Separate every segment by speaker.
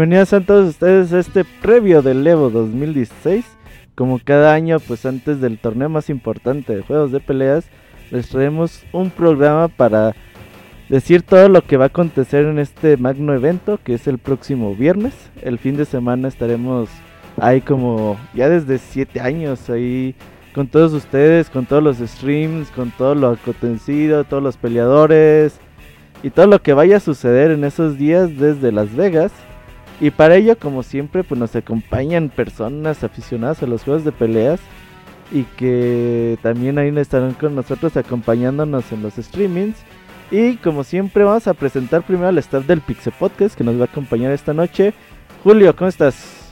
Speaker 1: Bienvenidos a todos ustedes a este previo del Evo 2016. Como cada año, pues antes del torneo más importante de juegos de peleas, les traemos un programa para decir todo lo que va a acontecer en este magno evento, que es el próximo viernes. El fin de semana estaremos ahí como ya desde 7 años, ahí con todos ustedes, con todos los streams, con todo lo acontecido, todos los peleadores y todo lo que vaya a suceder en esos días desde Las Vegas. Y para ello, como siempre, pues nos acompañan personas aficionadas a los juegos de peleas y que también ahí estarán con nosotros acompañándonos en los streamings. Y como siempre, vamos a presentar primero al staff del Pixel Podcast que nos va a acompañar esta noche. Julio, ¿cómo estás?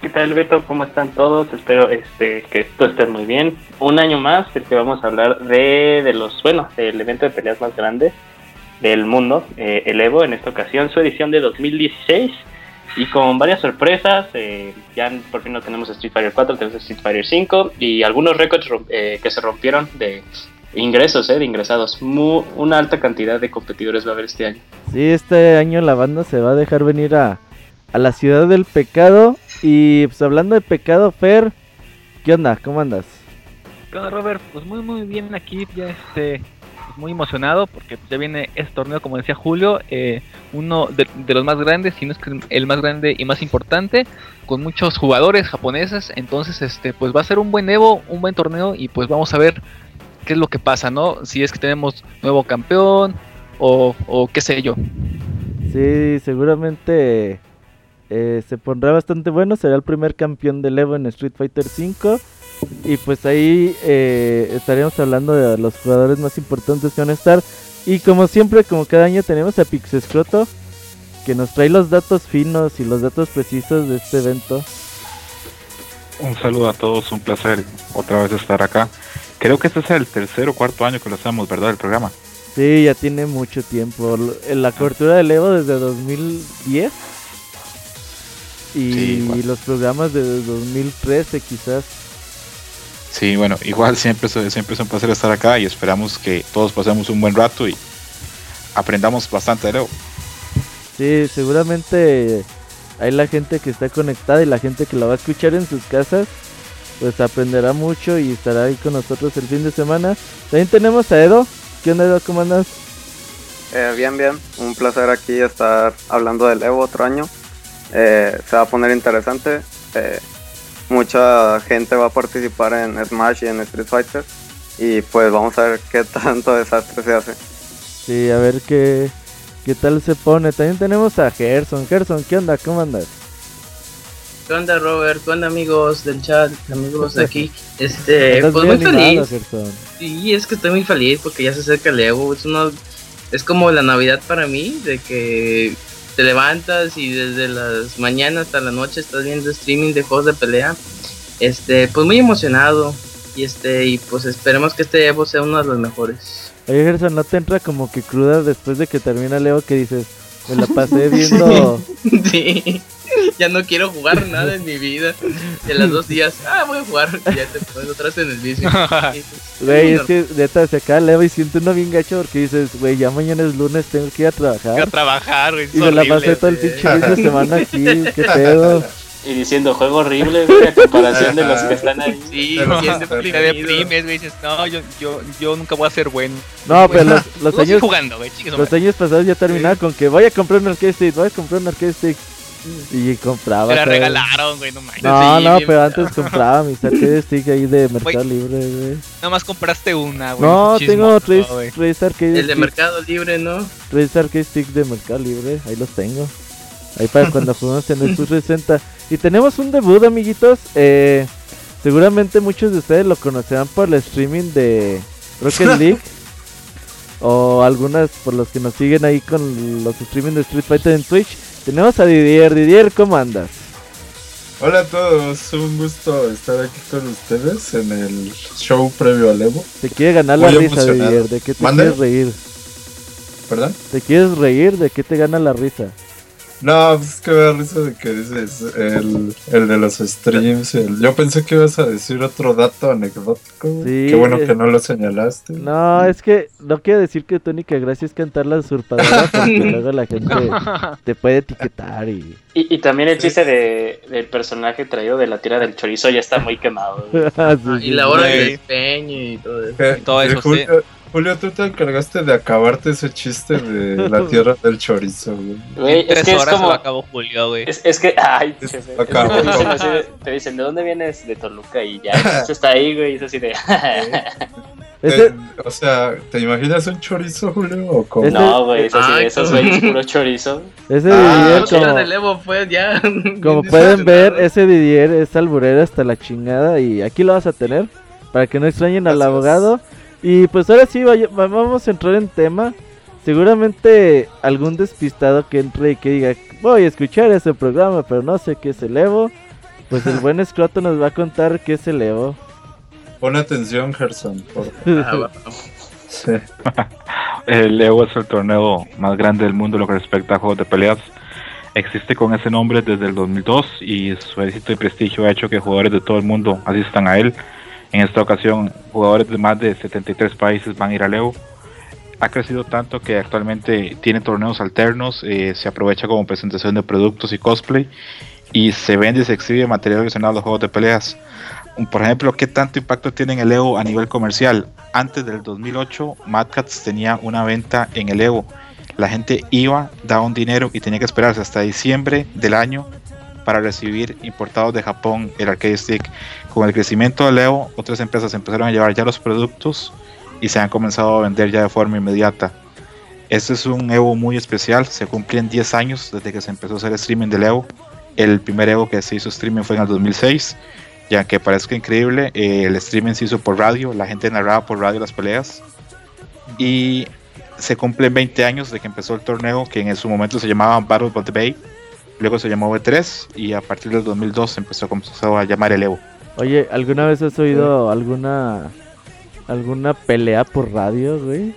Speaker 2: ¿Qué tal, Beto? ¿Cómo están todos? Espero este, que esto esté muy bien. Un año más, que vamos a hablar de, de los, bueno, del evento de peleas más grande del mundo, eh, el Evo, en esta ocasión, su edición de 2016. Y con varias sorpresas, eh, ya por fin no tenemos Street Fighter 4, tenemos Street Fighter 5 y algunos récords eh, que se rompieron de ingresos, eh, de ingresados. una alta cantidad de competidores va a haber este año.
Speaker 1: Sí, este año la banda se va a dejar venir a, a la ciudad del pecado. Y pues hablando de pecado, Fer, ¿qué onda? ¿Cómo andas?
Speaker 3: ¿Qué onda, Robert? Pues muy, muy bien aquí, ya este, muy emocionado porque ya viene este torneo, como decía Julio, eh, uno de, los más grandes, si no es que el más grande y más importante, con muchos jugadores japoneses. Entonces, este, pues va a ser un buen Evo, un buen torneo y pues vamos a ver qué es lo que pasa, ¿no? Si es que tenemos nuevo campeón o, qué sé yo.
Speaker 1: Sí, seguramente eh, se pondrá bastante bueno. Será el primer campeón del Evo en Street Fighter V. Y pues ahí eh, estaríamos hablando de los jugadores más importantes que van a estar. Y como siempre, como cada año, tenemos a Pixescroto que nos trae los datos finos y los datos precisos de este evento.
Speaker 4: Un saludo a todos, un placer otra vez estar acá. Creo que este es el tercer o cuarto año que lo hacemos, ¿verdad? El programa.
Speaker 1: Sí, ya tiene mucho tiempo. La cobertura del Evo desde 2010 y los programas de 2013 quizás.
Speaker 4: Sí, bueno, igual siempre, siempre es un placer estar acá y esperamos que todos pasemos un buen rato y aprendamos bastante de nuevo.
Speaker 1: Sí, seguramente hay la gente que está conectada y la gente que la va a escuchar en sus casas, pues aprenderá mucho y estará ahí con nosotros el fin de semana. También tenemos a Edo. ¿Qué onda Edo? ¿Cómo andas?
Speaker 5: Eh, bien, bien. Un placer aquí estar hablando del Evo otro año. Eh, se va a poner interesante. Eh, mucha gente va a participar en Smash y en Street Fighter. Y pues vamos a ver qué tanto desastre se hace.
Speaker 1: Sí, a ver qué, qué tal se pone. También tenemos a Gerson. Gerson, ¿qué onda? ¿Cómo andas?
Speaker 6: ¿Qué onda, Robert? ¿Qué onda, amigos del chat? Amigos de aquí. Este, pues muy feliz. Sí, es que estoy muy feliz porque ya se acerca el Evo. Es, uno, es como la Navidad para mí, de que te levantas y desde las mañanas hasta la noche estás viendo streaming de juegos de pelea. Este, pues muy emocionado. Y este, y pues esperemos que este Evo sea uno de los mejores.
Speaker 1: Oye, Gerson, ¿no te entra como que cruda después de que termina el Evo que dices, me la pasé viendo...
Speaker 6: sí ya no quiero jugar nada en mi vida. Y en las dos días, ah, voy a jugar. ya te pones otra vez en el vicio.
Speaker 1: Güey, es que neta se acaba leva y siento uno bien gacho porque dices, güey, ya mañana es lunes, tengo que ir a trabajar.
Speaker 3: a trabajar, güey.
Speaker 1: Y me la pasé todo el pinche fin de semana aquí, qué pedo.
Speaker 2: Y diciendo juego horrible, güey, a comparación de los que están ahí.
Speaker 3: Sí, te deprimes, güey, dices, no, yo, yo, yo nunca voy a ser bueno.
Speaker 1: No, pero los, los años.
Speaker 3: jugando, güey,
Speaker 1: Los años pasados ya terminaron con que voy a comprar un arcade stick, voy a comprar un arcade stick. Y compraba.
Speaker 3: Me la regalaron, güey, no
Speaker 1: manches. No, no, pero antes compraba mi arcade stick ahí de Mercado Libre, güey.
Speaker 3: Nada más compraste una, güey.
Speaker 1: No, tengo tres, tres arcade
Speaker 6: El de Mercado Libre, ¿no?
Speaker 1: Tres arcade stick de Mercado Libre, ahí los tengo. Ahí para cuando jugamos en el Xbox 60. Y tenemos un debut, amiguitos. Eh, seguramente muchos de ustedes lo conocerán por el streaming de Rocket League. o algunas por los que nos siguen ahí con los streaming de Street Fighter en Twitch. Tenemos a Didier. Didier, ¿cómo andas?
Speaker 7: Hola a todos, un gusto estar aquí con ustedes en el show previo al Evo.
Speaker 1: Te quiere ganar la risa, Didier. ¿De qué te quieres reír?
Speaker 7: ¿Perdón?
Speaker 1: ¿Te quieres reír? ¿De qué te gana la risa?
Speaker 7: No, pues es que me da risa de que dices el, el de los streams. El, yo pensé que ibas a decir otro dato anecdótico. Qué bueno que no lo señalaste.
Speaker 1: No, es que no quiero decir que tu única gracia es cantar la usurpadora porque luego la gente te puede etiquetar y...
Speaker 2: Y, también el chiste de, del personaje traído de la tira del chorizo ya está muy quemado.
Speaker 6: Ah, y la hora del despeño y todo eso. Eh, todo eso,
Speaker 7: sí. Julio, tú te encargaste de acabarte ese chiste de la tierra del chorizo,
Speaker 2: güey. es que es como...
Speaker 3: lo acabó Julio, güey.
Speaker 2: Es, que, ay, es, te, dicen, ¿de dónde vienes? De Toluca y ya, eso está ahí, güey, es así de...
Speaker 7: Eh, o sea, ¿te imaginas un chorizo, Julio? ¿o cómo?
Speaker 2: No, güey, eso sí, esos güeyes puro chorizo.
Speaker 1: Ese ah,
Speaker 6: Didier, como, Evo fue ya.
Speaker 1: como pueden ver, ese Didier es alburero hasta la chingada y aquí lo vas a tener para que no extrañen al abogado. Y pues ahora sí, vamos a entrar en tema. Seguramente algún despistado que entre y que diga, voy a escuchar ese programa, pero no sé qué es el Evo. Pues el buen Scroto nos va a contar qué es el Evo.
Speaker 7: Pon atención, Gerson.
Speaker 4: Ah, el Evo es el torneo más grande del mundo lo que respecta a juegos de peleas. Existe con ese nombre desde el 2002 y su éxito y prestigio ha hecho que jugadores de todo el mundo asistan a él. En esta ocasión, jugadores de más de 73 países van a ir al Evo. Ha crecido tanto que actualmente tiene torneos alternos, eh, se aprovecha como presentación de productos y cosplay y se vende y se exhibe material relacionado a los juegos de peleas. Por ejemplo, ¿qué tanto impacto tiene en el Evo a nivel comercial? Antes del 2008, Mad Cats tenía una venta en el Evo. La gente iba, daba un dinero y tenía que esperarse hasta diciembre del año para recibir importados de Japón el arcade stick. Con el crecimiento de Leo, otras empresas empezaron a llevar ya los productos y se han comenzado a vender ya de forma inmediata. Este es un Evo muy especial, se cumplen 10 años desde que se empezó a hacer streaming del Evo. El primer Evo que se hizo streaming fue en el 2006, ya que parezca increíble, eh, el streaming se hizo por radio, la gente narraba por radio las peleas. Y se cumplen 20 años de que empezó el torneo, que en su momento se llamaba Battle of the Bay luego se llamó V3 y a partir del 2002 se empezó, a llamar el Evo.
Speaker 1: Oye, ¿alguna vez has oído alguna alguna pelea por radio, güey?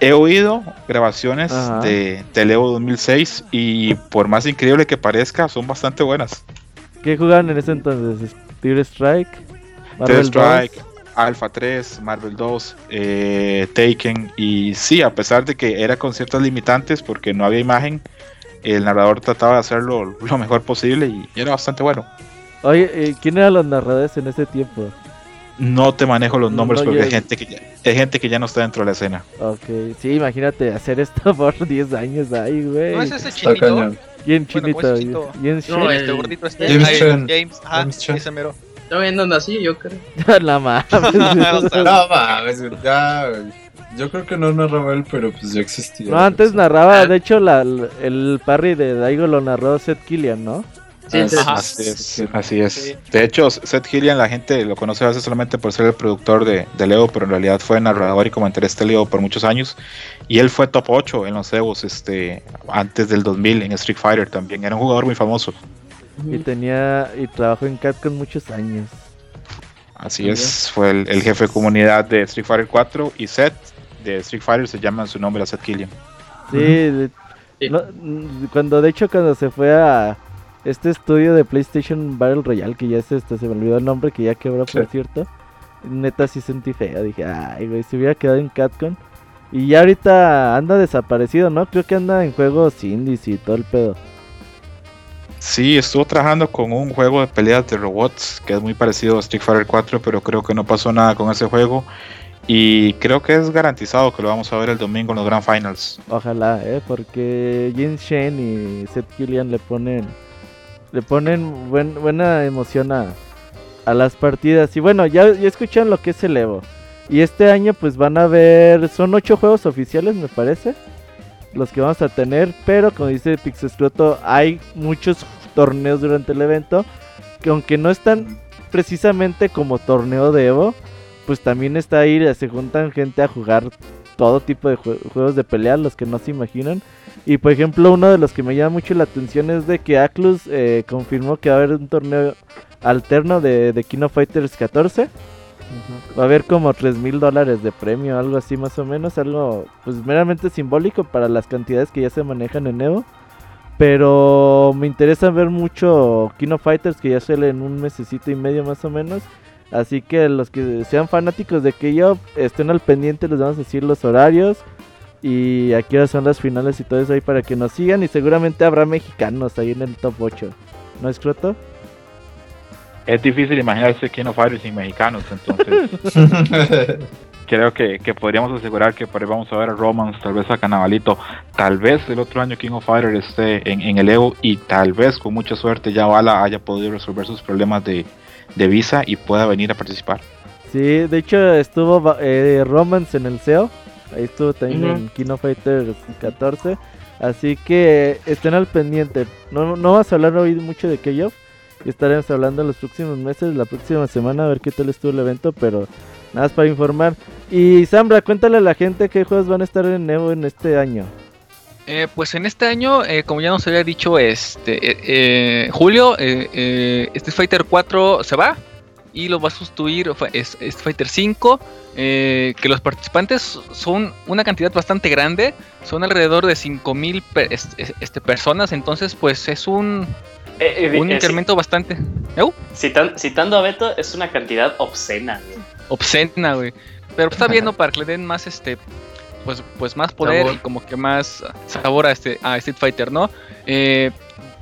Speaker 4: He oído grabaciones de, del Evo 2006 y por más increíble que parezca, son bastante buenas.
Speaker 1: ¿Qué jugaban en ese entonces? Tear Strike,
Speaker 4: Marvel Strike, Alpha 3, Marvel 2, eh, Taken y sí, a pesar de que era con ciertas limitantes porque no había imagen, el narrador trataba de hacerlo lo mejor posible y era bastante bueno.
Speaker 1: Oye, eh, ¿quién eran los narradores en ese tiempo?
Speaker 4: No te manejo los nombres porque hay, gente que ya, hay gente que ya no está dentro de la escena.
Speaker 1: Ok, sí, imagínate hacer esto por 10 años ahí, güey.
Speaker 6: ¿No es ese chinito?
Speaker 1: ¿Quién chinito?
Speaker 6: ¿Quién no, este gordito este. James, James, James, ajá, ese mero. Está viendo así, yo creo.
Speaker 1: no mames.
Speaker 7: no mames, ya, yo creo que no narraba él, pero pues ya existía.
Speaker 1: No, antes narraba, de hecho, la, el parry de Daigo lo narró Seth Killian, ¿no?
Speaker 4: Sí, así, es, así es. De hecho, Seth Killian la gente lo conoce a veces solamente por ser el productor de, de Leo, pero en realidad fue narrador y comentarista de Leo por muchos años. Y él fue top 8 en los Evos este, antes del 2000 en Street Fighter también. Era un jugador muy famoso.
Speaker 1: Y tenía y trabajó en Capcom muchos años.
Speaker 4: Así es, fue el, el, jefe de comunidad de Street Fighter 4 y Seth de Street Fighter se llama su nombre a Seth Killian.
Speaker 1: Sí, cuando de hecho cuando se fue a este estudio de PlayStation Battle Royale, que ya es este, se me olvidó el nombre, que ya quebró, por cierto. Neta sí sentí feo, dije, ay, güey, se hubiera quedado en Catcon. Y ya ahorita anda desaparecido, ¿no? Creo que anda en juegos indies y todo el pedo.
Speaker 4: Sí, estuvo trabajando con un juego de peleas de robots que es muy parecido a Street Fighter 4, pero creo que no pasó nada con ese juego. Y creo que es garantizado que lo vamos a ver el domingo en los Grand Finals.
Speaker 1: Ojalá, ¿eh? porque Jin Shen y Seth Killian le ponen le ponen buena emoción a, las partidas. Y bueno, ya, ya escuchan lo que es el Evo. Y este año pues van a ver, son ocho juegos oficiales me parece, los que vamos a tener. Pero como dice Pixescroto, hay muchos torneos durante el evento que aunque no están precisamente como torneo de Evo, pues también está ahí, se juntan gente a jugar todo tipo de juegos de pelea, los que no se imaginan. Y por ejemplo, uno de los que me llama mucho la atención es de que Aclus eh, confirmó que va a haber un torneo alterno de, de Kino Fighters 14. Va a haber como 3 mil dólares de premio, algo así más o menos, algo pues meramente simbólico para las cantidades que ya se manejan en Evo. Pero me interesa ver mucho Kino Fighters que ya sale en un mesecito y medio más o menos. Así que los que sean fanáticos de que yo estén al pendiente, les vamos a decir los horarios y aquí ahora son las finales y todo eso ahí para que nos sigan. Y seguramente habrá mexicanos ahí en el top 8. ¿No es croto?
Speaker 4: Es difícil imaginarse King of Fighters sin mexicanos, entonces creo que, podríamos asegurar que por ahí vamos a ver a Romans, tal vez a Canabalito, tal vez el otro año King of Fighters esté en, el Evo y tal vez con mucha suerte ya Bala haya podido resolver sus problemas de, visa y pueda venir a participar.
Speaker 1: Sí, de hecho estuvo eh, Romans en el SEO Ahí estuvo también en Kino Fighters 14. Así que estén al pendiente. No, no vamos a hablar hoy mucho de Keyoff. Estaremos hablando en los próximos meses, la próxima semana, a ver qué tal estuvo el evento. Pero nada más para informar. Y Sambra, cuéntale a la gente qué juegos van a estar en Evo en este año.
Speaker 3: Eh, pues en este año, eh, como ya nos había dicho este eh, Julio, este Fighter 4 se va y lo va a sustituir Street Fighter 5, eh, que los participantes son una cantidad bastante grande, son alrededor de 5000 este, personas, entonces pues es un, eh, eh, un incremento bastante...
Speaker 2: citando a Beto, es una cantidad obscena.
Speaker 3: Obscena, güey. Pero está viendo para que le den más este pues, pues más poder y como que más sabor a este a Street Fighter, ¿no?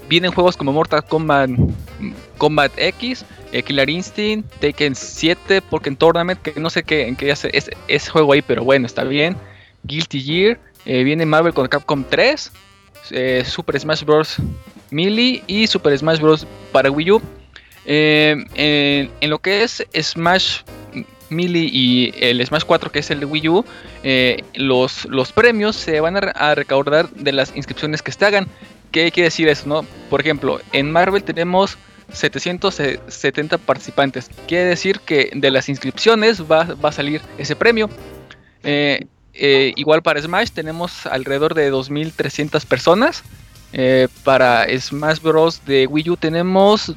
Speaker 3: vienen juegos como Mortal Kombat Combat X, eh, Killer Instinct, Taken 7, Pokémon Tournament, que no sé qué, en qué hace ese, juego ahí, pero bueno, está bien. Guilty Gear, eh, viene Marvel con Capcom 3, eh, Super Smash Bros. Melee y Super Smash Bros. para Wii U. En, lo que es Smash Melee y el Smash 4, que es el de Wii U, los, los premios se van a, a, recaudar de las inscripciones que se hagan. ¿Qué quiere decir eso? No? Por ejemplo, en Marvel tenemos 770 participantes. Quiere decir que de las inscripciones va, a salir ese premio. Eh, eh, igual para Smash tenemos alrededor de 2.300 personas. Eh, para Smash Bros. de Wii U tenemos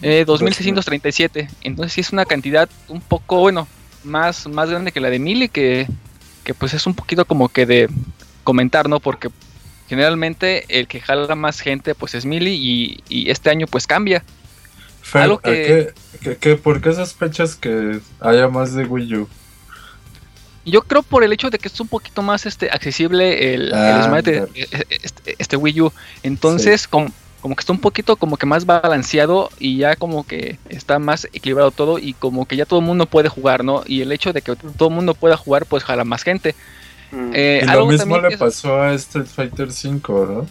Speaker 3: 2.637. Entonces es una cantidad un poco, bueno, más, más grande que la de Mili, que, que pues es un poquito como que de comentar, ¿no? Porque generalmente el que jala más gente pues es Mili y, y este año pues cambia.
Speaker 7: ¿Por qué sospechas que haya más de Wii U?
Speaker 3: Yo creo por el hecho de que es un poquito más este accesible el, ah, e, e, este, este, Wii U. Entonces, como, que está un poquito como que más balanceado y ya como que está más equilibrado todo y como que ya todo el mundo puede jugar, ¿no? Y el hecho de que todo el mundo pueda jugar, pues jala más gente.
Speaker 7: Mm. Eh, y lo mismo le pasó a Street Fighter V, ¿no?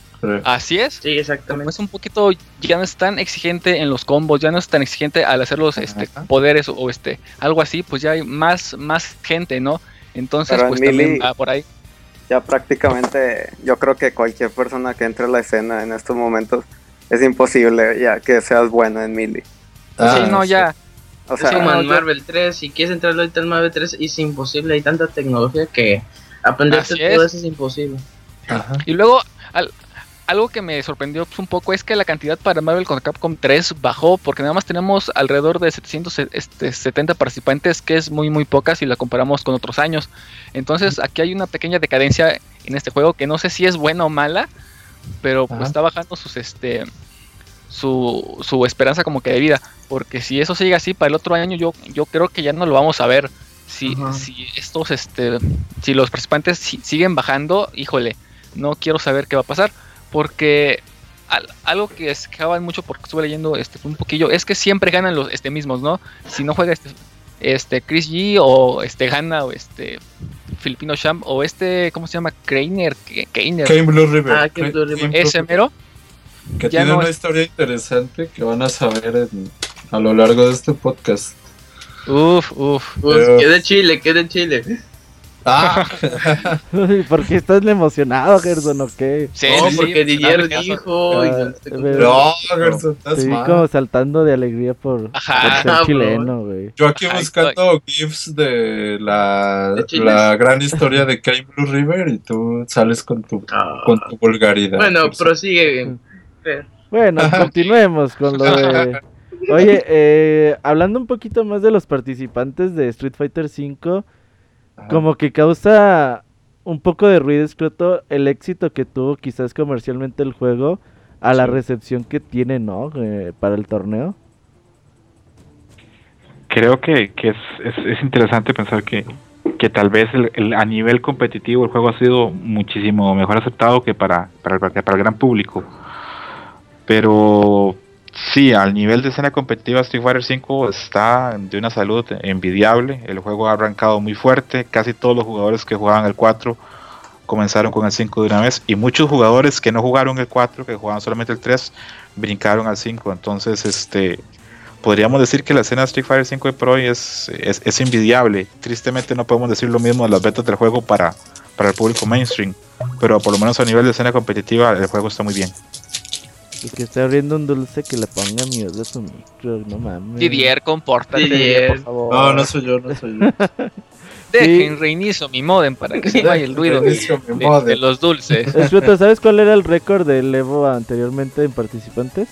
Speaker 3: Así es.
Speaker 6: Sí, exactamente.
Speaker 3: es un poquito, ya no es tan exigente en los combos, ya no es tan exigente al hacer los este, poderes o este algo así, pues ya hay más, más gente, ¿no? Entonces, pues también va por ahí.
Speaker 5: Ya prácticamente, yo creo que cualquier persona que entre a la escena en estos momentos es imposible ya que seas bueno en Mili.
Speaker 3: Ah, sí, no, ya.
Speaker 6: O sea, en Marvel 3, si quieres entrar ahorita en Marvel 3 es imposible, hay tanta tecnología que aprenderte todo eso es imposible.
Speaker 3: Y luego, al, algo que me sorprendió un poco es que la cantidad para Marvel con Capcom 3 bajó, porque nada más tenemos alrededor de 770 este, participantes, que es muy muy poca si la comparamos con otros años. Entonces aquí hay una pequeña decadencia en este juego que no sé si es buena o mala, pero pues está bajando sus este su, su esperanza como que de vida, porque si eso sigue así para el otro año yo yo creo que ya no lo vamos a ver. Si, si estos este si los participantes siguen bajando, híjole, no quiero saber qué va a pasar porque algo que se quejaban mucho porque estuve leyendo este un poquillo es que siempre ganan los este mismos, ¿no? Si no juega este este Chris G o este gana o este Filipino Champ o este ¿cómo se llama? Crainer,
Speaker 7: Kane Blue River. Ah,
Speaker 3: Blue River. Ese mero.
Speaker 7: Que tiene una historia interesante que van a saber a lo largo de este podcast.
Speaker 3: Uf, uf.
Speaker 6: Queda Chile, queda Chile.
Speaker 1: Ah. ¿Por qué estás emocionado, Gerson, o qué?
Speaker 6: Sí, no, porque Didier dijo.
Speaker 7: Ah, no, Gerson, estás
Speaker 1: sí, como saltando de alegría por, ser ah, chileno, güey.
Speaker 7: Yo aquí buscando GIFs de la, la gran historia de Kane Blue River y tú sales con tu, con tu vulgaridad.
Speaker 6: Bueno, prosigue bien.
Speaker 1: Bueno, continuemos con lo de. Oye, eh, hablando un poquito más de los participantes de Street Fighter V como que causa un poco de ruido escroto el éxito que tuvo quizás comercialmente el juego a la recepción que tiene, ¿no? Eh, para el torneo.
Speaker 4: Creo que, es, es, interesante pensar que, que tal vez el, a nivel competitivo el juego ha sido muchísimo mejor aceptado que para, para, para el gran público. Pero sí, al nivel de escena competitiva Street Fighter 5 está de una salud envidiable. El juego ha arrancado muy fuerte. Casi todos los jugadores que jugaban el 4 comenzaron con el 5 de una vez. Y muchos jugadores que no jugaron el 4, que jugaban solamente el 3, brincaron al 5. Entonces, este podríamos decir que la escena Street Fighter 5 de Pro es, es, es, envidiable. Tristemente no podemos decir lo mismo de las betas del juego para, para el público mainstream. Pero por lo menos a nivel de escena competitiva el juego está muy bien.
Speaker 1: El que está abriendo un dulce que le ponga miedo a su micro, no mames.
Speaker 3: Didier, compórtate, por favor.
Speaker 7: No, no soy yo, no soy yo.
Speaker 3: Dejen, reinicio mi modem para que se vaya el ruido de, los dulces.
Speaker 1: ¿sabes cuál era el récord del Evo anteriormente en participantes?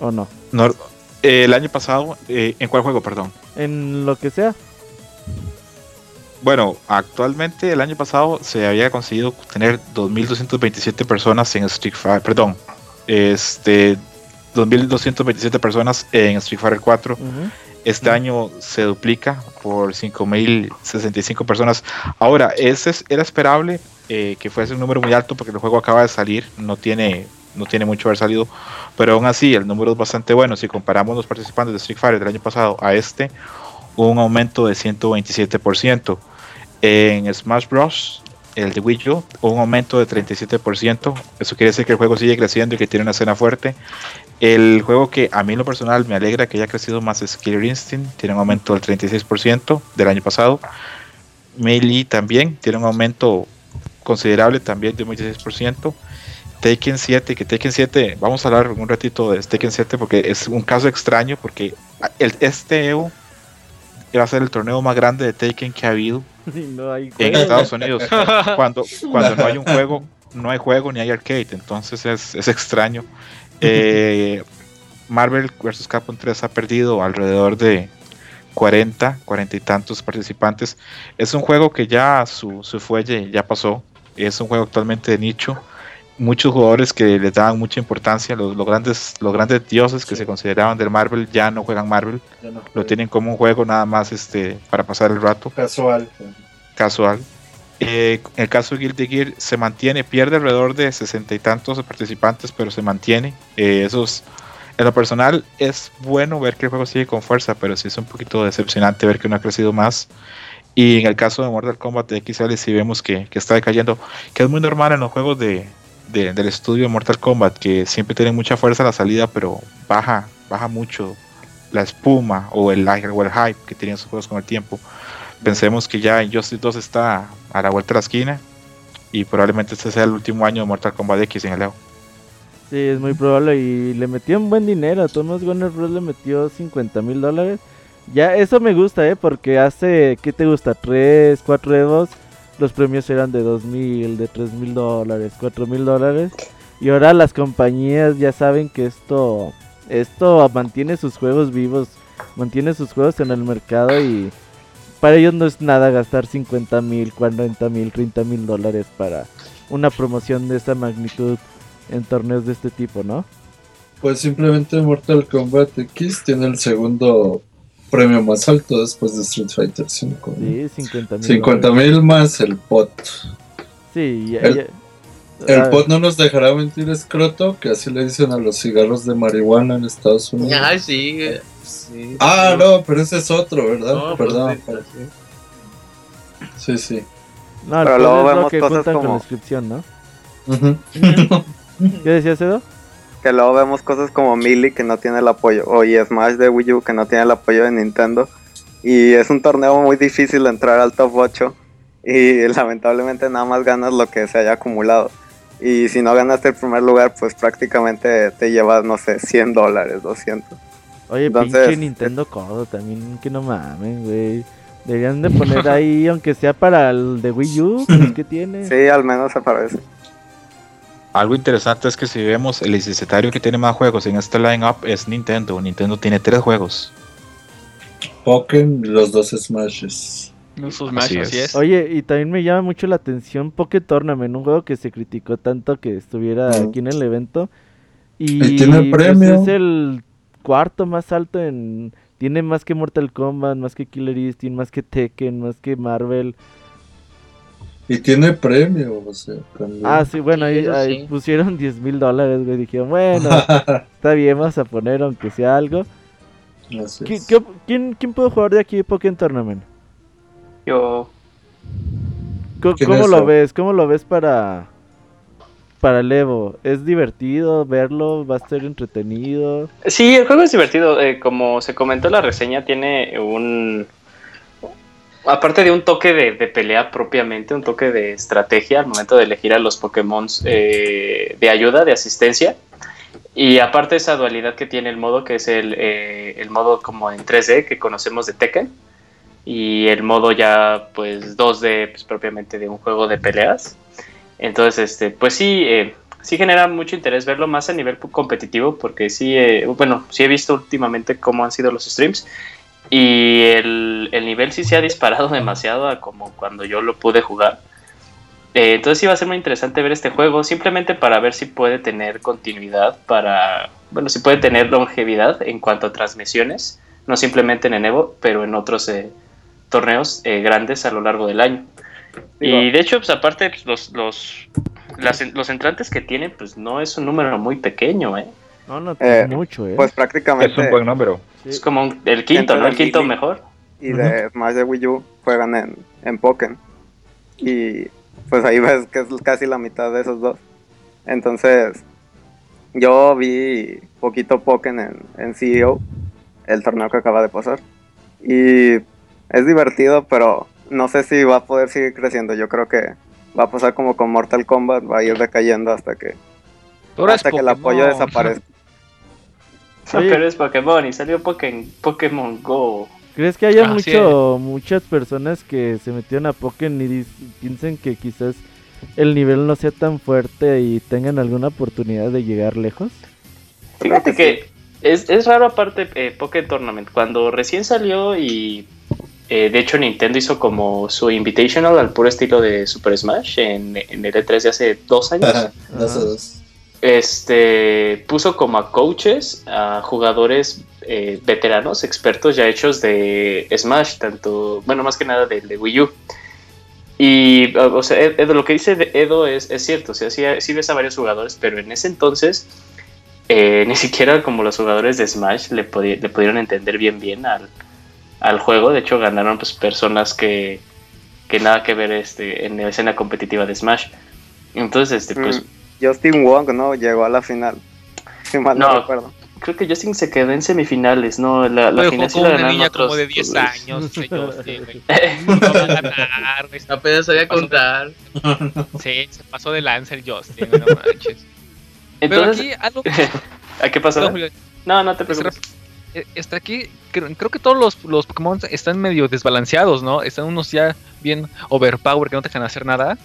Speaker 1: ¿O no?
Speaker 4: no eh, el año pasado, eh, ¿en cuál juego, perdón?
Speaker 1: En lo que sea.
Speaker 4: Bueno, actualmente el año pasado se había conseguido tener 2.227 personas en Street Fighter, perdón, este 2.227 personas en Street Fighter 4. Este año se duplica por 5.065 personas. Ahora, ese era esperable eh, que fuese un número muy alto porque el juego acaba de salir, no tiene, no tiene mucho haber salido, pero aún así el número es bastante bueno. Si comparamos los participantes de Street Fighter del año pasado a este, un aumento de 127%. En Smash Bros., el de Wii U, un aumento de 37%. Eso quiere decir que el juego sigue creciendo y que tiene una escena fuerte. El juego que a mí en lo personal me alegra que haya crecido más es Killer Instinct, tiene un aumento del 36% del año pasado. Melee también tiene un aumento considerable también de un 26%. Taken 7, que Taken 7, vamos a hablar un ratito de Taken 7 porque es un caso extraño porque el, este Evo va a ser el torneo más grande de Taken que ha habido en Estados Unidos. cuando, cuando no hay un juego, no hay juego ni hay arcade, entonces es, extraño. Eh, Marvel vs. Capcom 3 ha perdido alrededor de 40, 40 y tantos participantes. Es un juego que ya su, su fuelle ya pasó. Es un juego actualmente de nicho muchos jugadores que les daban mucha importancia, los, grandes, los grandes dioses que se consideraban del Marvel ya no juegan Marvel, lo tienen como un juego nada más este para pasar el rato.
Speaker 7: Casual.
Speaker 4: Casual. Eh, en el caso de Guilty Gear se mantiene, pierde alrededor de sesenta y tantos participantes, pero se mantiene. Eh, esos, en lo personal es bueno ver que el juego sigue con fuerza, pero sí es un poquito decepcionante ver que no ha crecido más. Y en el caso de Mortal Kombat XL sí vemos que, que está decayendo, que es muy normal en los juegos de, del estudio de Mortal Kombat, que siempre tiene mucha fuerza a la salida, pero baja, baja mucho la espuma o el, o el hype que tienen sus juegos con el tiempo. Pensemos que ya Injustice 2 está a la vuelta de la esquina y probablemente este sea el último año de Mortal Kombat X en el Evo.
Speaker 1: Sí, es muy probable y le metió un buen dinero. Thomas Warner Bros. le metió 50 mil dólares. Ya, eso me gusta, ¿eh? Porque hace, ¿qué te gusta? 3, 4 Evos los premios eran de dos mil, de tres mil dólares, cuatro mil dólares. Y ahora las compañías ya saben que esto, esto mantiene sus juegos vivos, mantiene sus juegos en el mercado y para ellos no es nada gastar 50 mil, 40 mil, 30 mil dólares para una promoción de esta magnitud en torneos de este tipo, ¿no?
Speaker 7: Pues simplemente Mortal Kombat X tiene el segundo premio más alto después de Street Fighter 5.
Speaker 1: Sí, 50 mil.
Speaker 7: 50 mil más el pot.
Speaker 1: Sí, ya,
Speaker 7: el, el ah. pot no nos dejará mentir escroto, que así le dicen a los cigarros de marihuana en Estados Unidos.
Speaker 6: Ay, sí. sí
Speaker 7: ah, no, pero ese es otro, ¿verdad? No, pues Perdón. sí. sí,
Speaker 1: No, pero luego vemos que cosas como... con la descripción, ¿no? ¿Qué decías, Edo?
Speaker 5: Que luego vemos cosas como Melee que no tiene el apoyo, o y Smash de Wii U que no tiene el apoyo de Nintendo. Y es un torneo muy difícil entrar al top 8 y lamentablemente nada más ganas lo que se haya acumulado. Y si no ganaste el primer lugar, pues prácticamente te llevas, no sé, 100 dólares, 200.
Speaker 1: Oye, pinche Nintendo Codo también, que no mames, güey. Deberían de poner ahí, aunque sea para el de Wii U, que tiene.
Speaker 5: Sí, al menos se parece.
Speaker 4: Algo interesante es que si vemos el licenciatario que tiene más juegos en este line-up es Nintendo. Nintendo tiene tres juegos.
Speaker 7: Pokémon, los dos Smashes.
Speaker 1: Oye, y también me llama mucho la atención Poké Tournament, un juego que se criticó tanto que estuviera aquí en el evento. Y,
Speaker 7: tiene pues, premio.
Speaker 1: es el cuarto más alto en... Tiene más que Mortal Kombat, más que Killer Instinct, más que Tekken, más que Marvel.
Speaker 7: Y tiene premio, o sea,
Speaker 1: Ah, sí, bueno, ahí, pusieron 10 mil dólares, güey. Dijeron, bueno, está bien, vamos a poner aunque sea algo. quién, quién puede jugar de aquí Pokémon Tournament?
Speaker 2: Yo.
Speaker 1: ¿Cómo, lo ves? ¿Cómo lo ves para para el Evo? ¿Es divertido verlo? ¿Va a ser entretenido?
Speaker 2: Sí, el juego es divertido. Eh, como se comentó en la reseña, tiene un aparte de un toque de, pelea propiamente, un toque de estrategia al momento de elegir a los Pokémon eh, de ayuda, de asistencia. Y aparte esa dualidad que tiene el modo, que es el, eh, el, modo como en 3D que conocemos de Tekken, y el modo ya pues 2D pues, propiamente de un juego de peleas. Entonces, este, pues sí, eh, sí genera mucho interés verlo más a nivel competitivo, porque sí, bueno, sí he visto últimamente cómo han sido los streams y el, nivel sí se ha disparado demasiado a como cuando yo lo pude jugar. Eh, entonces sí va a ser muy interesante ver este juego, simplemente para ver si puede tener continuidad, para, bueno, si puede tener longevidad en cuanto a transmisiones, no simplemente en Evo, pero en otros eh, torneos eh, grandes a lo largo del año. Y de hecho, pues aparte, los, los, los entrantes que tienen, pues no es un número muy pequeño, ¿eh?
Speaker 1: No, no es mucho, ¿eh?
Speaker 5: Pues prácticamente...
Speaker 4: Es un buen número.
Speaker 2: Es como el quinto, ¿no? El quinto mejor.
Speaker 5: Y de más de Wii U juegan en, en Pokémon. Y pues ahí ves que es casi la mitad de esos dos. Entonces, yo vi poquito Pokémon en, en CEO, el torneo que acaba de pasar. Y es divertido, pero no sé si va a poder seguir creciendo. Yo creo que va a pasar como con Mortal Kombat, va a ir decayendo hasta que, hasta que el apoyo desaparezca.
Speaker 2: pero es Pokémon y salió Pokémon, Go.
Speaker 1: ¿Crees que haya mucho, muchas personas que se metieron a Pokémon y piensen que quizás el nivel no sea tan fuerte y tengan alguna oportunidad de llegar lejos?
Speaker 2: Fíjate que es, es raro aparte eh, Pokémon Tournament. Cuando recién salió y eh, de hecho Nintendo hizo como su Invitational al puro estilo de Super Smash en, en el E3 de hace dos años. hace dos este, puso como a coaches a jugadores eh, veteranos, expertos ya hechos de Smash, tanto, bueno, más que nada de, de Wii U. Y, o sea, Edo, lo que dice Edo es, es cierto, o sea, sí, ves a varios jugadores, pero en ese entonces eh, ni siquiera como los jugadores de Smash le, le pudieron entender bien bien al, al, juego. De hecho, ganaron pues, personas que, que nada que ver este, en la escena competitiva de Smash. Entonces, este, pues... Mm.
Speaker 5: Justin Wong, ¿no? Llegó a la final. Si mal no, recuerdo.
Speaker 2: Creo que Justin se quedó en semifinales, ¿no? La, la final
Speaker 3: sí la una niña como de 10 años, No ganar, Apenas sabía contar. Sí, se pasó de Lancer Justin, no manches. Entonces, Pero aquí algo...
Speaker 2: ¿A qué pasó? No, no te preocupes.
Speaker 3: Eh, está aquí, creo, creo, que todos los, los Pokémon están medio desbalanceados, ¿no? Están unos ya bien overpower que no te dejan hacer nada.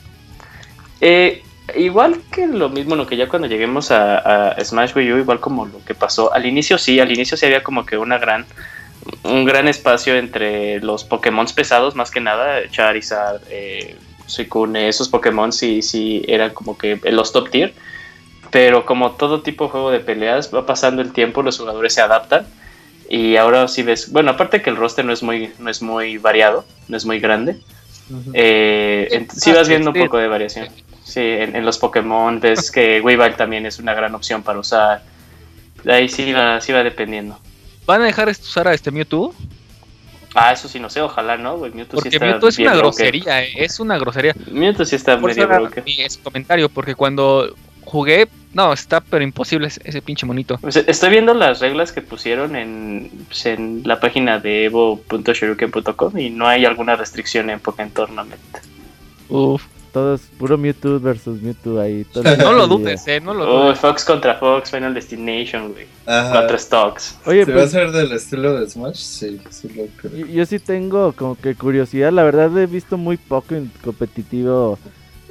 Speaker 2: Eh, Igual que lo mismo, lo que ya cuando lleguemos a, Smash Wii U, igual como lo que pasó al inicio, sí, al inicio sí había como que una gran, un gran espacio entre los Pokémon pesados, más que nada, Charizard, eh, Suicune, esos Pokémon sí, sí eran como que los top tier, pero como todo tipo de juego de peleas, va pasando el tiempo, los jugadores se adaptan. Y ahora sí ves, bueno, aparte que el roster no es muy, no es muy variado, no es muy grande, eh, sí vas viendo un poco de variación. Sí, en, los Pokémon ves que Weavile también es una gran opción para usar. Ahí sí va, sí va dependiendo.
Speaker 3: ¿Van a dejar usar a este Mewtwo?
Speaker 2: Ah, eso sí, no sé, ojalá no, Mewtwo
Speaker 3: porque sí Mewtwo es una grosería, eh, es una grosería.
Speaker 2: Mewtwo sí está Por medio broken.
Speaker 3: Mi comentario, porque cuando jugué, no, está pero imposible ese, pinche monito.
Speaker 2: estoy viendo las reglas que pusieron en, pues, en la página de evo.shuriken.com y no hay alguna restricción en Pokémon Tournament.
Speaker 1: Uf todos, puro Mewtwo versus Mewtwo ahí.
Speaker 3: no lo dudes, eh, no lo dudes.
Speaker 2: Fox contra Fox, Final Destination, güey. Cuatro stocks.
Speaker 7: Oye, ¿Se va a pues, ser del estilo de Smash? Sí, sí lo creo.
Speaker 1: Yo, sí tengo como que curiosidad. La verdad he visto muy poco en competitivo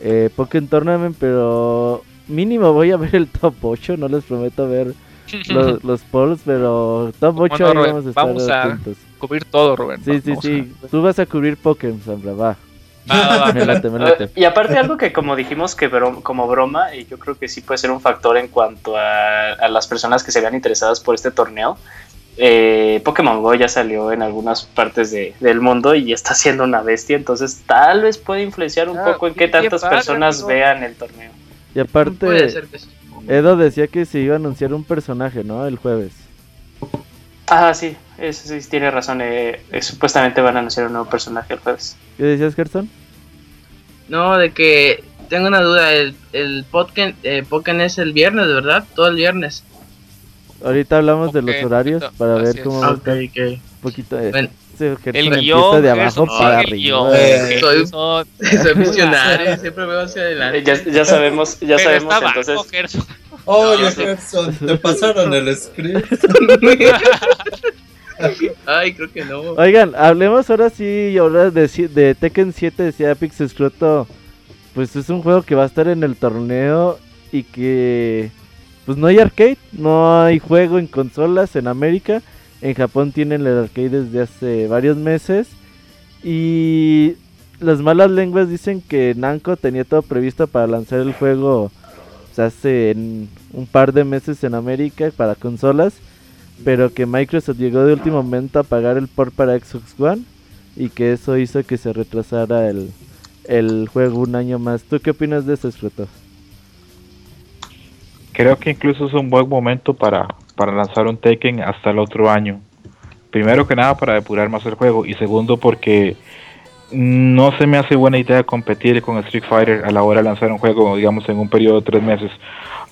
Speaker 1: eh, Pokémon Tournament, pero mínimo voy a ver el top 8. No les prometo ver los, los polls, pero top 8
Speaker 3: ahí vamos a estar vamos a cubrir todo, Rubén.
Speaker 1: Sí, sí, sí. Tú vas a cubrir Pokémon, Sombra, va.
Speaker 2: Me late, me late. Y aparte algo que como dijimos que como broma, y yo creo que sí puede ser un factor en cuanto a, a las personas que se vean interesadas por este torneo, eh, Pokémon Go ya salió en algunas partes del mundo y está siendo una bestia, entonces tal vez puede influenciar un ah, poco en qué tantas personas vean el torneo.
Speaker 1: Y aparte, Edo decía que se iba a anunciar un personaje, ¿no? El jueves.
Speaker 2: Ah, sí, eso sí, tiene razón. Eh, eh, supuestamente van a anunciar un nuevo personaje el jueves.
Speaker 1: ¿Qué decías, Gerson?
Speaker 6: No, de que tengo una duda. El, el Pokémon, eh, es el viernes, ¿verdad? Todo el viernes.
Speaker 1: Ahorita hablamos de los horarios para ver cómo va a estar. Un poquito de... Bueno, el guion de abajo para arriba.
Speaker 6: Eh, soy, soy visionario, siempre veo hacia adelante.
Speaker 2: Ya, ya sabemos, ya sabemos entonces.
Speaker 7: Oye, Gerson, te pasaron el script.
Speaker 6: Ay, creo que no.
Speaker 1: Oigan, hablemos ahora sí, ahora de, de Tekken 7, decía Apex Scroto. Pues es un juego que va a estar en el torneo y que pues no hay arcade, no hay juego en consolas en América. En Japón tienen el arcade desde hace varios meses. Y las malas lenguas dicen que Namco tenía todo previsto para lanzar el juego pues, hace un par de meses en América para consolas. Pero que Microsoft llegó de último momento a pagar el port para Xbox One. Y que eso hizo que se retrasara el, el juego un año más. ¿Tú qué opinas de eso, Escroto?
Speaker 4: Creo que incluso es un buen momento para, para lanzar un Taken hasta el otro año. Primero que nada para depurar más el juego y segundo porque no se me hace buena idea competir con Street Fighter a la hora de lanzar un juego, digamos, en un periodo de tres meses.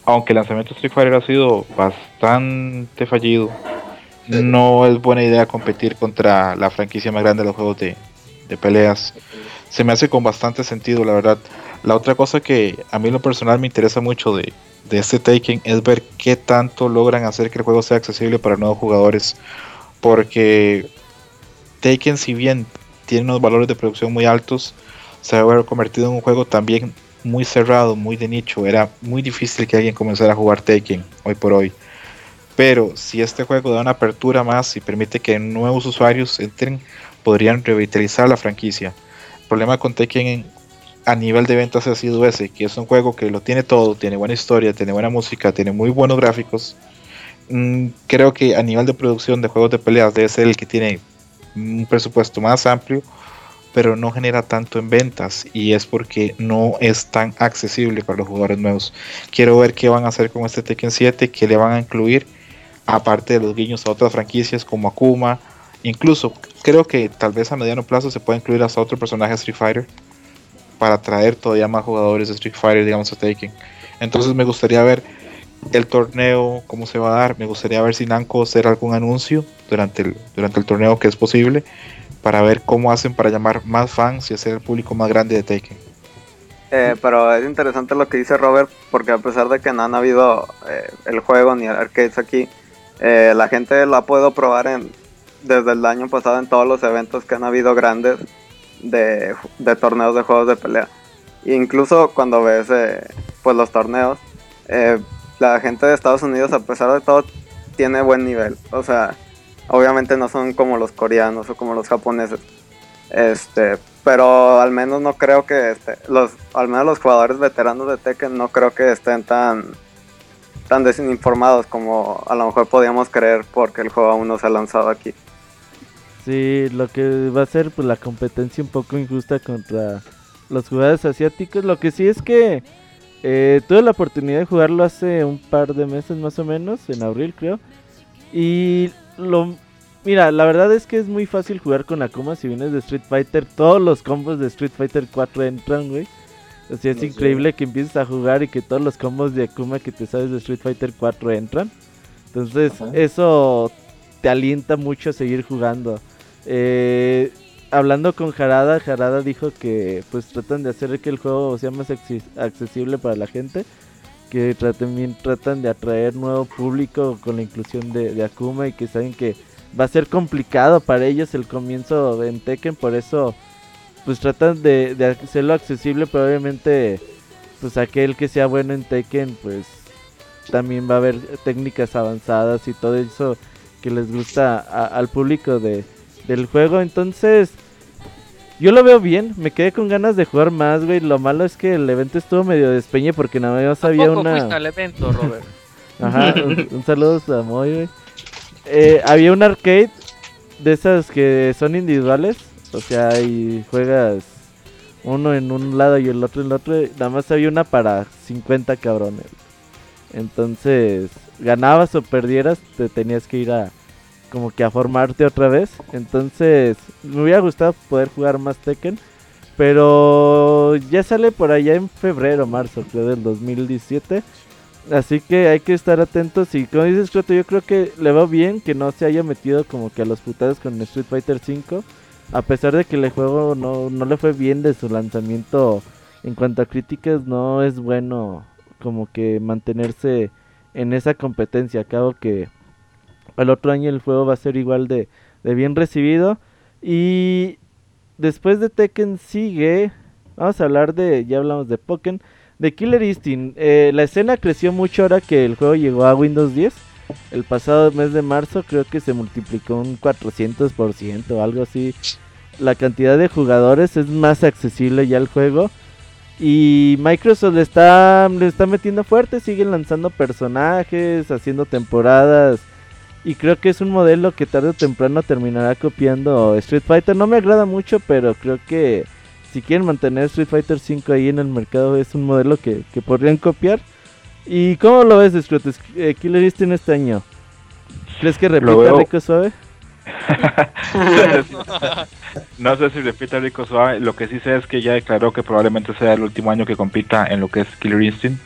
Speaker 4: Aunque el lanzamiento de Street Fighter ha sido bastante fallido, no es buena idea competir contra la franquicia más grande de los juegos de, de peleas. Se me hace con bastante sentido, la verdad. La otra cosa que a mí en lo personal me interesa mucho de, de este Taken es ver qué tanto logran hacer que el juego sea accesible para nuevos jugadores. Porque Taken, si bien tiene unos valores de producción muy altos, se va a haber convertido en un juego también muy cerrado, muy de nicho. Era muy difícil que alguien comenzara a jugar Taken hoy por hoy. Pero si este juego da una apertura más y permite que nuevos usuarios entren, podrían revitalizar la franquicia. El problema con Taken a nivel de ventas ha sido ese, que es un juego que lo tiene todo, tiene buena historia, tiene buena música, tiene muy buenos gráficos. Mm, creo que a nivel de producción de juegos de peleas debe ser el que tiene un presupuesto más amplio, pero no genera tanto en ventas y es porque no es tan accesible para los jugadores nuevos. Quiero ver qué van a hacer con este Tekken 7, qué le van a incluir, aparte de los guiños a otras franquicias como Akuma. Incluso creo que tal vez a mediano plazo se pueda incluir hasta otro personaje Street Fighter para atraer todavía más jugadores de Street Fighter, digamos, a Taken. Entonces me gustaría ver el torneo, cómo se va a dar. Me gustaría ver si Namco hacer algún anuncio durante el, durante el torneo que es posible para ver cómo hacen para llamar más fans y hacer el público más grande de Taken.
Speaker 5: Eh, pero es interesante lo que dice Robert, porque a pesar de que no han habido eh, el juego ni el arcades aquí, eh, la gente lo ha podido probar en, desde el año pasado en todos los eventos que han habido grandes de, torneos de juegos de pelea. incluso cuando ves eh, pues los torneos, la gente de Estados Unidos a pesar de todo tiene buen nivel. O sea, obviamente no son como los coreanos o como los japoneses. Este, pero al menos no creo que este, los, al menos los jugadores veteranos de Tekken no creo que estén tan tan desinformados como a lo mejor podíamos creer porque el juego aún no se ha lanzado aquí.
Speaker 1: Sí, lo que va a ser pues la competencia un poco injusta contra los jugadores asiáticos. Lo que sí es que eh, tuve la oportunidad de jugarlo hace un par de meses más o menos, en abril creo. Y lo... Mira, la verdad es que es muy fácil jugar con Akuma si vienes de Street Fighter. Todos los combos de Street Fighter 4 entran, güey. O sea, es increíble que empieces a jugar y que todos los combos de Akuma que te sabes de Street Fighter 4 entran. Entonces, eso te alienta mucho a seguir jugando. Eh, hablando con Jarada, Jarada dijo que pues tratan de hacer que el juego sea más accesible para la gente, que también tratan de atraer nuevo público con la inclusión de, Akuma y que saben que va a ser complicado para ellos el comienzo en Tekken, por eso pues tratan de, hacerlo accesible, pero obviamente pues aquel que sea bueno en Tekken pues también va a haber técnicas avanzadas y todo eso que les gusta al público de, del juego. Entonces, yo lo veo bien, me quedé con ganas de jugar más, güey. Lo malo es que el evento estuvo medio despeñe porque nada más había una.
Speaker 3: Fuiste al evento, Robert?
Speaker 1: Ajá, un, saludo a Moy, güey. Eh, había un arcade de esas que son individuales, o sea, y juegas uno en un lado y el otro en el otro. Nada más había una para 50 cabrones. Entonces, ganabas o perdieras, te tenías que ir a como que a formarte otra vez. Entonces, me hubiera gustado poder jugar más Tekken. Pero ya sale por allá en febrero, marzo, creo, del 2017. Así que hay que estar atentos. Y como dices, Croto, yo creo que le va bien que no se haya metido como que a los putados con Street Fighter 5. A pesar de que el juego no, no le fue bien de su lanzamiento en cuanto a críticas, no es bueno como que mantenerse en esa competencia. Acabo que el otro año el juego va a ser igual de, bien recibido. Y después de Tekken sigue, vamos a hablar de, ya hablamos de Pokémon, de Killer Instinct. Eh, la escena creció mucho ahora que el juego llegó a Windows 10. El pasado mes de marzo creo que se multiplicó un 400% o algo así. La cantidad de jugadores es más accesible ya el juego. Y Microsoft le está, le está metiendo fuerte, siguen lanzando personajes, haciendo temporadas y creo que es un modelo que tarde o temprano terminará copiando Street Fighter. No me agrada mucho, pero creo que si quieren mantener Street Fighter 5 ahí en el mercado es un modelo que, podrían copiar. ¿Y cómo lo ves, Scrooge? Eh, ¿Qué le diste en este año? ¿Crees que repita Rico Suave?
Speaker 4: no sé si repita Rico Suave. Lo que sí sé es que ya declaró que probablemente sea el último año que compita en lo que es Killer Instinct.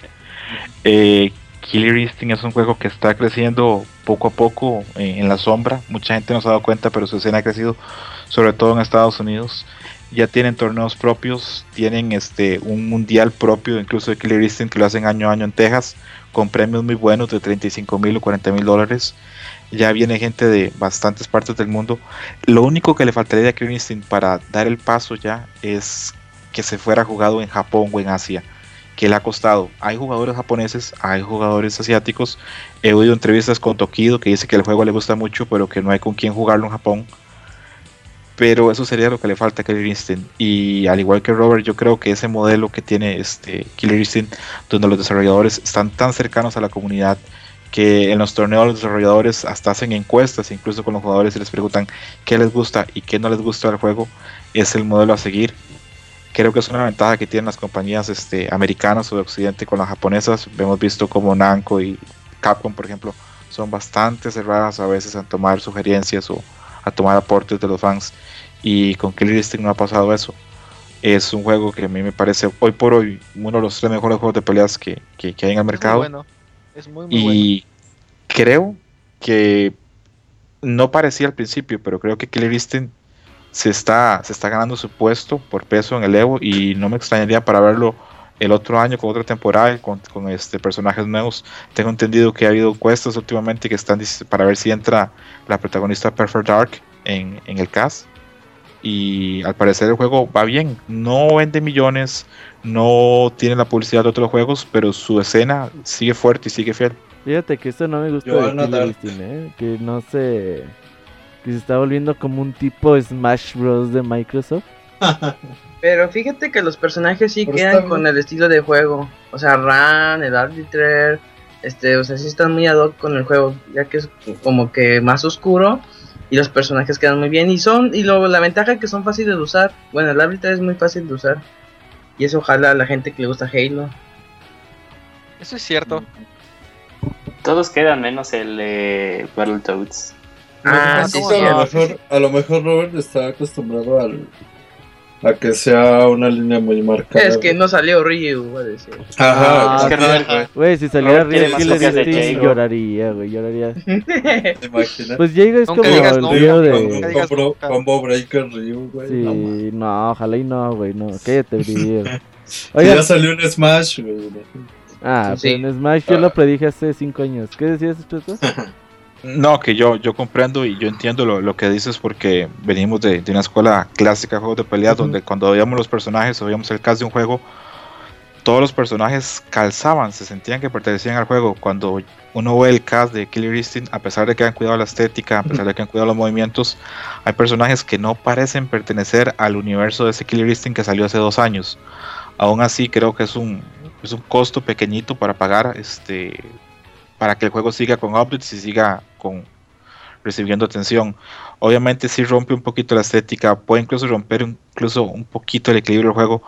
Speaker 4: Eh, Killer Instinct es un juego que está creciendo poco a poco en, la sombra. Mucha gente no se ha dado cuenta, pero su escena ha crecido, sobre todo en Estados Unidos. Ya tienen torneos propios, tienen este un mundial propio, incluso de Killer Instinct que lo hacen año a año en Texas, con premios muy buenos de 35 mil o 40 mil dólares. Ya viene gente de bastantes partes del mundo. Lo único que le faltaría a Killer Instinct para dar el paso ya es que se fuera jugado en Japón o en Asia que le ha costado. Hay jugadores japoneses, hay jugadores asiáticos. He oído entrevistas con Tokido que dice que el juego le gusta mucho, pero que no hay con quién jugarlo en Japón. Pero eso sería lo que le falta a Killer Instinct. Y al igual que Robert, yo creo que ese modelo que tiene este Killer Instinct, donde los desarrolladores están tan cercanos a la comunidad, que en los torneos los desarrolladores hasta hacen encuestas, incluso con los jugadores y les preguntan qué les gusta y qué no les gusta del juego, es el modelo a seguir creo que es una ventaja que tienen las compañías este, americanas o de Occidente con las japonesas. Hemos visto como Namco y Capcom, por ejemplo, son bastante cerradas a veces a tomar sugerencias o a tomar aportes de los fans. Y con Killer Instinct no ha pasado eso. Es un juego que a mí me parece hoy por hoy uno de los tres mejores juegos de peleas que, que, hay en el mercado.
Speaker 3: bueno. Es muy, muy
Speaker 4: y creo que no parecía al principio, pero creo que Killer Instinct se está, se está ganando su puesto por peso en el Evo y no me extrañaría para verlo el otro año con otra temporada con, con este personajes nuevos. Tengo entendido que ha habido encuestas últimamente que están para ver si entra la protagonista Perfect Dark en, en el cast. Y al parecer el juego va bien. No vende millones, no tiene la publicidad de otros juegos, pero su escena sigue fuerte y sigue fiel.
Speaker 1: Fíjate que esto no me gusta de ¿eh? que no se que se está volviendo como un tipo Smash Bros. de Microsoft.
Speaker 6: Pero fíjate que los personajes sí quedan con el estilo de juego. O sea, Ran, el Arbiter, este, o sea, sí están muy ad hoc con el juego, ya que es como que más oscuro y los personajes quedan muy bien y son y luego la ventaja es que son fáciles de usar. Bueno, el Arbiter es muy fácil de usar y eso ojalá a la gente que le gusta Halo.
Speaker 3: Eso es cierto.
Speaker 2: Todos quedan menos el eh, Battletoads.
Speaker 7: Ah, sí, a, lo mejor, a lo mejor Robert está acostumbrado al, a que sea una línea muy marcada.
Speaker 6: Es que no salió Ryu, voy a decir.
Speaker 7: Ajá,
Speaker 1: es que Robert, güey, si saliera Ryu, Killer lloraría, güey, lloraría.
Speaker 7: ¿Te imaginas?
Speaker 1: Pues Jago es como el Ryu de...
Speaker 7: Combo Breaker Ryu, güey.
Speaker 1: Sí, no, ojalá y no, güey, no, cállate, Ryu.
Speaker 7: ya salió un Smash, güey.
Speaker 1: Ah, sí. pero en Smash yo lo predije hace 5 años. ¿Qué decías, Espeto?
Speaker 4: No, que yo, yo comprendo y yo entiendo lo, lo que dices porque venimos de, de, una escuela clásica de juegos de pelea donde cuando veíamos los personajes o veíamos el caso de un juego todos los personajes calzaban, se sentían que pertenecían al juego. Cuando uno ve el cast de Killer Instinct, a pesar de que han cuidado la estética, a pesar de que han cuidado los movimientos, hay personajes que no parecen pertenecer al universo de ese Killer Instinct que salió hace dos años. Aún así, creo que es un, es un costo pequeñito para pagar este para que el juego siga con updates y siga con recibiendo atención. Obviamente si rompe un poquito la estética, puede incluso romper incluso un poquito el equilibrio del juego,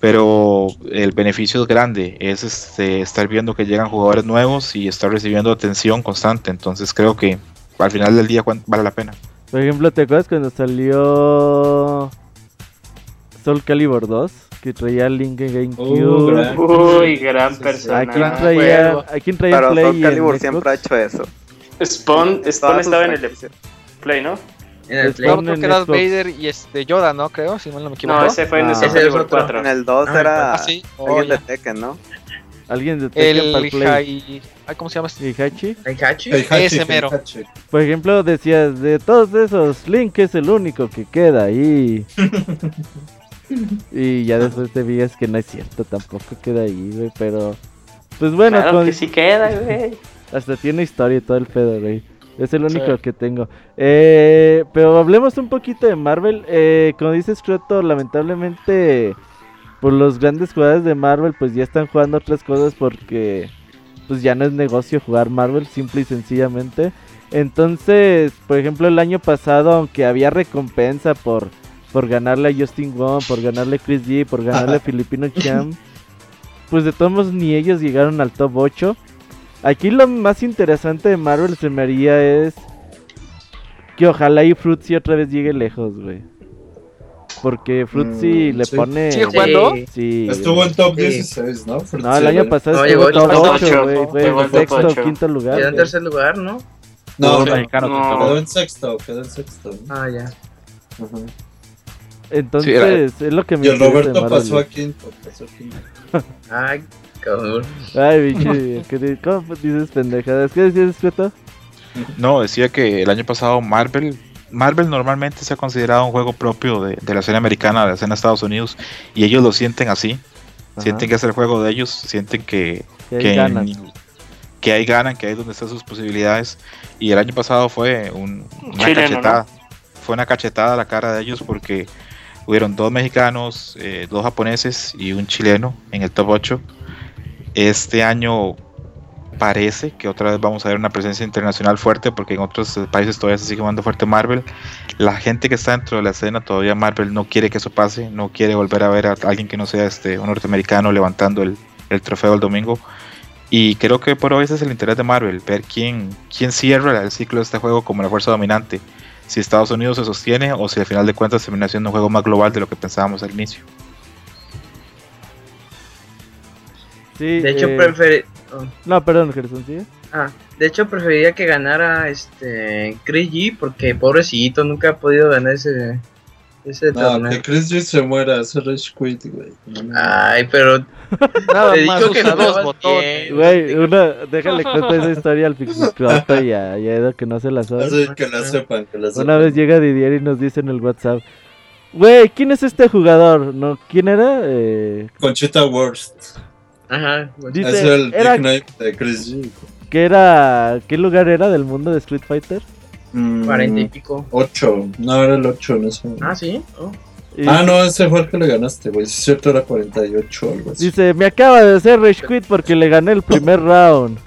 Speaker 4: pero el beneficio es grande, es este, estar viendo que llegan jugadores nuevos y estar recibiendo atención constante, entonces creo que al final del día vale la pena.
Speaker 1: Por ejemplo, ¿te acuerdas cuando salió Soul Calibur 2? Que traía Link en GameCube.
Speaker 2: Uy, gran persona. ¿A quién
Speaker 1: traía, ¿a quién traía
Speaker 5: Pero Soul Calibur siempre ha hecho eso.
Speaker 2: Spawn, Spawn estaba en el Play, ¿no?
Speaker 3: En el Play. creo que era Vader y este Yoda, ¿no? Creo, si mal no me equivoco.
Speaker 2: No, ese fue en el
Speaker 5: ah. 4. En el 2 ah, era ah, sí. alguien de Tekken, ¿no?
Speaker 1: Alguien de Tekken
Speaker 3: el para Play. ¿Cómo se llama?
Speaker 1: ¿Heihachi?
Speaker 6: ¿Heihachi?
Speaker 3: Ese mero.
Speaker 1: Por ejemplo, decías, de todos esos, Link es el único que queda ahí. y ya después te vías que no es cierto, tampoco queda ahí, güey, pero... Pues bueno,
Speaker 2: claro que sí queda, güey.
Speaker 1: Hasta tiene historia y todo el pedo, güey. Es el único que tengo. Eh, pero hablemos un poquito de Marvel. Eh, como dices, Croto, lamentablemente, por los grandes jugadores de Marvel, pues ya están jugando otras cosas porque pues ya no es negocio jugar Marvel, simple y sencillamente. Entonces, por ejemplo, el año pasado, aunque había recompensa por, por ganarle a Justin Wong, por ganarle a Chris G, por ganarle a Filipino Cham, pues de todos modos ni ellos llegaron al top 8. Aquí lo más interesante de Marvel se me haría es que ojalá y Fruitsy otra vez llegue lejos, güey. Porque Fruitsy mm, le pone.
Speaker 3: ¿Sigue jugando?
Speaker 1: Sí.
Speaker 7: Estuvo en top 16, ¿no?
Speaker 1: no, el año pasado estuvo en top 8, güey. Fue en sexto o quinto lugar.
Speaker 6: Quedó en tercer lugar, ¿no?
Speaker 7: No, no, quedó en sexto, quedó en sexto.
Speaker 6: Ah, ya.
Speaker 1: Entonces, es lo que me
Speaker 7: Y el Roberto pasó a quinto, pasó a quinto.
Speaker 6: Ay, cabrón.
Speaker 1: Ay, bicho, ¿cómo dices pendejadas? ¿Qué decías, Escueta?
Speaker 4: No, decía que el año pasado Marvel Marvel normalmente se ha considerado un juego propio de, la escena americana, de la escena de Estados Unidos, y ellos lo sienten así. Sienten que es el juego de ellos, sienten que,
Speaker 1: que, ahí ganan.
Speaker 4: que ahí ganan, que ahí es donde están sus posibilidades. Y el año pasado fue una cachetada. Fue una cachetada a la cara de ellos porque hubieron dos mexicanos, eh, dos japoneses y un chileno en el top 8. Este año parece que otra vez vamos a ver una presencia internacional fuerte porque en otros países todavía se sigue jugando fuerte Marvel. La gente que está dentro de la escena todavía Marvel no quiere que eso pase, no quiere volver a ver a alguien que no sea este un norteamericano levantando el, trofeo el domingo. Y creo que por hoy ese es el interés de Marvel, ver quién, quién cierra el ciclo de este juego como la fuerza dominante. Si Estados Unidos se sostiene o si al final de cuentas termina siendo un juego más global de lo que pensábamos al inicio.
Speaker 6: de hecho, eh,
Speaker 1: no, perdón, Gerson, ¿sí?
Speaker 6: Ah, de hecho preferiría que ganara este Chris G porque pobrecito nunca ha podido ganar ese ese
Speaker 7: no, torneo. que Chris G se muera, hace Rage Quit, güey.
Speaker 6: Ay, pero
Speaker 3: nada te más digo que dos botones.
Speaker 1: Güey, una déjale contar esa historia al Pixicroto y a Edo que no se la sabe.
Speaker 7: Así que la sepan, que la sepan.
Speaker 1: Una vez llega Didier y nos dice en el WhatsApp, Güey, ¿quién es este jugador? ¿No? ¿Quién era? Eh...
Speaker 7: Conchita Worst.
Speaker 6: Ajá.
Speaker 7: Dice, es el era, de Chris G.
Speaker 1: ¿Qué era? ¿Qué lugar era del mundo de Street Fighter?
Speaker 6: Mm, Cuarenta y pico.
Speaker 7: 8. No, era el 8 en
Speaker 6: ese Ah, sí. Oh.
Speaker 7: Ah, no, ese fue el que le ganaste, güey. Si es cierto, era 48 o algo así.
Speaker 1: Dice, me acaba de hacer Rage Quit porque le gané el primer round.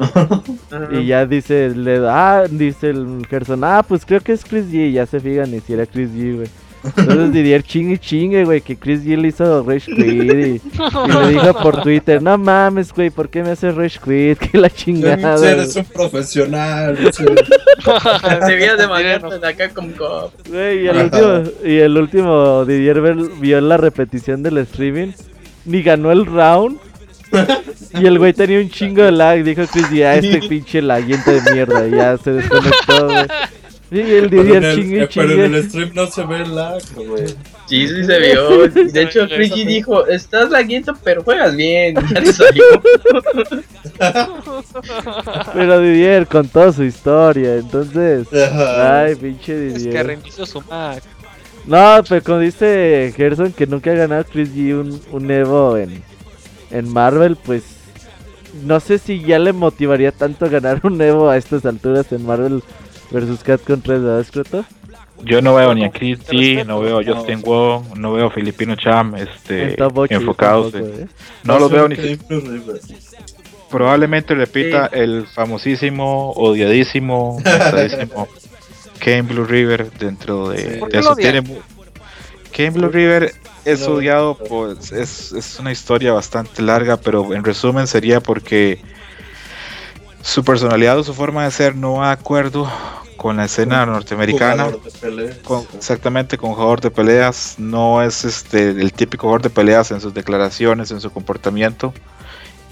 Speaker 1: y ya dice, le, ah, dice el Gerson, ah, pues creo que es Chris G. Y ya se fijan y si era Chris G, güey. Entonces Didier chingue chingue, güey, que Chris Gill hizo Rage Quit y, le dijo por Twitter, no mames, güey, ¿por qué me haces Rage Quit? Que la chingada.
Speaker 7: Eres un profesional.
Speaker 6: Debías de mandarte acá como cop.
Speaker 1: Güey, y el último, y el último Didier vio la repetición del streaming, ni ganó el round. Y el güey tenía un chingo de lag, dijo Chris, ya este pinche laguiente de mierda, y ya se desconectó, güey. Sí, el Didier chingue, chingue.
Speaker 7: Pero en el stream no se ve el lag, güey.
Speaker 6: Sí, sí se vio. De hecho, Friki dijo, estás laguito, pero juegas bien. Ya te salió.
Speaker 1: pero Didier con toda su historia, entonces... Ay, pinche Didier. Es
Speaker 3: que reinició su Mac.
Speaker 1: No, pero como dice Gerson que nunca ha ganado Chris G un, un Evo en, en Marvel, pues no sé si ya le motivaría tanto ganar un Evo a estas alturas en Marvel versus 3, ¿verdad, Scroto?
Speaker 4: Yo no veo ni a Christy, no veo a Justin Wong, no veo a Filipino Cham este, enfocados. ¿eh? No los veo ni Probablemente repita el famosísimo, odiadísimo, Kane Blue River dentro de, eso. Tiene, Kane Blue River es odiado, pues es, es una historia bastante larga, pero en resumen sería porque su personalidad o su forma de ser no va de acuerdo con la escena norteamericana. exactamente, con jugador de peleas. No es este el típico jugador de peleas en sus declaraciones, en su comportamiento.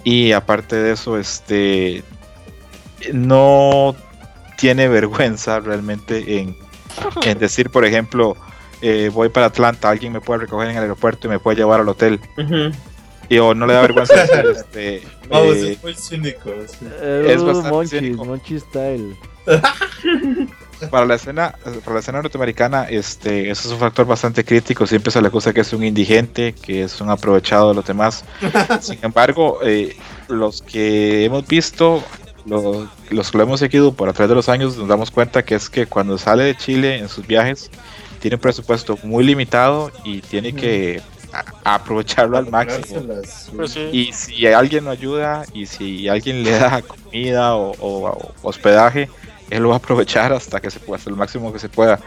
Speaker 4: Y aparte de eso, este no tiene vergüenza realmente en, decir, por ejemplo, eh, voy para Atlanta, alguien me puede recoger en el aeropuerto y me puede llevar al hotel. Y o no le da vergüenza decir, este.
Speaker 7: Vamos, eh, es muy cínico.
Speaker 1: Es bastante Monchi, style.
Speaker 4: para la escena para la escena norteamericana este eso es un factor bastante crítico siempre se le acusa que es un indigente que es un aprovechado de los demás sin embargo eh, los que hemos visto los, los, que lo hemos seguido por a través de los años nos damos cuenta que es que cuando sale de Chile en sus viajes tiene un presupuesto muy limitado y tiene que aprovecharlo al máximo. Pues y si alguien lo ayuda y si alguien le da comida o hospedaje, él lo va a aprovechar hasta que se pueda, hasta el máximo que se pueda.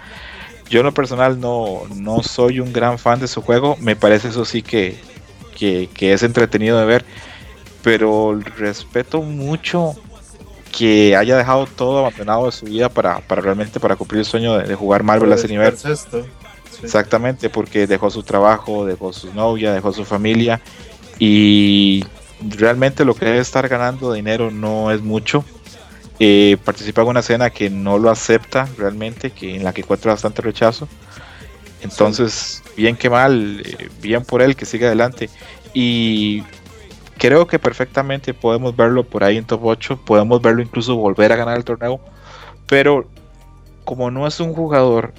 Speaker 4: Yo en lo personal no, no soy un gran fan de su juego, me parece eso sí que, que, es entretenido de ver, pero respeto mucho que haya dejado todo abandonado de su vida para, para realmente para cumplir el sueño de, jugar Marvel a ese nivel. Exactamente, porque dejó su trabajo, dejó su novia, dejó su familia y realmente lo que debe estar ganando dinero no es mucho eh, participa en una escena que no lo acepta realmente, que en la que encuentra bastante rechazo. Entonces, bien que mal, eh, bien por él que siga adelante. Y creo que perfectamente podemos verlo por ahí en top 8, podemos verlo incluso volver a ganar el torneo, pero como no es un jugador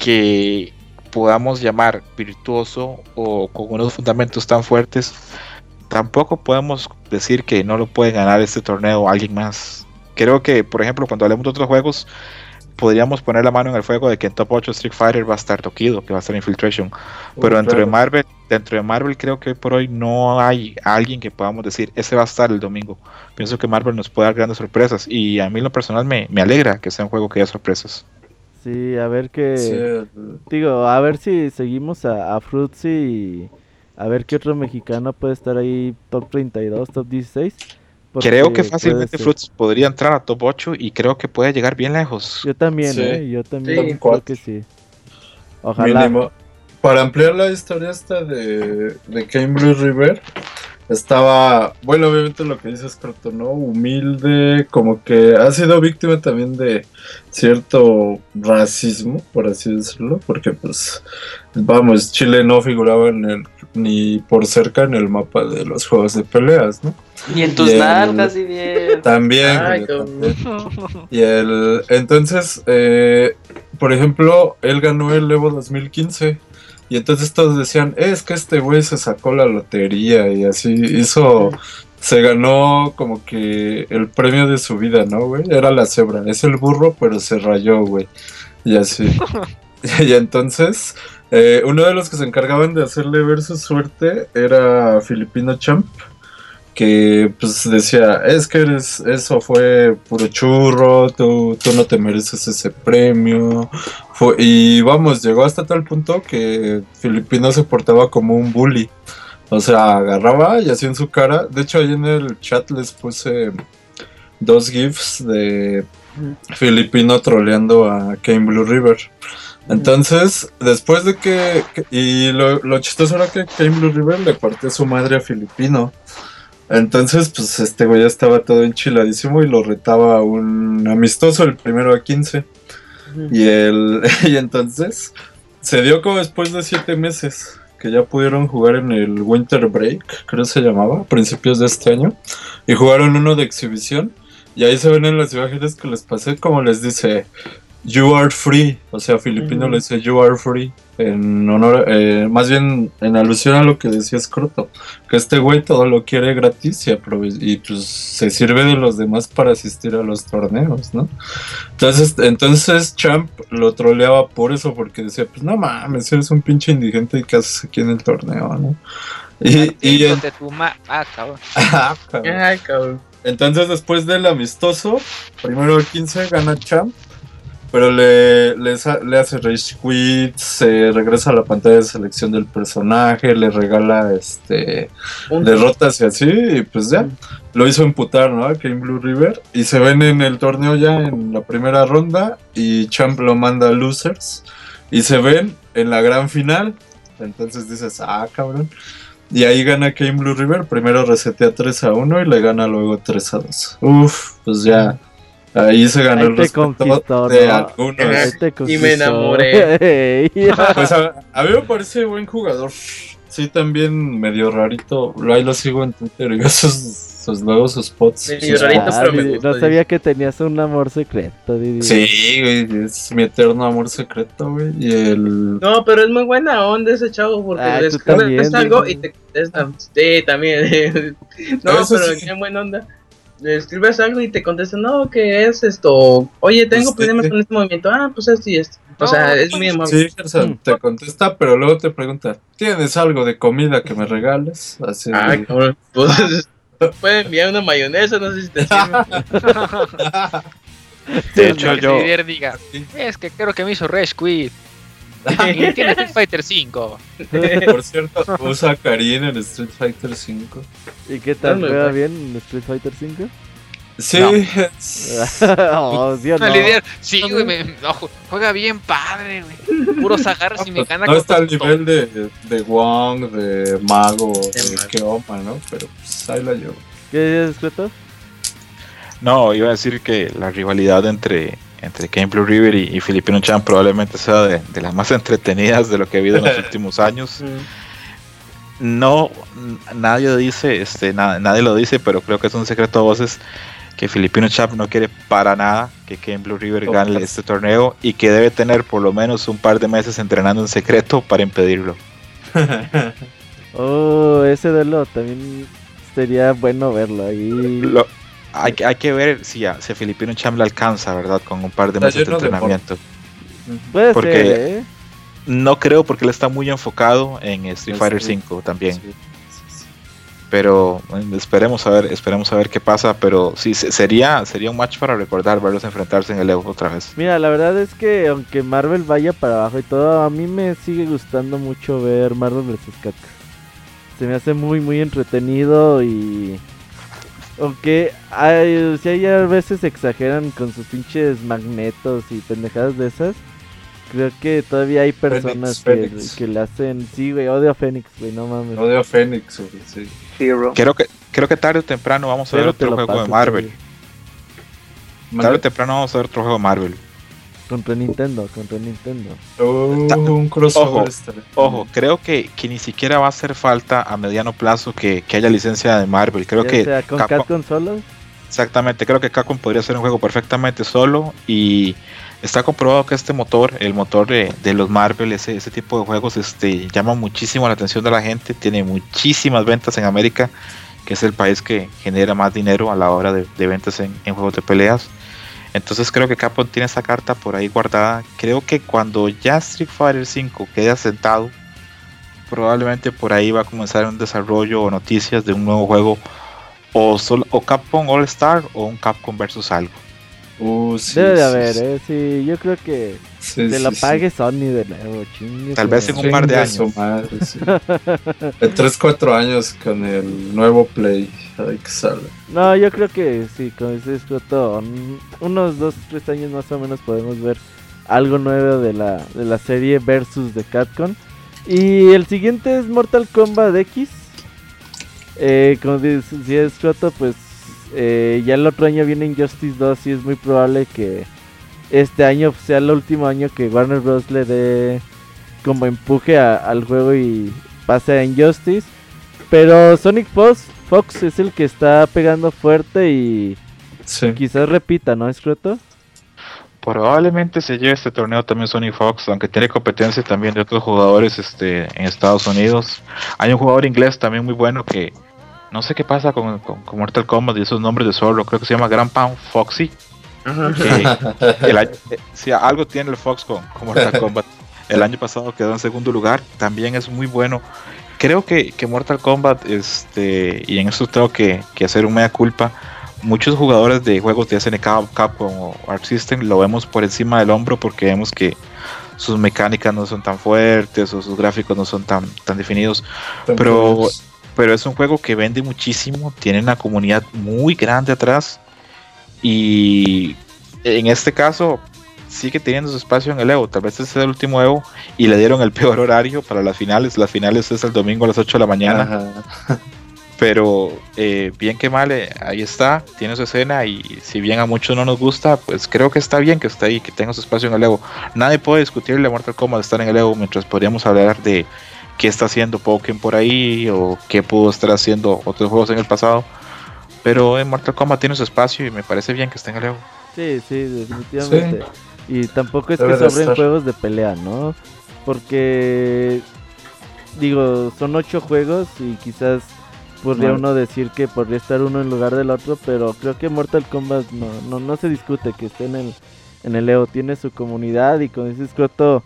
Speaker 4: que podamos llamar virtuoso o con unos fundamentos tan fuertes, tampoco podemos decir que no lo puede ganar este torneo alguien más creo que, por ejemplo, cuando hablemos de otros juegos, podríamos poner la mano en el fuego de que en Top 8 Street Fighter va a estar Tokido, que va a estar Infiltration. Pero dentro de Marvel, dentro de Marvel creo que hoy por hoy no hay alguien que podamos decir, ese va a estar el domingo. Pienso que Marvel nos puede dar grandes sorpresas y a mí lo personal me, alegra que sea un juego que haya sorpresas.
Speaker 1: Sí, a ver qué... Digo, a ver si seguimos a, a Fruitsy y a ver qué otro mexicano puede estar ahí top 32, top 16
Speaker 4: creo que fácilmente Fruits podría entrar a top 8 y creo que puede llegar bien lejos.
Speaker 1: Yo también, ¿eh? Yo también creo que sí. Ojalá.
Speaker 7: Para ampliar la historia esta de, de Cambridge River, estaba, bueno, obviamente lo que dice es corto, ¿no? Humilde, como que ha sido víctima también de cierto racismo, por así decirlo, porque pues, vamos, Chile no figuraba en el ni por cerca en el mapa de los juegos de peleas, ¿no?
Speaker 6: Ni en tus nalgas, y bien.
Speaker 7: También. Y el. Entonces, eh, por ejemplo, él ganó el Evo 2015. Y entonces todos decían, es que este güey se sacó la lotería y así hizo. Se ganó como que el premio de su vida, ¿no, güey? Era la cebra. Es el burro, pero se rayó, güey. Y así. y entonces eh, uno de los que se encargaban de hacerle ver su suerte era Filipino Champ, que pues decía, es que eres, eso fue puro churro, tú, tú no te mereces ese premio. Y vamos, llegó hasta tal punto que Filipino se portaba como un bully. O sea, agarraba y hacía en su cara. De hecho, ahí en el chat les puse dos GIFs de Filipino troleando a Kane Blue River. Entonces, después de que. y lo, chistoso era que Kane Blue River le partió su madre a Filipino. Entonces, pues este güey ya estaba todo enchiladísimo y lo retaba a un amistoso, el primero a 15. Y, el, y entonces se dio como después de siete meses que ya pudieron jugar en el Winter Break, creo que se llamaba, a principios de este año. Y jugaron uno de exhibición. Y ahí se ven en las imágenes que les pasé, como les dice, You are free. O sea, filipino le dice You are free. En honor, eh, más bien en alusión a lo que decía Scroto, que este güey todo lo quiere gratis y, y pues se sirve de los demás para asistir a los torneos, ¿no? Entonces, entonces Champ lo troleaba por eso, porque decía, pues no mames, eres un pinche indigente y qué haces aquí en el torneo, ¿no? Y, y ah, ah, cabrón. Entonces después del amistoso, primero el 15 gana Champ pero le, le, hace rage quit, se regresa a la pantalla de selección del personaje, le regala este derrotas y así, y pues ya, lo hizo imputar, ¿no? Que en Blue River, y se ven en el torneo ya en la primera ronda, y Champ lo manda a losers, y se ven en la gran final, entonces dices, ah, cabrón. Y ahí gana Kane Blue River, primero resetea 3 a 1 y le gana luego 3 a 2. Uf, pues ya Ahí se ganó el respeto de algunos.
Speaker 6: y me enamoré.
Speaker 7: pues a, a, mí me parece buen jugador. Sí, también medio rarito. Ahí lo sigo en Twitter y sus, sus nuevos spots. Medio rarito,
Speaker 1: pero me gusta, No sabía que tenías un amor secreto,
Speaker 7: Didi. Sí, güey, es mi eterno amor secreto, güey. Y el...
Speaker 6: No, pero es muy buena onda ese chavo porque ah, descubres algo y te contestan. Sí, también. no, pero qué buena onda le escribes algo y te contesta, no, ¿qué es esto? Oye, tengo problemas con este movimiento. Ah, pues esto y esto. O sea, es muy amable.
Speaker 7: Sí, mm. te contesta, pero luego te pregunta, ¿tienes algo de comida que me regales? Así.
Speaker 6: Ah, cabrón. Pues, puede enviar una mayonesa, no sé si te sirve.
Speaker 3: de hecho, yo. Diga, es que creo que me hizo Red Squid. y tiene Street Fighter 5.
Speaker 7: Por cierto, usa Karin en Street Fighter 5.
Speaker 1: ¿Y qué tal? ¿Juega bien en Street Fighter 5?
Speaker 7: Sí.
Speaker 3: oh, Dios, no. Sí, güey, me, juega bien padre, güey. Puros agarres y me gana.
Speaker 7: No está al nivel de, de Wong, de Mago, de, Keoma, ¿no? Pero pues ahí la llevo.
Speaker 1: ¿Qué es, Cleto?
Speaker 4: No, iba a decir que la rivalidad entre entre Kane Blue River y, Filipino Chan probablemente sea de, las más entretenidas de lo que he visto en los últimos años. No, nadie dice, este, nadie lo dice, pero creo que es un secreto a voces que Filipino Champ no quiere para nada que Kane Blue River gane este torneo y que debe tener por lo menos un par de meses entrenando en secreto para impedirlo.
Speaker 1: oh, ese duelo también sería bueno verlo ahí
Speaker 4: hay, hay que ver si a, si Filipino Champ le alcanza, ¿verdad? Con un par de meses de entrenamiento.
Speaker 1: Puede porque ser, ¿eh?
Speaker 4: no creo porque él está muy enfocado en Street Fighter 5 también. Pero esperemos a ver, esperemos a ver qué pasa, pero sí sería sería un match para recordar verlos enfrentarse en el Evo otra vez.
Speaker 1: Mira, la verdad es que aunque Marvel vaya para abajo y todo, a mí me sigue gustando mucho ver Marvel vs. Capcom. Se me hace muy muy entretenido y aunque hay, si hay a veces exageran con sus pinches magnetos y pendejadas de esas. Creo que todavía hay personas que, que, le hacen. Sí, güey, odio a Fénix, güey, no mames.
Speaker 7: Odio a Fénix, güey, sí.
Speaker 4: Creo que, creo que tarde o temprano vamos a ver otro juego de Marvel. Tarde o temprano vamos a ver otro juego de Marvel.
Speaker 1: Contra Nintendo, contra Nintendo.
Speaker 7: un crossover.
Speaker 4: Ojo, creo que, que, ni siquiera va a hacer falta a mediano plazo que, que haya licencia de Marvel. Creo que.
Speaker 1: Sea, ¿Con Capcom, solo?
Speaker 4: Exactamente, creo que Capcom podría ser un juego perfectamente solo y está comprobado que este motor, el motor de, de los Marvel, ese, ese, tipo de juegos, este, llama muchísimo la atención de la gente, tiene muchísimas ventas en América, que es el país que genera más dinero a la hora de, de ventas en, en, juegos de peleas. Entonces creo que Capcom tiene esa carta por ahí guardada. Creo que cuando ya Street Fighter 5 quede asentado, probablemente por ahí va a comenzar un desarrollo o noticias de un nuevo juego o, solo, o Capcom All Star o un Capcom versus algo.
Speaker 1: Uh, Debe de haber, eh, sí, yo creo que se la pague Sony de nuevo, chingue.
Speaker 4: Tal vez en un par de años.
Speaker 7: Madre, en 3-4 años con el nuevo Play.
Speaker 1: No, yo creo que sí, con ese explotó. Unos 2-3 años más o menos podemos ver algo nuevo de la, de la serie versus de Capcom. Y el siguiente es Mortal Kombat X. Eh, como si es pues eh, ya el otro año viene Injustice 2 y es muy probable que este año sea el último año que Warner Bros. le dé como empuje al juego y pase a Injustice. Pero Sonic Fox, Fox es el que está pegando fuerte y quizás repita, ¿no, Escroto?
Speaker 4: Probablemente se lleve este torneo también Sony Fox, aunque tiene competencia también de otros jugadores este, en Estados Unidos. Hay un jugador inglés también muy bueno que no sé qué pasa con, con, Mortal Kombat y esos nombres de solo, creo que se llama Grand Pound Foxy. Eh, si algo tiene el Fox con, Mortal Kombat. El año pasado quedó en segundo lugar, también es muy bueno. Creo que, que Mortal Kombat, este, y en eso tengo que, que hacer un mea culpa muchos jugadores de juegos de SNK, Capcom o Arc System lo vemos por encima del hombro porque vemos que sus mecánicas no son tan fuertes o sus gráficos no son tan, tan definidos. Pero, pero es un juego que vende muchísimo, tiene una comunidad muy grande atrás y en este caso sigue teniendo su espacio en el Evo. Tal vez este es el último Evo y le dieron el peor horario para las finales. Las finales es el domingo a las 8 de la mañana. Pero eh, bien que mal, eh, ahí está, tiene su escena y si bien a muchos no nos gusta, pues creo que está bien que esté ahí, que tenga su espacio en el Evo. Nadie puede discutirle a Mortal Kombat estar en el Evo mientras podríamos hablar de qué está haciendo Pokémon por ahí o qué pudo estar haciendo otros juegos en el pasado. Pero en Mortal Kombat tiene su espacio y me parece bien que esté en el Evo.
Speaker 1: Sí, sí, definitivamente. Y tampoco es que sobren juegos de pelea, ¿no? Porque, digo, son ocho juegos y quizás podría uno decir que podría estar uno en lugar del otro, pero creo que Mortal Kombat no, no, no se discute que esté en el, en el EO, tiene su comunidad y como dices Croto,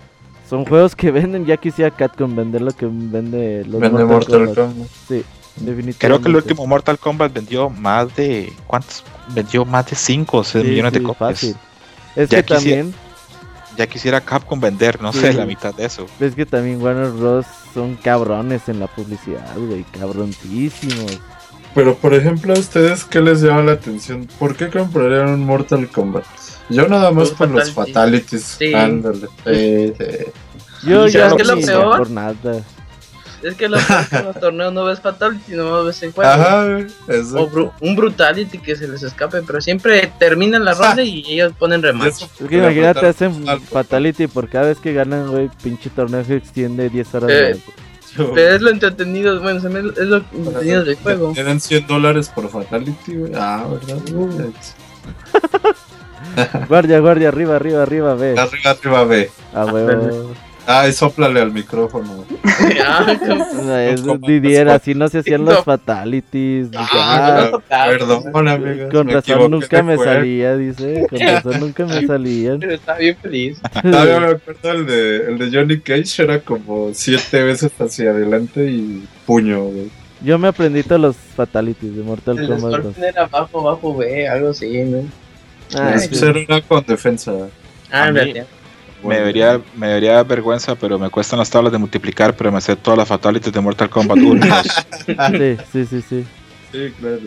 Speaker 1: son juegos que venden, ya quisiera Catcom vender lo que vende
Speaker 7: los Mortal, Kombat.
Speaker 1: Sí, definitivamente.
Speaker 4: Creo que el último Mortal Kombat vendió más de, ¿cuántos? Vendió más de 5 o 6 millones de copias.
Speaker 1: Es que también
Speaker 4: ya quisiera Capcom vender, no sé, la mitad de eso.
Speaker 1: Es que también Warner Bros. son cabrones en la publicidad, güey, cabroncísimos.
Speaker 7: Pero, por ejemplo, ¿a ustedes qué les llama la atención? ¿Por qué comprarían un Mortal Kombat? Yo nada más por los fatalities. Ándale.
Speaker 1: Yo ya no por nada.
Speaker 6: Es que los, los torneos no ves Fatality, no ves en juego. Ajá, o un Brutality que se les escape, pero siempre terminan la ronda y ellos ponen rematch.
Speaker 1: Es que imagínate, hacen Fatality por cada vez que ganan, güey, pinche torneo se extiende 10 horas. Eh,
Speaker 6: pero es lo entretenido, bueno, es lo entretenido del juego.
Speaker 7: Eran 100 dólares por Fatality, güey. Ah, ¿verdad?
Speaker 1: guardia, guardia, arriba, arriba, arriba, ve.
Speaker 7: Arriba, arriba, ve.
Speaker 1: Ah, huevo.
Speaker 7: Ay, soplale al micrófono.
Speaker 1: es Didier, así no se hacían los fatalities.
Speaker 7: Ah, perdón, amigo.
Speaker 1: Con razón nunca me salía, dice. Con razón nunca me salían.
Speaker 6: Pero está bien feliz.
Speaker 7: Todavía me acuerdo el de, el de Johnny Cage, era como siete veces hacia adelante y puño, güey.
Speaker 1: Yo me aprendí todos los fatalities de Mortal Kombat.
Speaker 6: El era bajo, bajo B, algo así, ¿no?
Speaker 7: Ah, sí. era con defensa.
Speaker 6: Ah, en realidad.
Speaker 4: Me debería, me debería dar vergüenza, pero me cuestan las tablas de multiplicar, pero me sé todas las fatalities de Mortal Kombat 1.
Speaker 1: sí, sí, sí, sí.
Speaker 7: Sí, claro.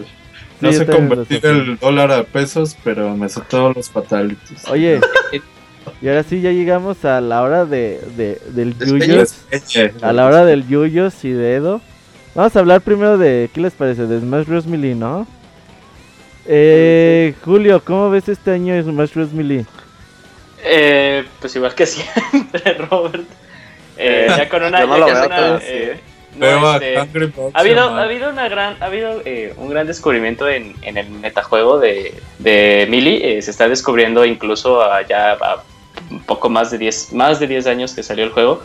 Speaker 7: No sé convertir el dólar a pesos, pero me sé todos los fatalities.
Speaker 1: Oye, y ahora sí ya llegamos a la hora de, de del Yuyos. A la hora del Yuyos y de Edo. Vamos a hablar primero de, ¿qué les parece? De Smash Bros. Melee, ¿no? Eh, Julio, ¿cómo ves este año Smash Bros. Melee?
Speaker 2: Eh, pues igual que siempre, Robert. Eh, ya con una. ha habido, ha habido una gran, ha habido eh, un gran descubrimiento en, en el metajuego de, de Mili. Eh, se está descubriendo incluso ya a un poco más de 10 más de 10 años que salió el juego.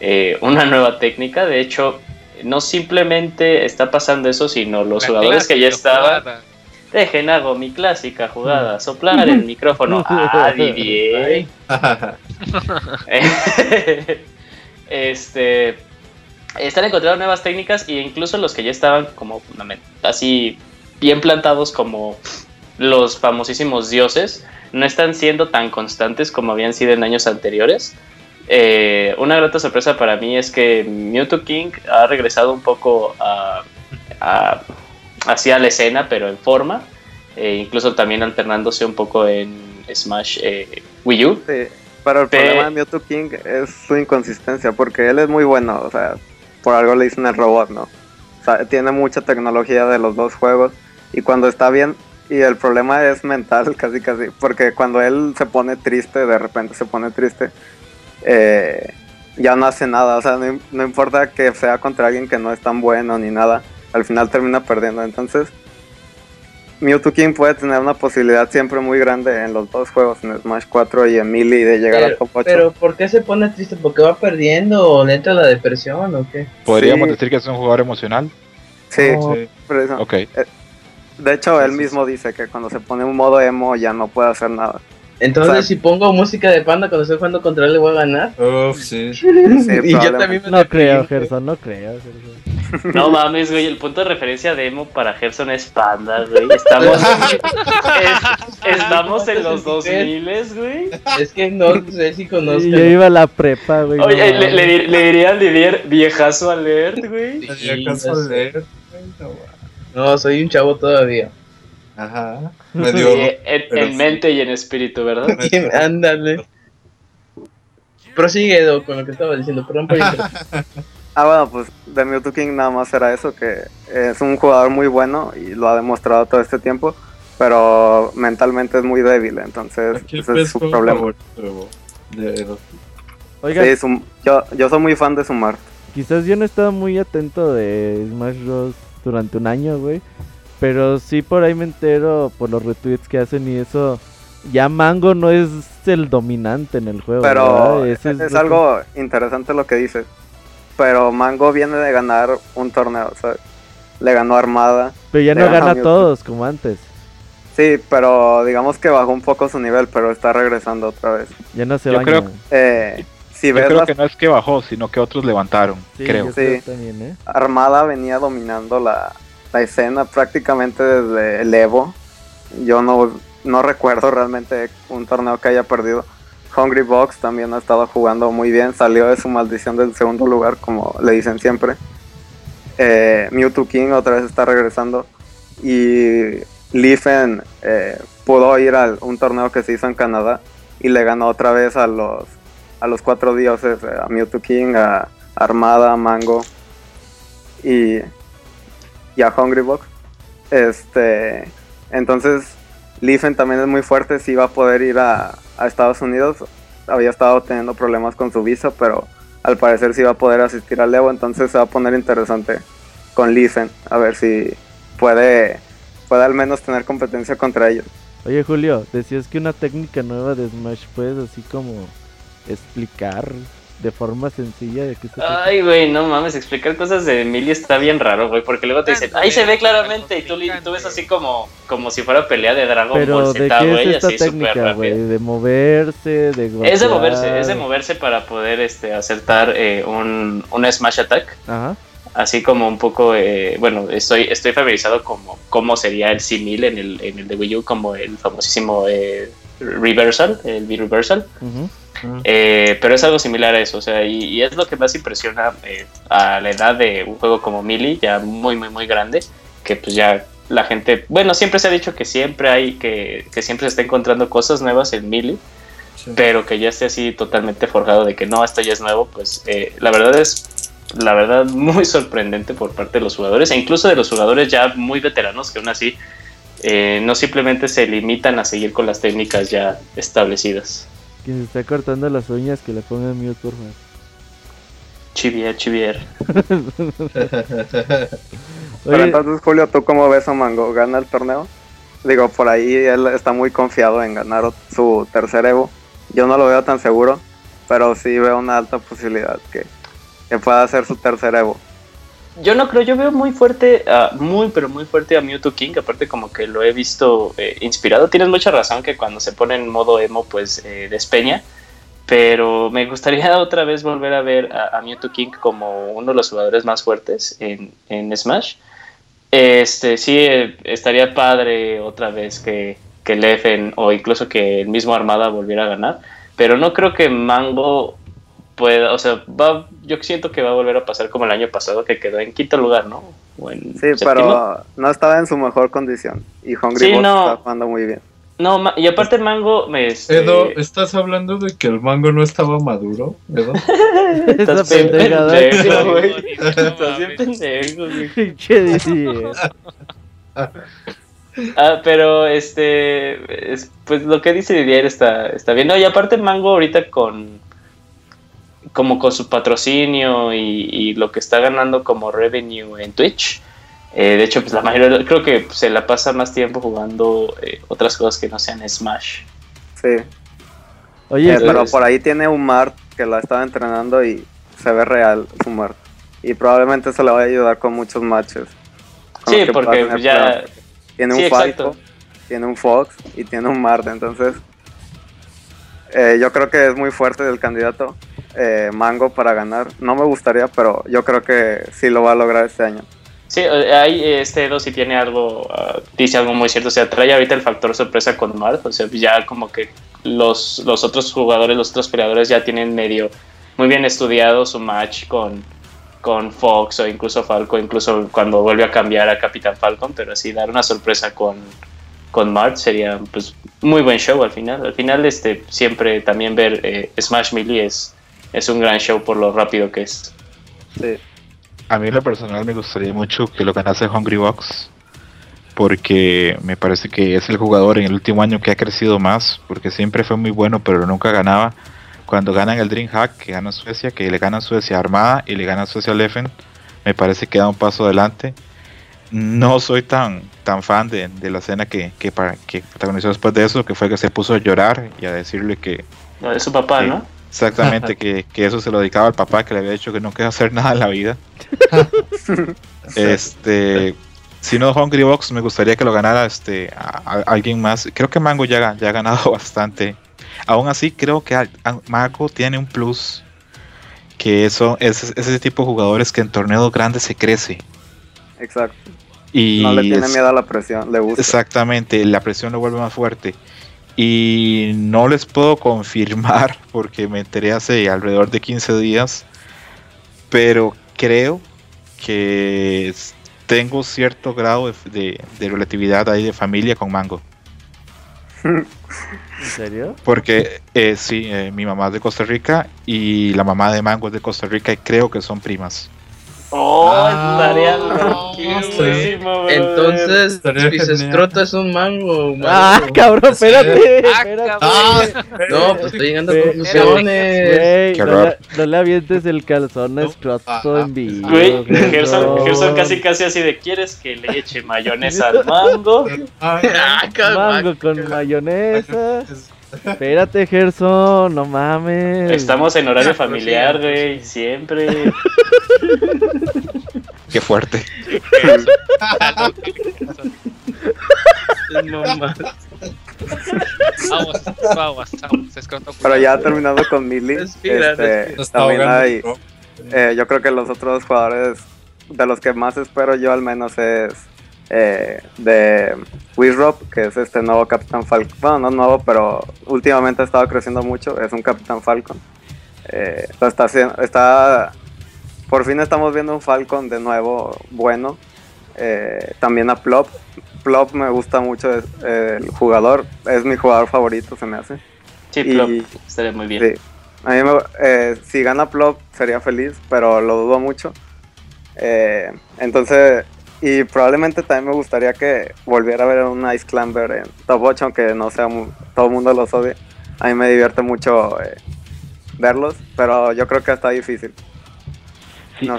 Speaker 2: Eh, una nueva técnica. De hecho, no simplemente está pasando eso, sino los jugadores que ya estaban. Dejen, hago mi clásica jugada, soplar el micrófono. Ah, Didier. este, están encontrando nuevas técnicas e incluso los que ya estaban como así bien plantados como los famosísimos dioses, no están siendo tan constantes como habían sido en años anteriores. Eh, una grata sorpresa para mí es que Mewtwo King ha regresado un poco a hacia la escena, pero en forma, e incluso también alternándose un poco en Smash eh, Wii U.
Speaker 5: Sí, pero el problema de Mewtwo King es su inconsistencia, porque él es muy bueno, o sea, por algo le dicen el robot, ¿no? O sea, tiene mucha tecnología de los dos juegos, y cuando está bien, y el problema es mental, casi casi, porque cuando él se pone triste, de repente se pone triste, eh, ya no hace nada, o sea, no, no importa que sea contra alguien que no es tan bueno ni nada, al final termina perdiendo. Entonces, Mewtwo King puede tener una posibilidad siempre muy grande en los dos juegos, en Smash 4 y en Melee, de llegar
Speaker 6: pero,
Speaker 5: al top 8.
Speaker 6: Pero, ¿por qué se pone triste? ¿Porque va perdiendo o le entra la depresión o qué?
Speaker 4: ¿Podríamos decir que es un jugador emocional?
Speaker 5: Sí, sí.
Speaker 4: Ok.
Speaker 5: Eh, de hecho, él mismo dice que cuando se pone un modo emo ya no puede hacer nada.
Speaker 6: Entonces, o sea, si pongo música de panda cuando estoy jugando contra él, le voy a ganar.
Speaker 7: Uf, sí.
Speaker 5: sí
Speaker 6: y yo también me
Speaker 1: No creo, Gerson, no creo. Gerson.
Speaker 2: No mames, güey, el punto de referencia de emo para Gerson es panda, güey. Estamos, es, estamos en los 2000, güey.
Speaker 6: Es que no sé si conozco.
Speaker 1: Yo iba a la prepa, güey.
Speaker 2: Oye, no, le, le, le, diría al Didier viejazo alert, güey.
Speaker 7: Sí, viejazo alert.
Speaker 6: No, soy un chavo todavía.
Speaker 7: Ajá. Medio,
Speaker 2: en, en mente y en espíritu, ¿verdad?
Speaker 6: Ándale. Prosigue, Edo, con lo que estaba diciendo. Perdón por
Speaker 5: Ah, bueno, pues de Mewtwo King nada más era eso, que es un jugador muy bueno y lo ha demostrado todo este tiempo, pero mentalmente es muy débil, entonces ese es su problema.
Speaker 1: Oiga,
Speaker 5: sí, su, yo, yo soy muy fan de su Mart.
Speaker 1: Quizás yo no he estado muy atento de Smash Bros. durante un año, güey. Pero sí por ahí me entero por los retweets que hacen y eso. Ya Mango no es el dominante en el juego.
Speaker 5: Pero es, es, es algo que... interesante lo que dices. Pero Mango viene de ganar un torneo, ¿sabes? Le ganó Armada.
Speaker 1: Pero ya no gana a todos como antes.
Speaker 5: Sí, pero digamos que bajó un poco su nivel, pero está regresando otra vez.
Speaker 1: Ya no se
Speaker 4: Yo
Speaker 1: baña.
Speaker 4: creo,
Speaker 5: eh, si
Speaker 4: yo
Speaker 5: ves
Speaker 4: creo
Speaker 5: las...
Speaker 4: que no es que bajó, sino que otros levantaron,
Speaker 1: Sí,
Speaker 4: creo.
Speaker 1: yo
Speaker 5: Sí.
Speaker 1: también, ¿eh?
Speaker 5: Armada venía dominando la, la escena prácticamente desde el Evo. Yo no, no recuerdo realmente un torneo que haya perdido. Hungry Box también ha estado jugando muy bien. Salió de su maldición del segundo lugar, como le dicen siempre. Eh, Mewtwo King otra vez está regresando. Y Leafen eh, pudo ir a un torneo que se hizo en Canadá y le ganó otra vez a los, a los cuatro dioses: eh, a Mewtwo King, a Armada, a Mango y, y a Hungry Box. Este, entonces, Leafen también es muy fuerte. Si va a poder ir a, a Estados Unidos. Había estado teniendo problemas con su visa, pero al parecer sí va a poder asistir al Evo. Entonces se va a poner interesante con Leafen. A ver si puede, puede al menos tener competencia contra ellos.
Speaker 1: Oye, Julio, decías que una técnica nueva de Smash puedes así como explicar de forma sencilla de qué se.
Speaker 2: Ay, güey, no mames, explicar cosas de Emily está bien raro, güey, porque luego te dicen, ahí se ve claramente, y tú, tú ves así como, como si fuera pelea de Dragon
Speaker 1: Pero
Speaker 2: Ball
Speaker 1: ¿de
Speaker 2: Z, güey,
Speaker 1: es esta
Speaker 2: así súper
Speaker 1: técnica, güey?
Speaker 2: rápido.
Speaker 1: De moverse, de
Speaker 2: Es de
Speaker 1: golpear.
Speaker 2: moverse, es de moverse para poder este, acertar eh, un, un Smash Attack.
Speaker 1: Ajá.
Speaker 2: Así como un poco, eh, bueno, estoy, estoy familiarizado como cómo sería el simil en el, en el de Wii U, como el famosísimo eh, Reversal, el V-Reversal.
Speaker 1: ujú.
Speaker 2: Eh, pero es algo similar a eso, o sea, y, y es lo que más impresiona eh, a la edad de un juego como Melee, ya muy, muy, muy grande, que pues ya la gente, bueno, siempre se ha dicho que siempre hay, que, que siempre se está encontrando cosas nuevas en Melee,
Speaker 7: Sí.
Speaker 2: pero que ya esté así totalmente forjado de que no, esto ya es nuevo, pues eh, la verdad es, la verdad, muy sorprendente por parte de los jugadores, e incluso de los jugadores ya muy veteranos, que aún así eh, no simplemente se limitan a seguir con las técnicas ya establecidas.
Speaker 1: Quien se está cortando las uñas, que le pongan mute, por favor.
Speaker 2: Chivier, chivier.
Speaker 5: Pero entonces, Julio, ¿tú cómo ves a Mango? ¿Gana el torneo? Digo, por ahí él está muy confiado en ganar su tercer Evo. Yo no lo veo tan seguro, pero sí veo una alta posibilidad que, que pueda ser su tercer Evo.
Speaker 2: Yo no creo, yo veo muy fuerte, muy pero muy fuerte a Mewtwo King, aparte como que lo he visto eh, inspirado. Tienes mucha razón que cuando se pone en modo emo pues eh, despeña, pero me gustaría otra vez volver a ver a, Mewtwo King como uno de los jugadores más fuertes en, Smash. Este, sí, eh, estaría padre otra vez que, que Leffen o incluso que el mismo Armada volviera a ganar, pero no creo que Mango pueda, o sea, va, yo siento que va a volver a pasar como el año pasado que quedó en quinto lugar, ¿no? O en
Speaker 5: Sí,
Speaker 2: séptimo.
Speaker 5: pero no estaba en su mejor condición. Y Hungry
Speaker 2: Sí, no.
Speaker 5: está jugando muy bien.
Speaker 2: No, ma- y aparte Mango me... este,
Speaker 7: Edo, ¿estás hablando de que el mango no estaba maduro? Edo?
Speaker 2: Estás bien pendejo, güey. Estás bien pendejo, güey.
Speaker 1: Didier.
Speaker 2: Ah, pero este, es- pues lo que dice Didier está, está bien. No, y aparte Mango ahorita con, como con su patrocinio y, y lo que está ganando como revenue en Twitch, Eh, de hecho, pues la mayoría, creo que se la pasa más tiempo jugando eh, otras cosas que no sean Smash.
Speaker 5: Sí. Oye, pero por ahí tiene un Mart que la estaba entrenando y se ve real su Mart. Y probablemente se le va a ayudar con muchos matches.
Speaker 2: sí, porque ya...
Speaker 5: Tiene un Falco, tiene un Fox y tiene un Mart, entonces... yo creo que es muy fuerte el candidato eh, Mango para ganar. No me gustaría, pero yo creo que sí lo va a lograr este año.
Speaker 2: Sí, ahí este Edo sí tiene algo, ah, dice algo muy cierto, o sea, trae ahorita el factor sorpresa con Marth, o sea, ya como que los, los otros jugadores, los otros peleadores ya tienen medio muy bien estudiado su match con, con Fox o incluso Falco, incluso cuando vuelve a cambiar a Capitán Falcon, pero así dar una sorpresa con, con Marth sería pues muy buen show al final. Al final este siempre también ver eh, Smash Melee es es un gran show por lo rápido que es.
Speaker 4: Sí. A mí en lo personal me gustaría mucho que lo ganase Hungry Box porque me parece que es el jugador en el último año que ha crecido más, porque siempre fue muy bueno pero nunca ganaba. Cuando ganan el Dream Hack, que gana Suecia, que le gana Suecia Armada y le gana Suecia Leffen, me parece que da un paso adelante. No soy tan tan fan de, la escena que, que, que protagonizó después de eso, que fue que se puso a llorar y a decirle que...
Speaker 2: No, de su papá, ¿no?
Speaker 4: Exactamente, que, eso se lo dedicaba al papá que le había dicho que no quería hacer nada en la vida. este, si no Hungry Box, me gustaría que lo ganara este a, alguien más. Creo que Mango ya, ya ha ganado bastante. Aún así, creo que Mango tiene un plus. Que eso es, ese tipo de jugadores que en torneos grandes se crece.
Speaker 5: Exacto. Y no le tiene miedo a la presión, le gusta.
Speaker 4: Exactamente, la presión lo vuelve más fuerte. Y no les puedo confirmar porque me enteré hace alrededor de 15 días, pero creo que tengo cierto grado de, relatividad ahí de familia con Mango.
Speaker 1: ¿En serio?
Speaker 4: Porque eh, sí, eh, mi mamá es de Costa Rica y la mamá de Mango es de Costa Rica y creo que son primas.
Speaker 2: Oh, ah, estaría
Speaker 6: Entonces, Pisestroto es un mango,
Speaker 1: Ah, cabrón, espérate. Ah,
Speaker 6: ah, no, pues estoy llegando a conclusiones.
Speaker 1: no, le, avientes el calzón a Scroto en vivo.
Speaker 2: Güey, Gerson, casi casi así de ¿quieres que le eche mayonesa al mango?
Speaker 1: mango con mayonesa. Espérate, Gerson, no mames.
Speaker 2: Estamos en horario familiar, güey, siempre.
Speaker 4: Qué fuerte.
Speaker 5: Pero ya terminando con Millie, este, también hay, eh, yo creo que los otros jugadores de los que más espero yo al menos es eh, de Wizrop, que es este nuevo Capitán Falcon. Bueno, no nuevo, pero últimamente ha estado creciendo mucho. Es un Capitán Falcon. Eh, está, está, por fin estamos viendo un Falcon de nuevo bueno. Eh, también a Plop. Plop me gusta mucho el jugador. Es mi jugador favorito, se me hace.
Speaker 2: Sí, Plop estaría muy bien.
Speaker 5: A mí me, si gana Plop sería feliz, pero lo dudo mucho. entonces y probablemente también me gustaría que volviera a ver un Ice Climber en Top 8, aunque no sea todo el mundo los odie. A mí me divierte mucho eh, verlos, pero yo creo que está difícil.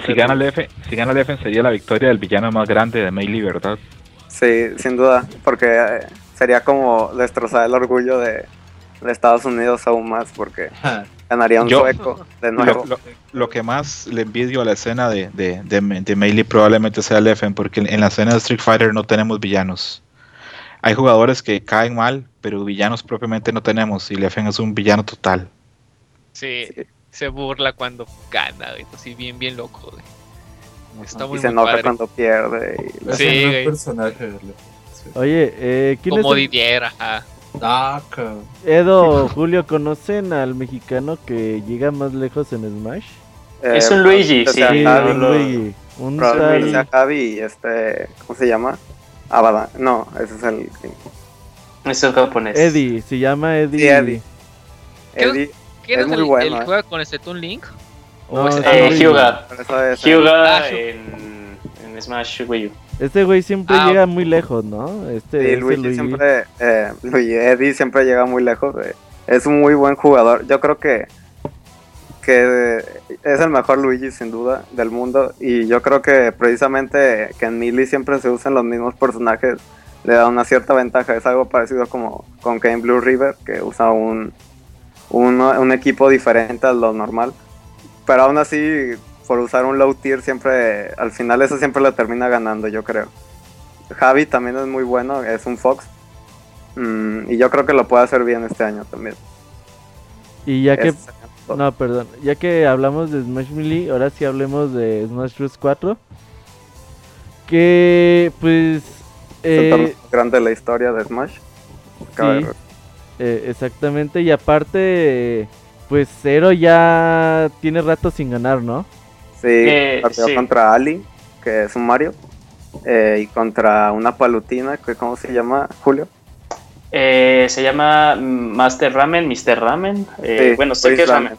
Speaker 4: Si, gana el F, si gana el F sería la victoria del villano más grande de Melee, ¿verdad?
Speaker 5: Sí, sin duda, porque eh, sería como destrozar el orgullo de, de Estados Unidos aún más, porque Ganaría un sueco de nuevo.
Speaker 4: Lo, que más le envidio a la escena de, de, de, Melee probablemente sea el Leffen, porque en la escena de Street Fighter no tenemos villanos. Hay jugadores que caen mal, pero villanos propiamente no tenemos, y Leffen es un villano total.
Speaker 3: Sí, se burla cuando gana, así bien, bien loco.
Speaker 5: Está muy, y se enoja cuando pierde.
Speaker 3: Y... Sí, personaje.
Speaker 1: Oye, eh, ¿quién
Speaker 3: Como Didier, ajá.
Speaker 1: Edo, Julio, ¿conocen al mexicano que llega más lejos en Smash?
Speaker 2: Eh, es un Luigi, sí.
Speaker 1: un Luigi.
Speaker 5: Un tal... Javi, este, ¿cómo se llama? Abada. No, ese es el...
Speaker 2: Es el japonés.
Speaker 1: Eddie, se llama Eddie.
Speaker 5: Sí, Eddie.
Speaker 3: Eddie ¿Quién es, muy el, bueno, el ¿eh? juega con este Toon Link?
Speaker 2: ¿O es eh, Hyuga. Hyuga ah, en, en Smash Wii U.
Speaker 1: Este güey siempre ah, llega muy lejos, ¿no? Este
Speaker 5: sí, Luigi, siempre, eh, Luigi Eddie siempre llega muy lejos. Eh. Es un muy buen jugador. Yo creo que que es el mejor Luigi sin duda del mundo y yo creo que precisamente que en Melee siempre se usan los mismos personajes le da una cierta ventaja, es algo parecido como con Game Blue River que usa un, un, equipo diferente a lo normal, pero aún así por usar un low tier siempre, al final eso siempre lo termina ganando yo creo. Javi también es muy bueno, es un Fox mm, y yo creo que lo puede hacer bien este año también.
Speaker 1: Y ya que no, perdón. Ya que hablamos de Smash Melee, ahora sí hablemos de Smash Bros 4. Que pues...
Speaker 5: Eh, es el más grande de la historia de Smash.
Speaker 1: Sí, eh, exactamente. Y aparte, pues Zero ya tiene rato sin ganar, ¿no?
Speaker 5: Sí, eh, partió contra Ali, que es un Mario. Eh, y contra una palutina, que ¿cómo se llama, Julio?
Speaker 2: Eh, se llama Master Ramen, Mr. Ramen. Eh, bueno, sé que es ramen.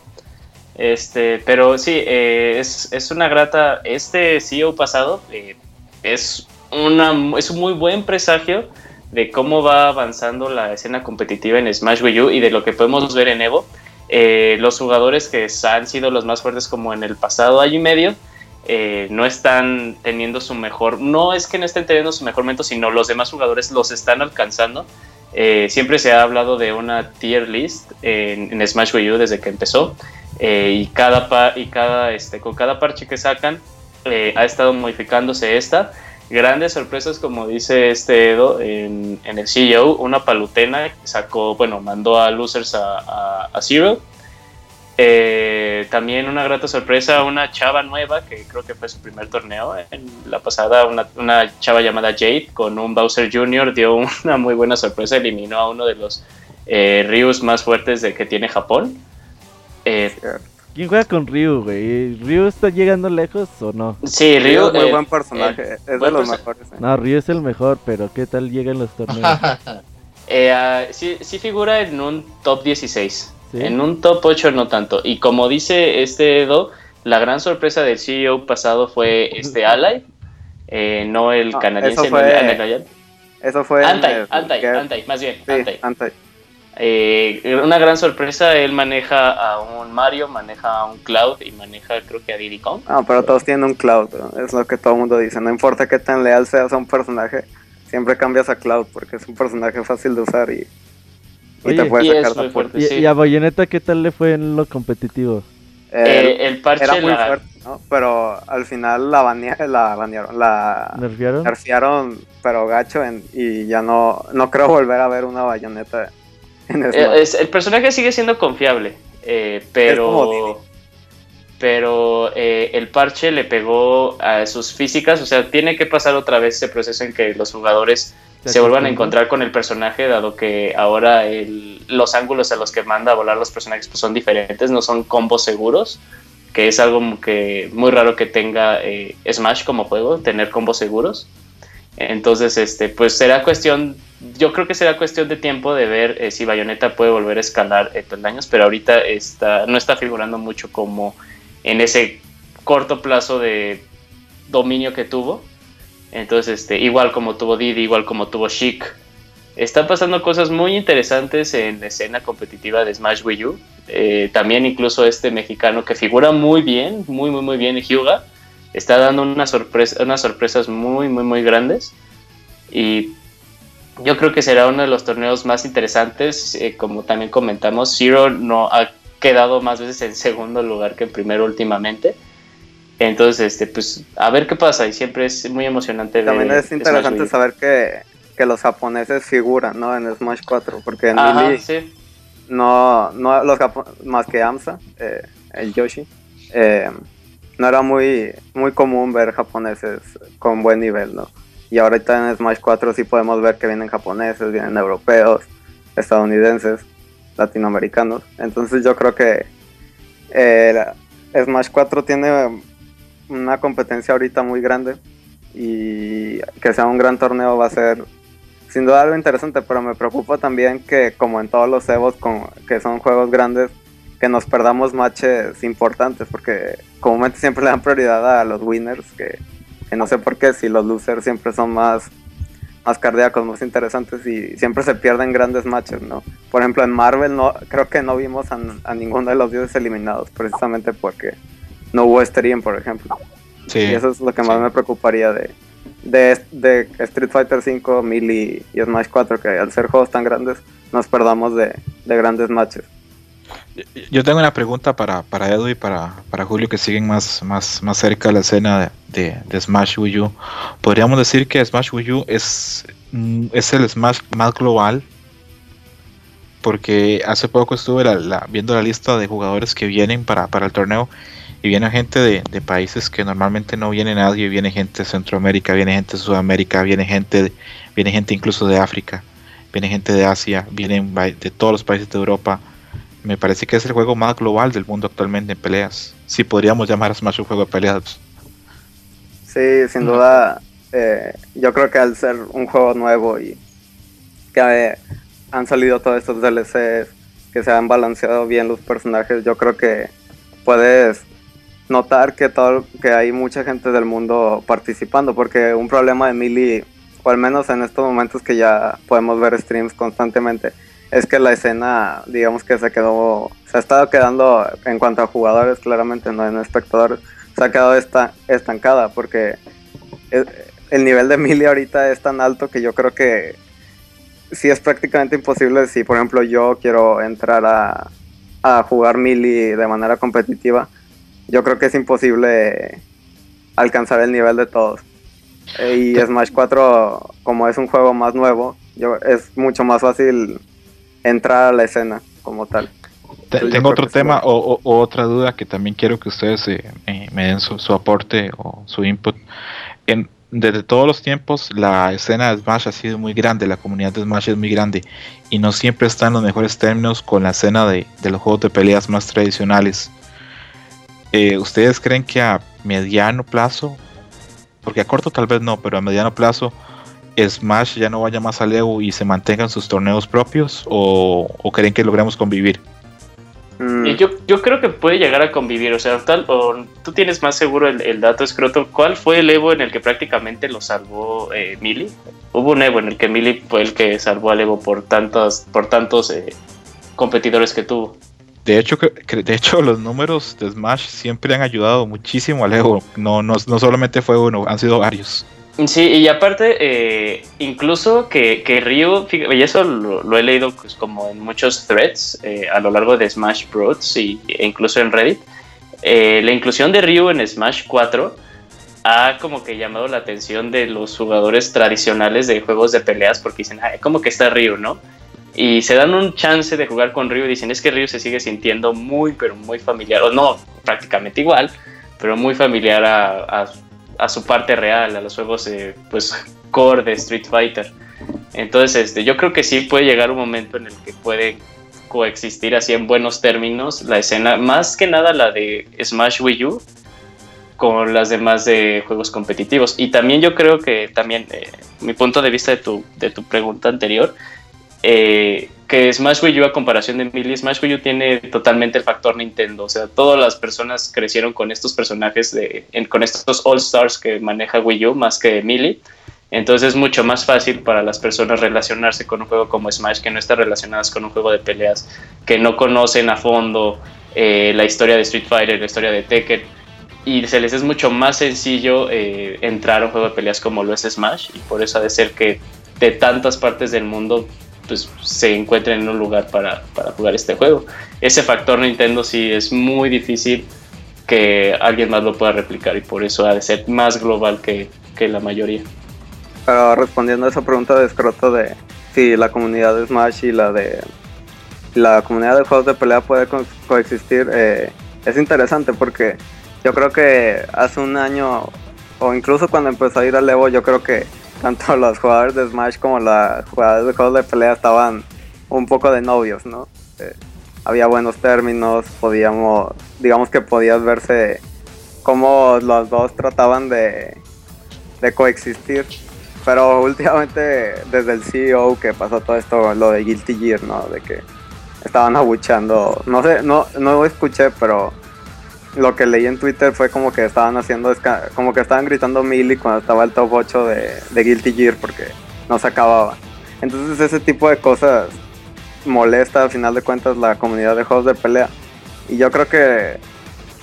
Speaker 2: Este, pero sí, eh, es, es, una grata. Este CEO pasado es, una, es un muy buen presagio de cómo va avanzando la escena competitiva en Smash Wii U y de lo que podemos ver en Evo. los jugadores que han sido los más fuertes como en el pasado año y medio, no están teniendo su mejor, no es que no estén teniendo su mejor momento, sino los demás jugadores los están alcanzando eh, siempre se ha hablado de una tier list en, Smash Wii U desde que empezó eh, y cada y cada este con cada parche que sacan eh, ha estado modificándose esta grandes sorpresas como dice este Edo en, el CEO una palutena sacó bueno mandó a losers a, a Zero eh, también una grata sorpresa, una chava nueva, que creo que fue su primer torneo en la pasada, una, chava llamada Jade con un Bowser Jr. dio una muy buena sorpresa, eliminó a uno de los eh, Ryus más fuertes de que tiene Japón.
Speaker 1: Eh, ¿Quién juega con Ryu, güey? ¿Ryu está llegando lejos o no?
Speaker 2: Sí, Ryu
Speaker 5: es muy buen personaje, es de los mejores.
Speaker 1: No, Ryu es el mejor, pero ¿qué tal llega en los torneos?
Speaker 2: Ah, sí, sí figura en un top 16. En un top 8 no tanto. Y como dice este Edo, la gran sorpresa del CEO pasado fue este Ally, eh, no el canadiense.
Speaker 5: Eso fue, eso fue
Speaker 2: Antai, Antai, Antai, más bien, Antai. Eh, una gran sorpresa, él maneja a un Mario, maneja a un Cloud y maneja creo que a Diddy Kong.
Speaker 5: No, pero todos tienen un Cloud, es lo que todo el mundo dice, no importa qué tan leal seas a un personaje, siempre cambias a Cloud porque es un personaje fácil de usar y y te puedes sacar
Speaker 1: fuerte, ¿Y, a Bayonetta qué tal le fue en lo competitivo?
Speaker 2: Eh, el parche
Speaker 5: era muy fuerte, ¿no? Pero al final la, la banearon, la
Speaker 1: ¿Nerfearon?
Speaker 5: nerfearon, pero gacho, y ya no, no creo volver a ver una bayoneta
Speaker 2: eh, el personaje sigue siendo confiable, eh, pero pero el parche le pegó a sus físicas, o sea, tiene que pasar otra vez ese proceso en que los jugadores se vuelvan a encontrar con el personaje, dado que ahora los ángulos a los que manda a volar los personajes pues, son diferentes, no son combos seguros, que es algo que muy raro que tenga eh, Smash como juego, tener combos seguros. Entonces, este, pues será cuestión, yo creo que será cuestión de tiempo de ver eh, si Bayonetta puede volver a escalar eh, daños, pero ahorita está, no está figurando mucho como en ese corto plazo de dominio que tuvo entonces, este, igual como tuvo Didi, igual como tuvo Chic. Están pasando cosas muy interesantes en la escena competitiva de Smash Wii U. Eh, también incluso este mexicano que figura muy bien, muy, muy, muy bien, Hyuga, está dando una sorpresa, unas sorpresas muy, muy, muy grandes. Y yo creo que será uno de los torneos más interesantes. Eh, como también comentamos, Zero no ha quedado más veces en segundo lugar que en primero últimamente. Entonces, este, pues, a ver qué pasa y siempre es muy emocionante.
Speaker 5: También es interesante saber que, que, los japoneses figuran, ¿no? En Smash 4, porque en Ajá, no, no los más que Amsa, eh, el Yoshi, eh, no era muy, muy común ver japoneses con buen nivel, ¿no? Y ahorita en Smash 4 sí podemos ver que vienen japoneses, vienen europeos, estadounidenses, latinoamericanos. Entonces yo creo que eh, Smash 4 tiene una competencia ahorita muy grande y que sea un gran torneo va a ser sin duda algo interesante, pero me preocupa también que como en todos los Evos con, que son juegos grandes, que nos perdamos matches importantes, porque comúnmente siempre le dan prioridad a los winners, que, no sé por qué, si los losers siempre son más, más cardíacos, más interesantes y siempre se pierden grandes matches, ¿no? Por ejemplo, en Marvel no creo que no vimos a, ninguno de los dioses eliminados, precisamente porque no hubo stream, por ejemplo. Sí. Y eso es lo que más me preocuparía de, de, Street Fighter V, Melee y Smash 4, que al ser juegos tan grandes nos perdamos de, grandes matches.
Speaker 4: Yo tengo una pregunta para, para Edu y para, para Julio que siguen más, más, más cerca de la escena de, Smash Wii. ¿Podríamos decir que Smash Wii es, mm, es el Smash más global? Porque hace poco estuve viendo la lista de jugadores que vienen para, para el torneo y viene gente de, países que normalmente no viene nadie, viene gente de Centroamérica, viene gente de Sudamérica, viene gente, viene gente incluso de África, viene gente de Asia, vienen de todos los países de Europa. Me parece que es el juego más global del mundo actualmente en peleas. Si podríamos llamar a Smash un juego de peleas.
Speaker 5: Sí, sin duda. Eh, yo creo que al ser un juego nuevo y que han salido todos estos DLCs, que se han balanceado bien los personajes, yo creo que puedes notar que todo que hay mucha gente del mundo participando porque un problema de Mili o al menos en estos momentos que ya podemos ver streams constantemente es que la escena digamos que se quedó se ha estado quedando en cuanto a jugadores claramente no en espectadores se ha quedado esta, estancada porque el, nivel de Mili ahorita es tan alto que yo creo que sí es prácticamente imposible si por ejemplo yo quiero entrar a, a jugar Mili de manera competitiva yo creo que es imposible alcanzar el nivel de todos. Eh, y Smash 4, como es un juego más nuevo, yo, es mucho más fácil entrar a la escena como tal.
Speaker 4: tengo otro tema o, otra duda que también quiero que ustedes eh, me den su, aporte o su input. En, desde todos los tiempos la escena de Smash ha sido muy grande, la comunidad de Smash es muy grande y no siempre está en los mejores términos con la escena de, de los juegos de peleas más tradicionales. Eh, ¿Ustedes creen que a mediano plazo, porque a corto tal vez no, pero a mediano plazo, Smash ya no vaya más al Evo y se mantengan sus torneos propios? ¿O, creen que logremos convivir?
Speaker 2: Mm. Yo, yo creo que puede llegar a convivir, o sea, tal, o tú tienes más seguro el, dato, Escroto. ¿Cuál fue el Evo en el que prácticamente lo salvó eh, Mili? Hubo un Evo en el que Mili fue el que salvó al Evo por tantos, por tantos eh, competidores que tuvo.
Speaker 4: De hecho, de hecho, los números de Smash siempre han ayudado muchísimo al Evo. No, no, no solamente fue uno, han sido varios.
Speaker 2: Sí, y aparte, eh, incluso que, que Ryu, y eso lo, he leído pues, como en muchos threads eh, a lo largo de Smash Bros. y, e incluso en Reddit, eh, la inclusión de Ryu en Smash 4 ha como que llamado la atención de los jugadores tradicionales de juegos de peleas porque dicen, Ay, como que está Ryu, ¿no? y se dan un chance de jugar con Ryu y dicen es que Ryu se sigue sintiendo muy pero muy familiar o no prácticamente igual pero muy familiar a, a, su parte real a los juegos pues core de Street Fighter. Entonces este, yo creo que sí puede llegar un momento en el que puede coexistir así en buenos términos la escena más que nada la de Smash Wii U con las demás de juegos competitivos. Y también yo creo que también eh, mi punto de vista de tu, de tu pregunta anterior eh, que Smash Wii U a comparación de Melee, Smash Wii U tiene totalmente el factor Nintendo, o sea, todas las personas crecieron con estos personajes, de, con estos All Stars que maneja Wii U más que Melee, entonces es mucho más fácil para las personas relacionarse con un juego como Smash que no están relacionadas con un juego de peleas, que no conocen a fondo eh, la historia de Street Fighter, la historia de Tekken, y se les es mucho más sencillo eh, entrar a un juego de peleas como lo es Smash, y por eso ha de ser que de tantas partes del mundo pues, se encuentren en un lugar para, jugar este juego. Ese factor Nintendo sí es muy difícil que alguien más lo pueda replicar y por eso ha de ser más global que, la mayoría.
Speaker 5: Pero respondiendo a esa pregunta de escroto de si la comunidad de Smash y la de la comunidad de juegos de pelea puede coexistir, eh, es interesante porque yo creo que hace un año o incluso cuando empezó a ir al Evo yo creo que tanto los jugadores de Smash como los jugadores de juegos de pelea estaban un poco de novios, ¿no? Eh, había buenos términos, podíamos, digamos que podías verse cómo los dos trataban de, coexistir. Pero últimamente, desde el CEO que pasó todo esto, lo de Guilty Gear, ¿no? De que estaban abuchando, no sé, no, no lo escuché, pero lo que leí en Twitter fue como que estaban haciendo, como que estaban gritando Millie cuando estaba el top 8 de, Guilty Gear, porque no se acababan. Entonces ese tipo de cosas molesta al final de cuentas la comunidad de juegos de pelea. Y yo creo que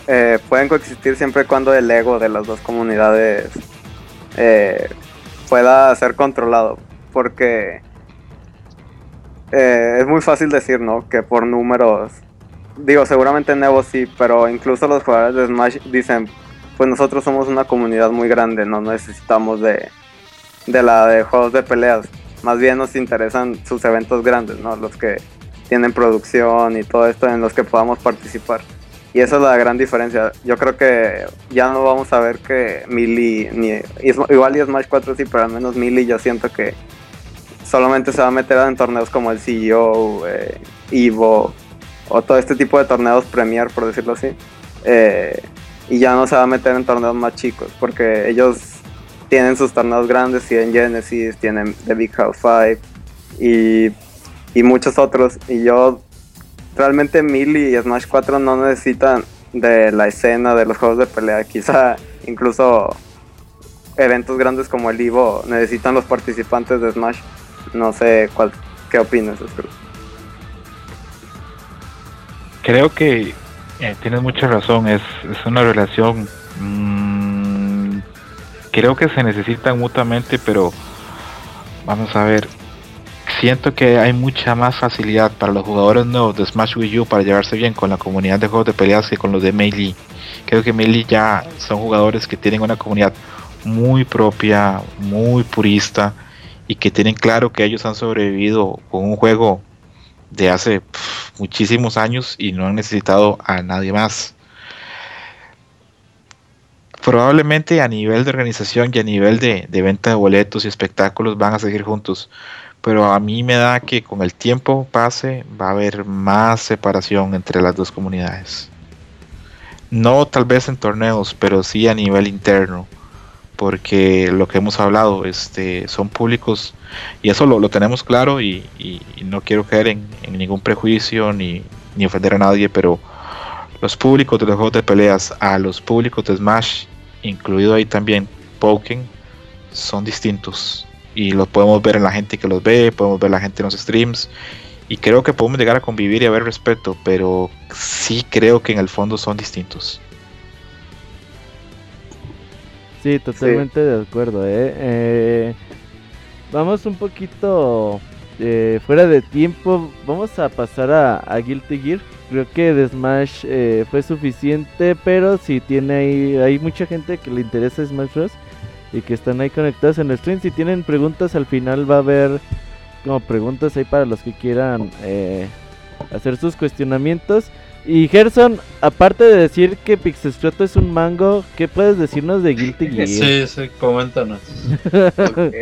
Speaker 5: eh, pueden coexistir siempre y cuando el ego de las dos comunidades eh, pueda ser controlado. Porque eh, es muy fácil decir, ¿no? Que por números, digo, seguramente en sí, pero incluso los jugadores de Smash dicen, pues nosotros somos una comunidad muy grande, no necesitamos de, de la de juegos de peleas. Más bien nos interesan sus eventos grandes, ¿no? Los que tienen producción y todo esto en los que podamos participar. Y esa es la gran diferencia. Yo creo que ya no vamos a ver que Mili, ni, igual y Smash 4 sí, pero al menos Mili yo siento que solamente se va a meter en torneos como el CEO, eh, Evo o todo este tipo de torneos Premier, por decirlo así. Eh, y ya no se va a meter en torneos más chicos, porque ellos tienen sus torneos grandes, tienen Genesis, tienen The Big House 5 y, y muchos otros. Y yo realmente Mili y Smash 4 no necesitan de la escena de los juegos de pelea. Quizá incluso eventos grandes como el Evo necesitan los participantes de Smash. No sé cuál, qué opinas,
Speaker 4: Creo que eh, tienes mucha razón. Es, es una relación. Mmm, creo que se necesitan mutuamente, pero vamos a ver siento que hay mucha más facilidad para los jugadores nuevos de Smash Wii U para llevarse bien con la comunidad de juegos de peleas que con los de Melee. Creo que Melee ya son jugadores que tienen una comunidad muy propia, muy purista y que tienen claro que ellos han sobrevivido con un juego de hace muchísimos años y no han necesitado a nadie más. Probablemente a nivel de organización y a nivel de, de venta de boletos y espectáculos van a seguir juntos, pero a mí me da que con el tiempo pase va a haber más separación entre las dos comunidades. No tal vez en torneos, pero sí a nivel interno, porque lo que hemos hablado este, son públicos y eso lo, tenemos claro y, no quiero caer en, ningún prejuicio ni, ni, ofender a nadie, pero los públicos de los juegos de peleas a los públicos de Smash, incluido ahí también Pokémon, son distintos y lo podemos ver en la gente que los ve, podemos ver la gente en los streams y creo que podemos llegar a convivir y a ver respeto, pero sí creo que en el fondo son distintos.
Speaker 1: Sí, totalmente de acuerdo. ¿eh? ¿eh? vamos un poquito eh, fuera de tiempo. Vamos a pasar a, a Guilty Gear. Creo que de Smash eh, fue suficiente, pero si tiene ahí, hay mucha gente que le interesa Smash Bros y que están ahí conectados en el stream. Si tienen preguntas, al final va a haber como preguntas ahí para los que quieran eh, hacer sus cuestionamientos. Y Gerson, aparte de decir que Pixestrato es un mango, ¿qué puedes decirnos de Guilty Gear?
Speaker 7: Sí, sí, coméntanos.
Speaker 6: ok,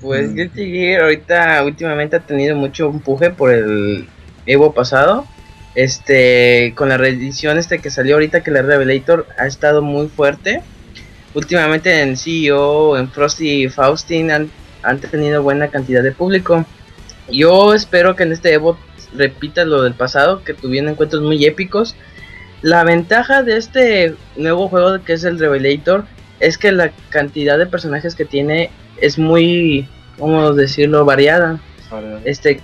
Speaker 6: pues Guilty Gear ahorita últimamente ha tenido mucho empuje por el Evo pasado. Este, con la reedición este que salió ahorita que la Revelator ha estado muy fuerte últimamente en CEO, en Frosty y Faustin han, han tenido buena cantidad de público. Yo espero que en este Evo repita lo del pasado, que tuvieron encuentros muy épicos. La ventaja de este nuevo juego que es el Revelator es que la cantidad de personajes que tiene es muy, ¿cómo decirlo?, variada. Este,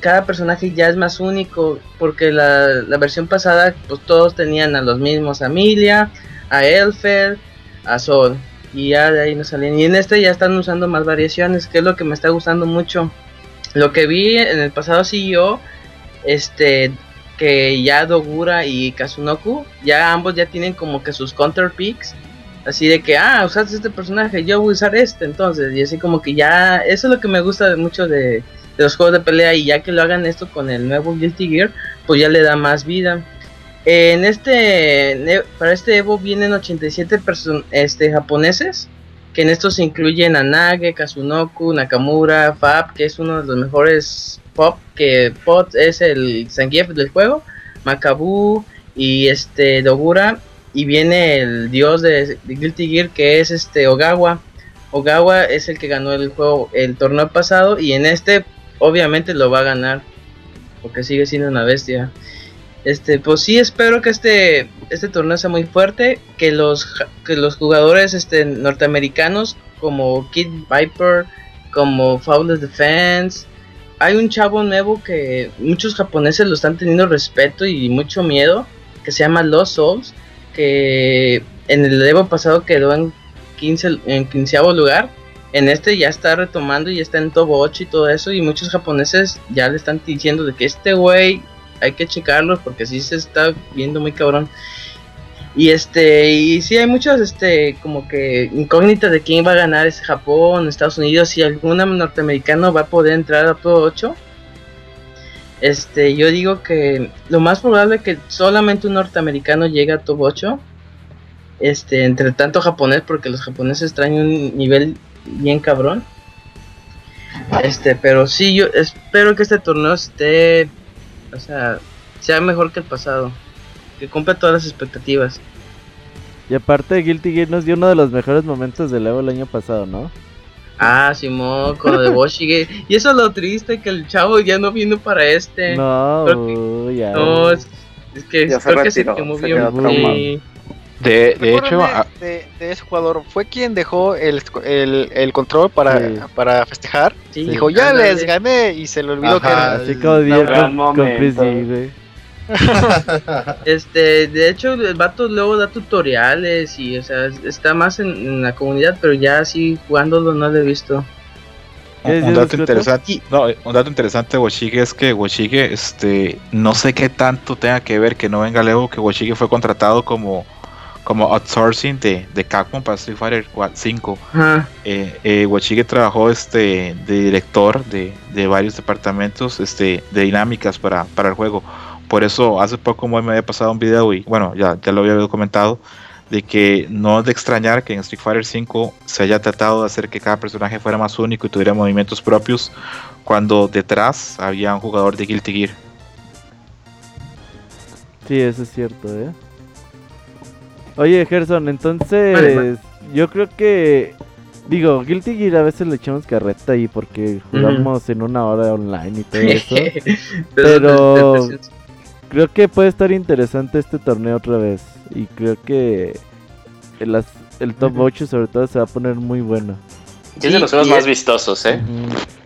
Speaker 6: cada personaje ya es más único porque la, la, versión pasada pues todos tenían a los mismos, a Amelia, a Elfer, a Sol. Y ya de ahí no salen. Y en este ya están usando más variaciones, que es lo que me está gustando mucho. Lo que vi en el pasado CEO, este, que ya Dogura y Kazunoku, ya ambos ya tienen como que sus counter picks. Así de que, ah, usaste este personaje, yo voy a usar este entonces. Y así como que ya, eso es lo que me gusta mucho de, de los juegos de pelea. Y ya que lo hagan esto con el nuevo Guilty Gear, pues ya le da más vida. En este, para este Evo vienen 87 este, japoneses, que en estos se incluyen a Nage, Kazunoku, Nakamura, Fab, que es uno de los mejores pop, que Pot es el Zangief del juego, Makabu y este Dogura, y viene el dios de, Guilty Gear que es este Ogawa. Ogawa es el que ganó el juego el torneo pasado y en este obviamente lo va a ganar porque sigue siendo una bestia. Este, pues sí espero que este, este torneo sea muy fuerte, que los, que los jugadores este, norteamericanos como Kid Viper, como Fabulous Defense. Hay un chavo nuevo que muchos japoneses lo están teniendo respeto y mucho miedo, que se llama Lost Souls, que en el Evo pasado quedó en 15 en quinceavo lugar. En este ya está retomando y está en top 8 y todo eso. Y muchos japoneses ya le están diciendo de que este güey hay que checarlo porque sí se está viendo muy cabrón. Y este, y sí hay muchas este como que incógnitas de quién va a ganar ese Japón, Estados Unidos, si algún norteamericano va a poder entrar a top 8. Este, yo digo que lo más probable es que solamente un norteamericano llegue a top 8. Este, entre tanto japonés, porque los japoneses traen un nivel bien cabrón. Este, pero sí, yo espero que este torneo esté, o sea, sea mejor que el pasado que cumpla todas las expectativas.
Speaker 1: Y aparte, Guilty Gear nos dio uno de los mejores momentos del Evo el año pasado, ¿no?
Speaker 6: Ah, Simón, con lo de Boshige. y eso es lo triste, que el chavo ya no vino para este.
Speaker 1: No, ya.
Speaker 6: No, es, que
Speaker 5: ya
Speaker 6: creo
Speaker 5: se
Speaker 6: que se quemó
Speaker 5: se
Speaker 6: bien.
Speaker 4: De, de hecho,
Speaker 8: Recuérdame
Speaker 4: a-
Speaker 8: de, de ese jugador, fue quien dejó el, el, el control para,
Speaker 1: Sí.
Speaker 8: para festejar.
Speaker 6: Sí,
Speaker 8: Dijo, ya
Speaker 6: ándale.
Speaker 8: les gané y se le olvidó que era
Speaker 1: Así
Speaker 8: el-
Speaker 1: diría
Speaker 2: gran
Speaker 1: con.
Speaker 6: Este, de hecho, el vato luego da tutoriales y, o sea, está más en, en la comunidad, pero ya así jugándolo no lo he visto.
Speaker 1: ¿Qué
Speaker 4: un dato interesante, no, un dato interesante de Washige es que Washige, este, no sé qué tanto tenga que ver que no venga luego que Washige fue contratado como, como outsourcing de, de Capcom para Street Fighter 5.
Speaker 6: Ajá.
Speaker 4: Eh, eh, Wachige trabajó este de director de, de varios departamentos este, de dinámicas para, para el juego. Por eso hace poco me había pasado un video y bueno, ya, ya lo había comentado de que no es de extrañar que en Street Fighter 5 se haya tratado de hacer que cada personaje fuera más único y tuviera movimientos propios cuando detrás había un jugador de Guilty Gear.
Speaker 1: Sí, eso es cierto, ¿eh? Oye, Gerson, entonces yo creo que digo, Guilty Gear a veces le echamos carreta ahí porque jugamos en una hora online y todo eso. Pero- creo que puede estar interesante este torneo otra vez y creo que el, as- el top 8 sobre todo se va a poner muy bueno.
Speaker 2: Es de los juegos más
Speaker 6: es-
Speaker 2: vistosos, ¿eh?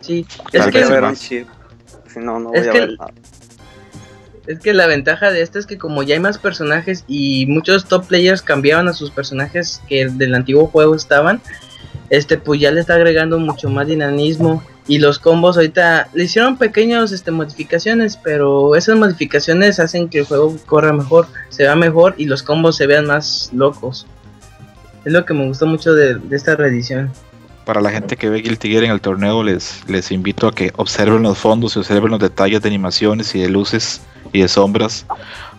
Speaker 6: Sí, es que,
Speaker 5: que ver chip. Si no, no voy
Speaker 6: Es
Speaker 5: a
Speaker 6: que-
Speaker 5: ver nada.
Speaker 6: Es que la ventaja de este es que como ya hay más personajes y muchos top players cambiaban a sus personajes que del antiguo juego estaban, este pues ya le está agregando mucho más dinamismo y los combos ahorita le hicieron pequeños este modificaciones, pero esas modificaciones hacen que el juego corra mejor, se vea mejor y los combos se vean más locos. Es lo que me gustó mucho de, de esta reedición.
Speaker 4: Para la gente que ve Guilty Gear en el torneo, les, les invito a que observen los fondos y observen los detalles de animaciones y de luces y de sombras,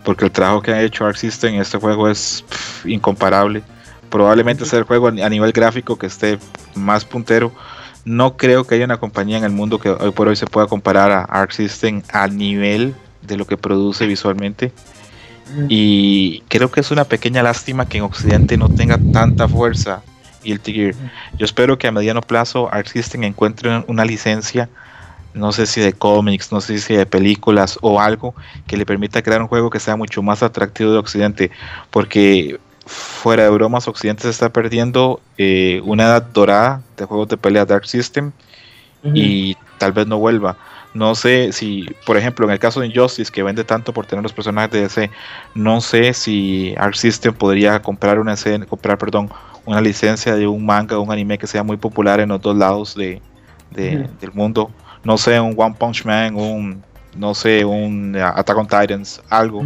Speaker 4: porque el trabajo que ha hecho Arc System en este juego es pff, incomparable. Probablemente sea el juego a nivel gráfico que esté más puntero. No creo que haya una compañía en el mundo que hoy por hoy se pueda comparar a Arc System a nivel de lo que produce visualmente. Y creo que es una pequeña lástima que en Occidente no tenga tanta fuerza Guilty Gear. Yo espero que a mediano plazo Arc System encuentre una licencia, no sé si de cómics, no sé si de películas o algo que le permita crear un juego que sea mucho más atractivo de Occidente, porque fuera de bromas Occidente se está perdiendo eh, una edad dorada de juegos de pelea de Arc System y tal vez no vuelva. No sé si, por ejemplo, en el caso de Injustice, que vende tanto por tener los personajes de DC, no sé si Arc System podría comprar una escena, comprar, perdón, una licencia de un manga o un anime que sea muy popular en los dos lados de, del mundo. No sé, un One Punch Man, un, no sé, un Attack on Titans, algo,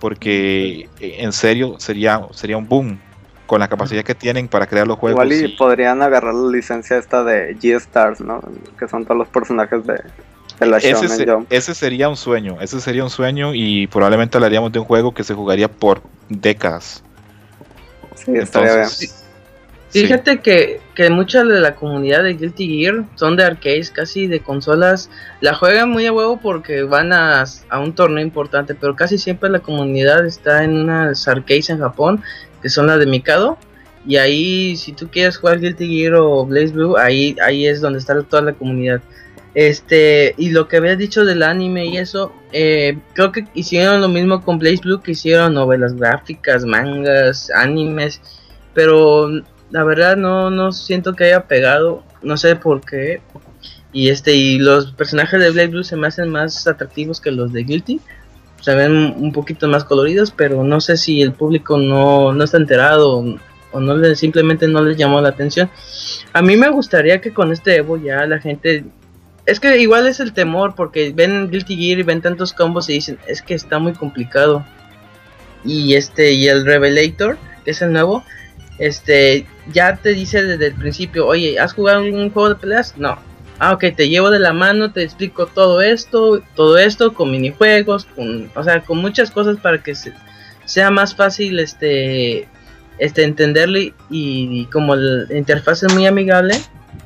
Speaker 4: porque eh, en serio sería, sería un boom con la capacidad que tienen para crear los juegos.
Speaker 5: Igual y
Speaker 4: y-
Speaker 5: podrían agarrar la licencia esta de G-Stars, ¿no? Que son todos los personajes de, de la
Speaker 4: ese,
Speaker 5: Shonen
Speaker 4: se-
Speaker 5: Jump.
Speaker 4: ese sería un sueño, ese sería un sueño y probablemente hablaríamos de un juego que se jugaría por décadas.
Speaker 5: Sí, estaría
Speaker 6: Fíjate que, que mucha de la comunidad de Guilty Gear son de arcades, casi de consolas. La juegan muy a huevo porque van a, a un torneo importante, pero casi siempre la comunidad está en unas arcades en Japón, que son las de Mikado. Y ahí, si tú quieres jugar Guilty Gear o Blaze Blue, ahí, ahí es donde está toda la comunidad. Este, y lo que habías dicho del anime y eso, eh, creo que hicieron lo mismo con Blaze Blue, que hicieron novelas gráficas, mangas, animes, pero la verdad no, no siento que haya pegado no sé por qué. Y este y los personajes de Blade Blue se me hacen más atractivos que los de Guilty. Se ven un poquito más coloridos, pero no sé si el público no, no está enterado o, no le, simplemente no les llamó la atención. A mí me gustaría que con este Evo ya la gente es que igual es el temor porque ven Guilty Gear y ven tantos combos y dicen, es que está muy complicado. Y este y el Revelator, que es el nuevo, este ya te dice desde el principio, "Oye, ¿has jugado un juego de peleas?" No. Ah, ok, te llevo de la mano, te explico todo esto, todo esto con minijuegos, con, o sea, con muchas cosas para que sea más fácil este este entenderlo y, como la interfaz es muy amigable,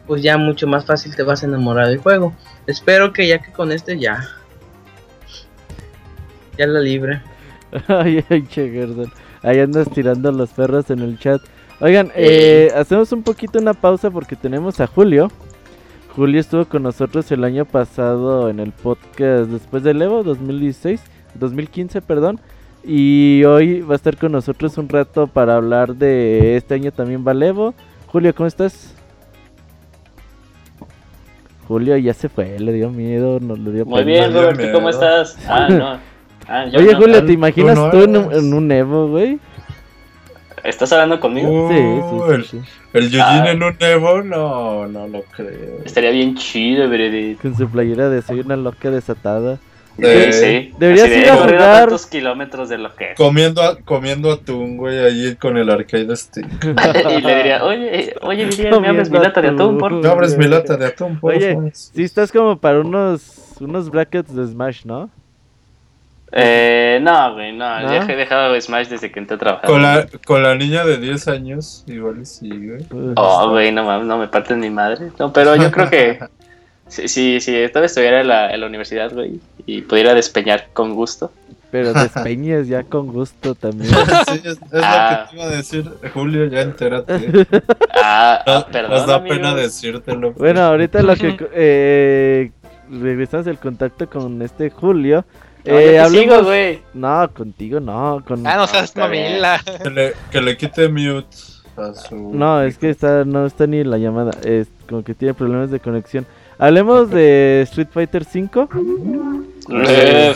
Speaker 6: pues ya mucho más fácil te vas a enamorar del juego. Espero que ya que con este ya. Ya la libre.
Speaker 1: ay, ay, che, Ahí andas tirando los perros en el chat. Oigan, eh, hacemos un poquito una pausa porque tenemos a Julio. Julio estuvo con nosotros el año pasado en el podcast después del Evo 2016, 2015, perdón. Y hoy va a estar con nosotros un rato para hablar de este año también va el Evo. Julio, ¿cómo estás? Julio ya se fue, le dio miedo, no le dio
Speaker 2: Muy bien, Robert, ¿cómo estás? Ah, no. Ah,
Speaker 1: Oye, Julio, ¿te imaginas tú, en, un, Evo, güey?
Speaker 2: ¿Estás hablando conmigo?
Speaker 7: sí, sí, El Yujin ah. en un Evo, no, no lo creo.
Speaker 2: Estaría bien chido, Brady.
Speaker 1: Con su playera de soy una loca desatada.
Speaker 2: Sí, sí.
Speaker 1: Deberías ir a jugar.
Speaker 2: tantos kilómetros de lo que.
Speaker 7: Comiendo, comiendo atún, güey, ahí con el arcade stick.
Speaker 2: y le diría, oye, oye, diría, ¿me abres mi lata de atún, por
Speaker 7: ¿Me abres mi lata de atún, por
Speaker 1: Oye, si estás como para unos, unos brackets de Smash, ¿no?
Speaker 2: Eh, no, güey, no, ya he dejado Smash desde que entré a trabajar.
Speaker 7: Con la, con la niña de 10 años, igual sí, güey.
Speaker 2: Oh, güey, no no me partes mi madre. No, pero yo creo que si, si, si esta estuviera en la, en la universidad, güey, y pudiera despeñar con gusto.
Speaker 1: Pero despeñes ya con gusto también.
Speaker 7: Sí, es, lo que ah. te iba a decir, Julio, ya entérate.
Speaker 2: Ah, ah perdón.
Speaker 7: Nos da pena decírtelo.
Speaker 1: Bueno, ahorita lo que eh, regresamos el contacto con este Julio
Speaker 2: eh, hablemos... güey.
Speaker 1: No, contigo no. Con...
Speaker 8: Ah, no seas mamila.
Speaker 7: Que le, que le quite mute a su.
Speaker 1: No, es que está, no está ni en la llamada. Es como que tiene problemas de conexión. Hablemos de Street Fighter 5.
Speaker 7: Eh,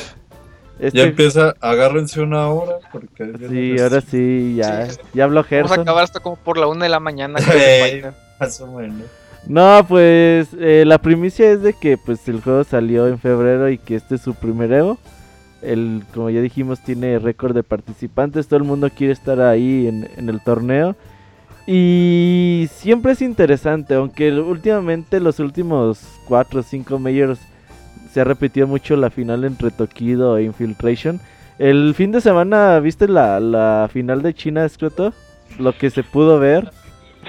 Speaker 7: este... Ya empieza, agárrense una hora. Porque
Speaker 1: sí, ahora sí, ya, ya habló Gerson.
Speaker 8: Vamos a acabar hasta como por la una de la mañana.
Speaker 7: Más o menos.
Speaker 1: No, pues eh, la primicia es de que pues el juego salió en febrero y que este es su primer Evo. El, como ya dijimos, tiene récord de participantes. Todo el mundo quiere estar ahí en, el torneo. Y siempre es interesante, aunque últimamente los últimos 4 o 5 majors se ha repetido mucho la final entre Tokido e Infiltration. El fin de semana, ¿viste la, la final de China, Escroto? Lo que se pudo ver.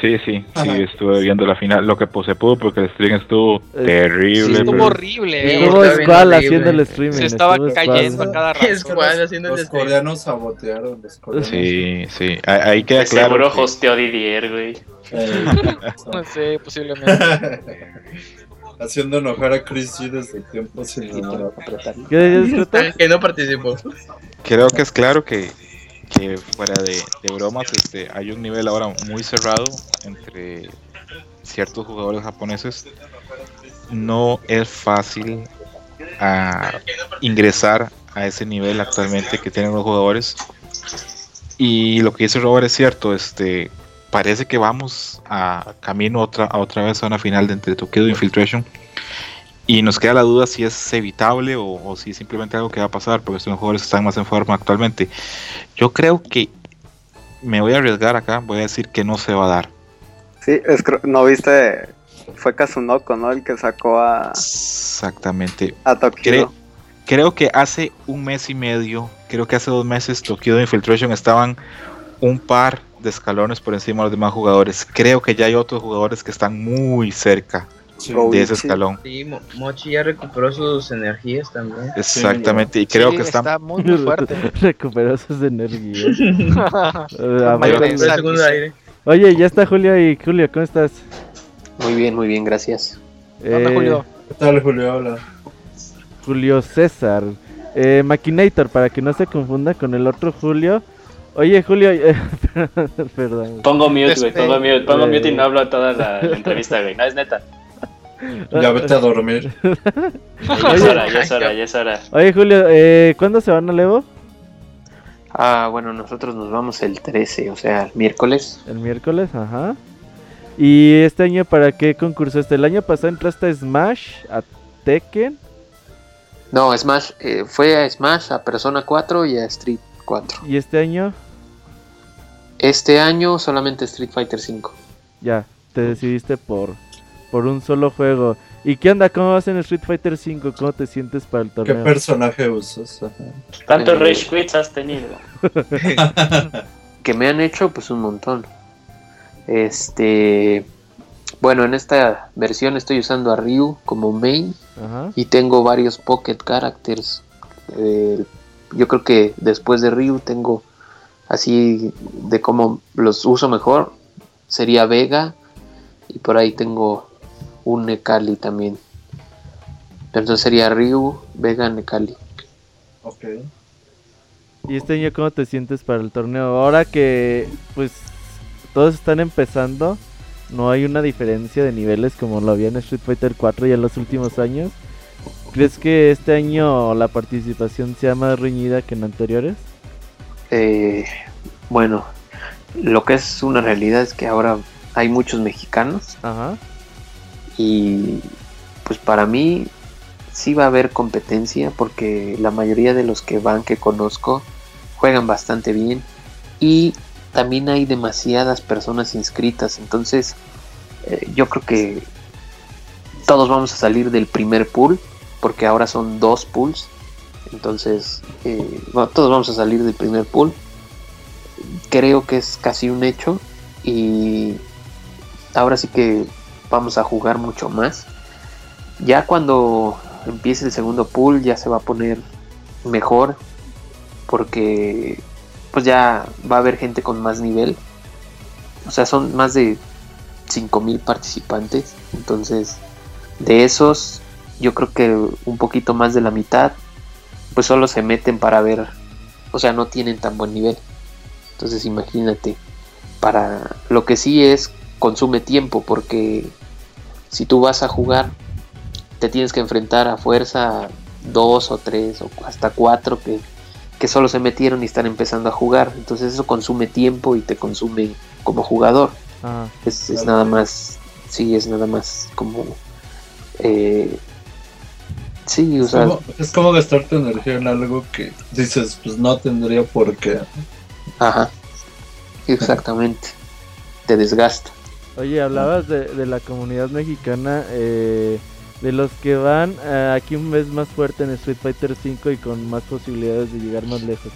Speaker 4: Sí, sí, sí, estuve viendo la final, lo que se pudo porque el stream estuvo eh, terrible. Sí,
Speaker 8: estuvo horrible.
Speaker 1: Eh. Estuvo Squall haciendo el streaming.
Speaker 8: Se estaba cayendo a cada rato.
Speaker 7: los, coreanos sabotearon. Los coreanos.
Speaker 4: Sí, sí, ahí queda
Speaker 2: Ese claro. Seguro que... hosteó Didier, güey.
Speaker 8: no sé, posiblemente.
Speaker 7: Haciendo enojar a Chris G desde tiempos sin
Speaker 1: ¿Qué
Speaker 6: Que no participó.
Speaker 4: Creo que es claro que que fuera de, bromas, este, hay un nivel ahora muy cerrado entre ciertos jugadores japoneses. No es fácil a ah, ingresar a ese nivel actualmente que tienen los jugadores. Y lo que dice Robert es cierto, este parece que vamos a camino otra, a otra vez a una final de entre Tokido Infiltration y nos queda la duda si es evitable o, si es simplemente algo que va a pasar, porque estos jugadores están más en forma actualmente. Yo creo que me voy a arriesgar acá, voy a decir que no se va a dar.
Speaker 5: Sí, es, no viste, fue Kazunoko, ¿no? El que sacó a...
Speaker 4: Exactamente.
Speaker 5: A
Speaker 4: creo que hace un mes y medio, creo que hace dos meses, Tokyo de Infiltration estaban un par de escalones por encima de los demás jugadores. Creo que ya hay otros jugadores que están muy cerca de ese escalón.
Speaker 6: Sí, Mochi ya recuperó sus energías también.
Speaker 4: Exactamente, y creo que está,
Speaker 8: muy, muy fuerte.
Speaker 1: recuperó sus energías. Oye, ya está Julio y Julio, ¿cómo estás?
Speaker 9: Muy bien, muy bien, gracias.
Speaker 8: Eh, Julio?
Speaker 7: ¿Qué tal, Julio? Hola.
Speaker 1: Julio César. Eh, Maquinator, para que no se confunda con el otro Julio. Oye, Julio, eh, perdón.
Speaker 2: Pongo mute, güey, pongo este, mute, pongo mute y no hablo toda la, entrevista, güey. No, es neta.
Speaker 7: Ya vete a dormir.
Speaker 2: ya es hora, ya es hora, ya es hora.
Speaker 1: Oye, Julio, eh, ¿cuándo se van a Levo?
Speaker 9: Ah, bueno, nosotros nos vamos el 13, o sea, el miércoles.
Speaker 1: El miércoles, ajá. ¿Y este año para qué concursaste? ¿El año pasado entraste a Smash, a Tekken?
Speaker 9: No, Smash, eh, fue a Smash, a Persona 4 y a Street 4.
Speaker 1: ¿Y este año?
Speaker 9: Este año solamente Street Fighter 5.
Speaker 1: Ya, te decidiste por, por un solo juego. ¿Y qué onda? ¿Cómo vas en Street Fighter 5? ¿Cómo te sientes para el torneo?
Speaker 7: ¿Qué personaje usas?
Speaker 2: ¿Cuántos Rage Quits has tenido?
Speaker 9: que me han hecho, pues un montón. Este. Bueno, en esta versión estoy usando a Ryu como main. Y tengo varios Pocket Characters. Eh, yo creo que después de Ryu tengo así de cómo los uso mejor sería Vega y por ahí tengo un Nekali también. Entonces sería Ryu, Vega, Nekali.
Speaker 7: Ok.
Speaker 1: ¿Y este año cómo te sientes para el torneo? Ahora que pues todos están empezando, no hay una diferencia de niveles como lo había en Street Fighter 4 ya en los últimos años. ¿Crees que este año la participación sea más reñida que en anteriores?
Speaker 9: Eh, bueno, lo que es una realidad es que ahora hay muchos mexicanos.
Speaker 1: Ajá.
Speaker 9: Y pues para mí sí va a haber competencia porque la mayoría de los que van que conozco juegan bastante bien y también hay demasiadas personas inscritas. Entonces eh, yo creo que todos vamos a salir del primer pool porque ahora son dos pools. Entonces eh, todos vamos a salir del primer pool. Creo que es casi un hecho y ahora sí que vamos a jugar mucho más. Ya cuando empiece el segundo pool ya se va a poner mejor porque pues ya va a haber gente con más nivel. O sea, son más de 5000 participantes, entonces de esos yo creo que un poquito más de la mitad pues solo se meten para ver, o sea, no tienen tan buen nivel. Entonces imagínate, para lo que sí es, consume tiempo porque si tú vas a jugar, te tienes que enfrentar a fuerza dos o tres o hasta cuatro que, que solo se metieron y están empezando a jugar. Entonces eso consume tiempo y te consume como jugador.
Speaker 1: Ah,
Speaker 9: es, nada más, sí, es nada más como... Eh, sí, o sea...
Speaker 7: es como gastar tu energía en algo que dices, pues no tendría por qué.
Speaker 9: Ajá, exactamente. Te desgasta.
Speaker 1: Oye, hablabas de, la comunidad mexicana, eh, de los que van eh, aquí un mes más fuerte en Street Fighter 5 y con más posibilidades de llegar más lejos.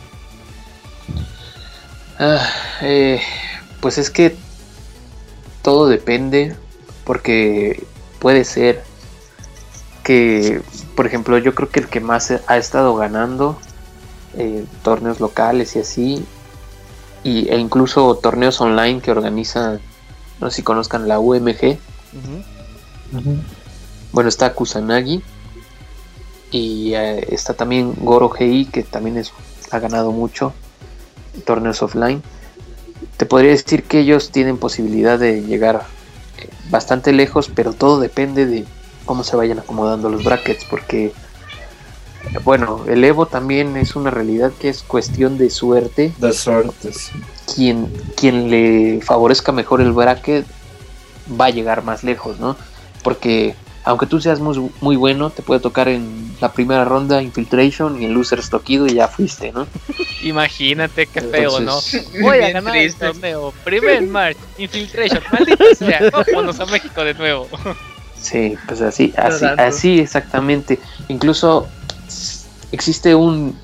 Speaker 9: Ah, eh, pues es que todo depende, porque puede ser que, por ejemplo, yo creo que el que más ha estado ganando torneos locales y así y, e incluso torneos online que organiza, no sé si conozcan la UMG. Bueno, está Kusanagi y eh, está también Goro GI que también es, ha ganado mucho torneos offline. Te podría decir que ellos tienen posibilidad de llegar eh, bastante lejos, pero todo depende de cómo se vayan acomodando los brackets, porque bueno, el Evo también es una realidad que es cuestión de suerte.
Speaker 7: De suerte,
Speaker 9: Quien, quien le favorezca mejor el bracket va a llegar más lejos, ¿no? Porque aunque tú seas muy, muy bueno, te puede tocar en la primera ronda Infiltration y en Losers Toquido y ya fuiste, ¿no?
Speaker 3: Imagínate qué feo, ¿no? Voy a ganar el torneo. Primer March, Infiltration, maldita sea. Vámonos a México de nuevo.
Speaker 9: Sí, pues así, así, así exactamente. Incluso existe un,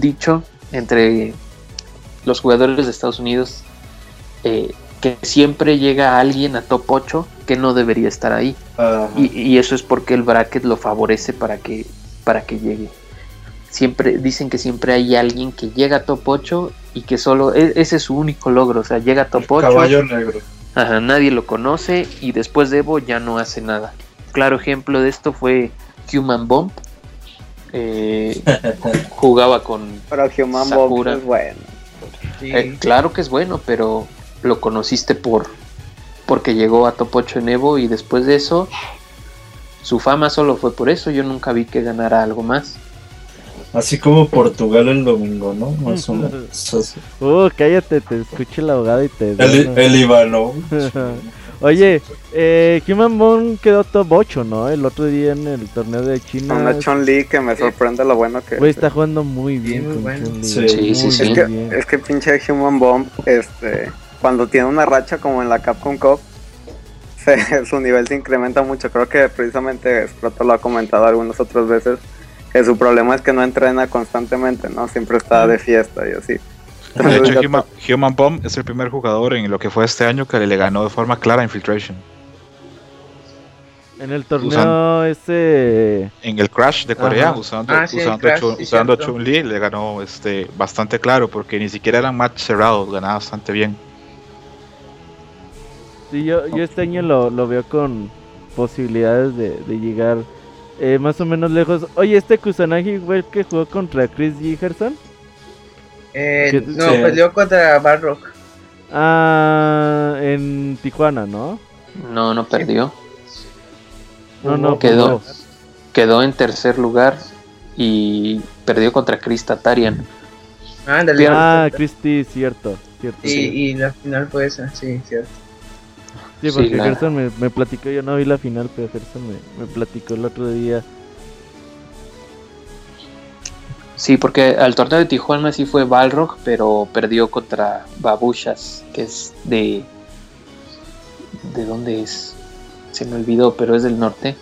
Speaker 9: dicho entre los jugadores de Estados Unidos eh, que siempre llega alguien a top 8 que no debería estar ahí. Y, eso es porque el bracket lo favorece para que, para que llegue. Siempre dicen que siempre hay alguien que llega a top 8 y que solo e, ese es su único logro, o sea, llega a top 8.
Speaker 7: Caballo negro.
Speaker 9: Ajá, nadie lo conoce y después de Evo ya no hace nada. Claro ejemplo de esto fue Human Bomb, eh, jugaba con
Speaker 5: Pero Human Sakura. es bueno.
Speaker 9: Eh, claro que es bueno, pero lo conociste por porque llegó a Top 8 en Evo y después de eso su fama solo fue por eso. Yo nunca vi que ganara algo más.
Speaker 7: Así como Portugal el domingo, ¿no? Más o menos.
Speaker 1: Uh, cállate, te escuché la abogada y te.
Speaker 7: El, el Ivano.
Speaker 1: Oye, eh, Human Bone quedó top 8, ¿no? El otro día en el torneo de China.
Speaker 5: Una Chun Li que me sorprende lo bueno que.
Speaker 1: Güey, está jugando muy bien con bueno.
Speaker 9: Sí, sí, sí.
Speaker 5: Es, que, es que pinche Human Bomb, este, cuando tiene una racha como en la Capcom Cup, su nivel se incrementa mucho. Creo que precisamente Scroto lo ha comentado algunas otras veces, que su problema es que no entrena constantemente, ¿no? Siempre está de fiesta y así.
Speaker 4: De hecho, Human, Bomb es el primer jugador en lo que fue este año que le ganó de forma clara a Infiltration.
Speaker 1: En el torneo ese.
Speaker 4: En el Crash de Corea, usando, ah, usando, Chun-Li, le ganó este bastante claro, porque ni siquiera eran match cerrados, ganaba bastante bien.
Speaker 1: Sí, yo, yo este año lo, lo veo con posibilidades de, de llegar eh, más o menos lejos. Oye, este Kusanagi fue que jugó contra Chris Jigerson.
Speaker 6: Eh, no, peleó contra Barrock.
Speaker 1: Ah, en Tijuana, ¿no?
Speaker 9: No, no perdió.
Speaker 1: No, no,
Speaker 9: quedó, quedó en tercer lugar y perdió contra Chris Tatarian.
Speaker 1: Ah, Christy, cierto. cierto
Speaker 6: y, y la final fue esa, sí, cierto.
Speaker 1: Sí, porque Gerson me, me, platicó, yo no vi la final, pero Gerson me, me platicó el otro día
Speaker 9: Sí, porque al torneo de Tijuana sí fue Balrog, pero perdió contra Babushas, que es de. ¿De dónde es? Se me olvidó, pero es del norte.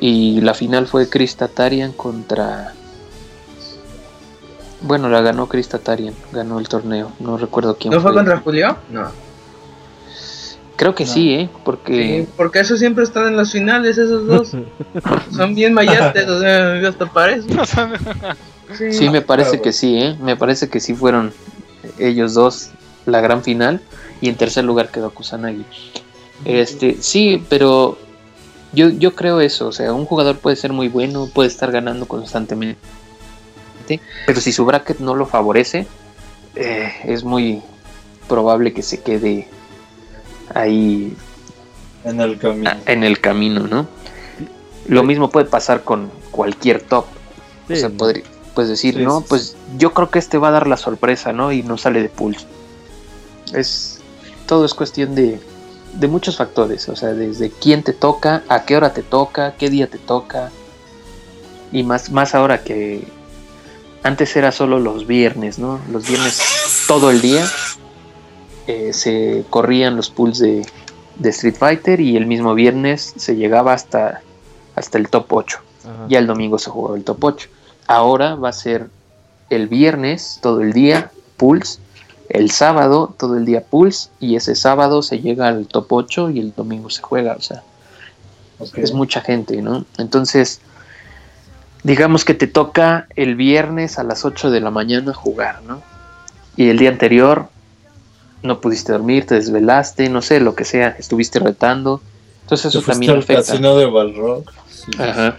Speaker 9: Y la final fue Chris Tatarian contra. Bueno, la ganó Chris Tatarian, ganó el torneo. No recuerdo quién
Speaker 6: ¿No fue. contra Julio? No.
Speaker 9: Creo que sí, ¿eh? Porque...
Speaker 6: porque eso siempre están en las finales, esos dos. Son bien mayates, o sea, hasta parece.
Speaker 9: sí, me parece que sí, ¿eh? Me parece que sí fueron ellos dos la gran final. Y en tercer lugar quedó Kusanagi. Este, sí, pero yo, yo creo eso. O sea, un jugador puede ser muy bueno, puede estar ganando constantemente. Pero si su bracket no lo favorece, eh, es muy probable que se quede ahí
Speaker 7: en el camino.
Speaker 9: En el camino, ¿no? Lo mismo puede pasar con cualquier top. O sea, puedes decir, no, pues yo creo que este va a dar la sorpresa, ¿no? Y no sale de pulso. Es todo es cuestión de, de muchos factores, o sea, desde quién te toca, a qué hora te toca, qué día te toca. Y más, más ahora que antes era solo los viernes, ¿no? Los viernes todo el día eh, se corrían los pools de, Street Fighter y el mismo viernes se llegaba hasta, hasta el top 8. Ya el domingo se jugaba el top 8. Ahora va a ser el viernes todo el día pools, el sábado todo el día pools y ese sábado se llega al top 8 y el domingo se juega. O sea, es mucha gente, ¿no? Entonces, digamos que te toca el viernes a las 8 de la mañana jugar, ¿no? Y el día anterior no pudiste dormir, te desvelaste, no sé, lo que sea, estuviste retando. Entonces eso también afecta.
Speaker 7: casino de Balrog.
Speaker 9: Ajá.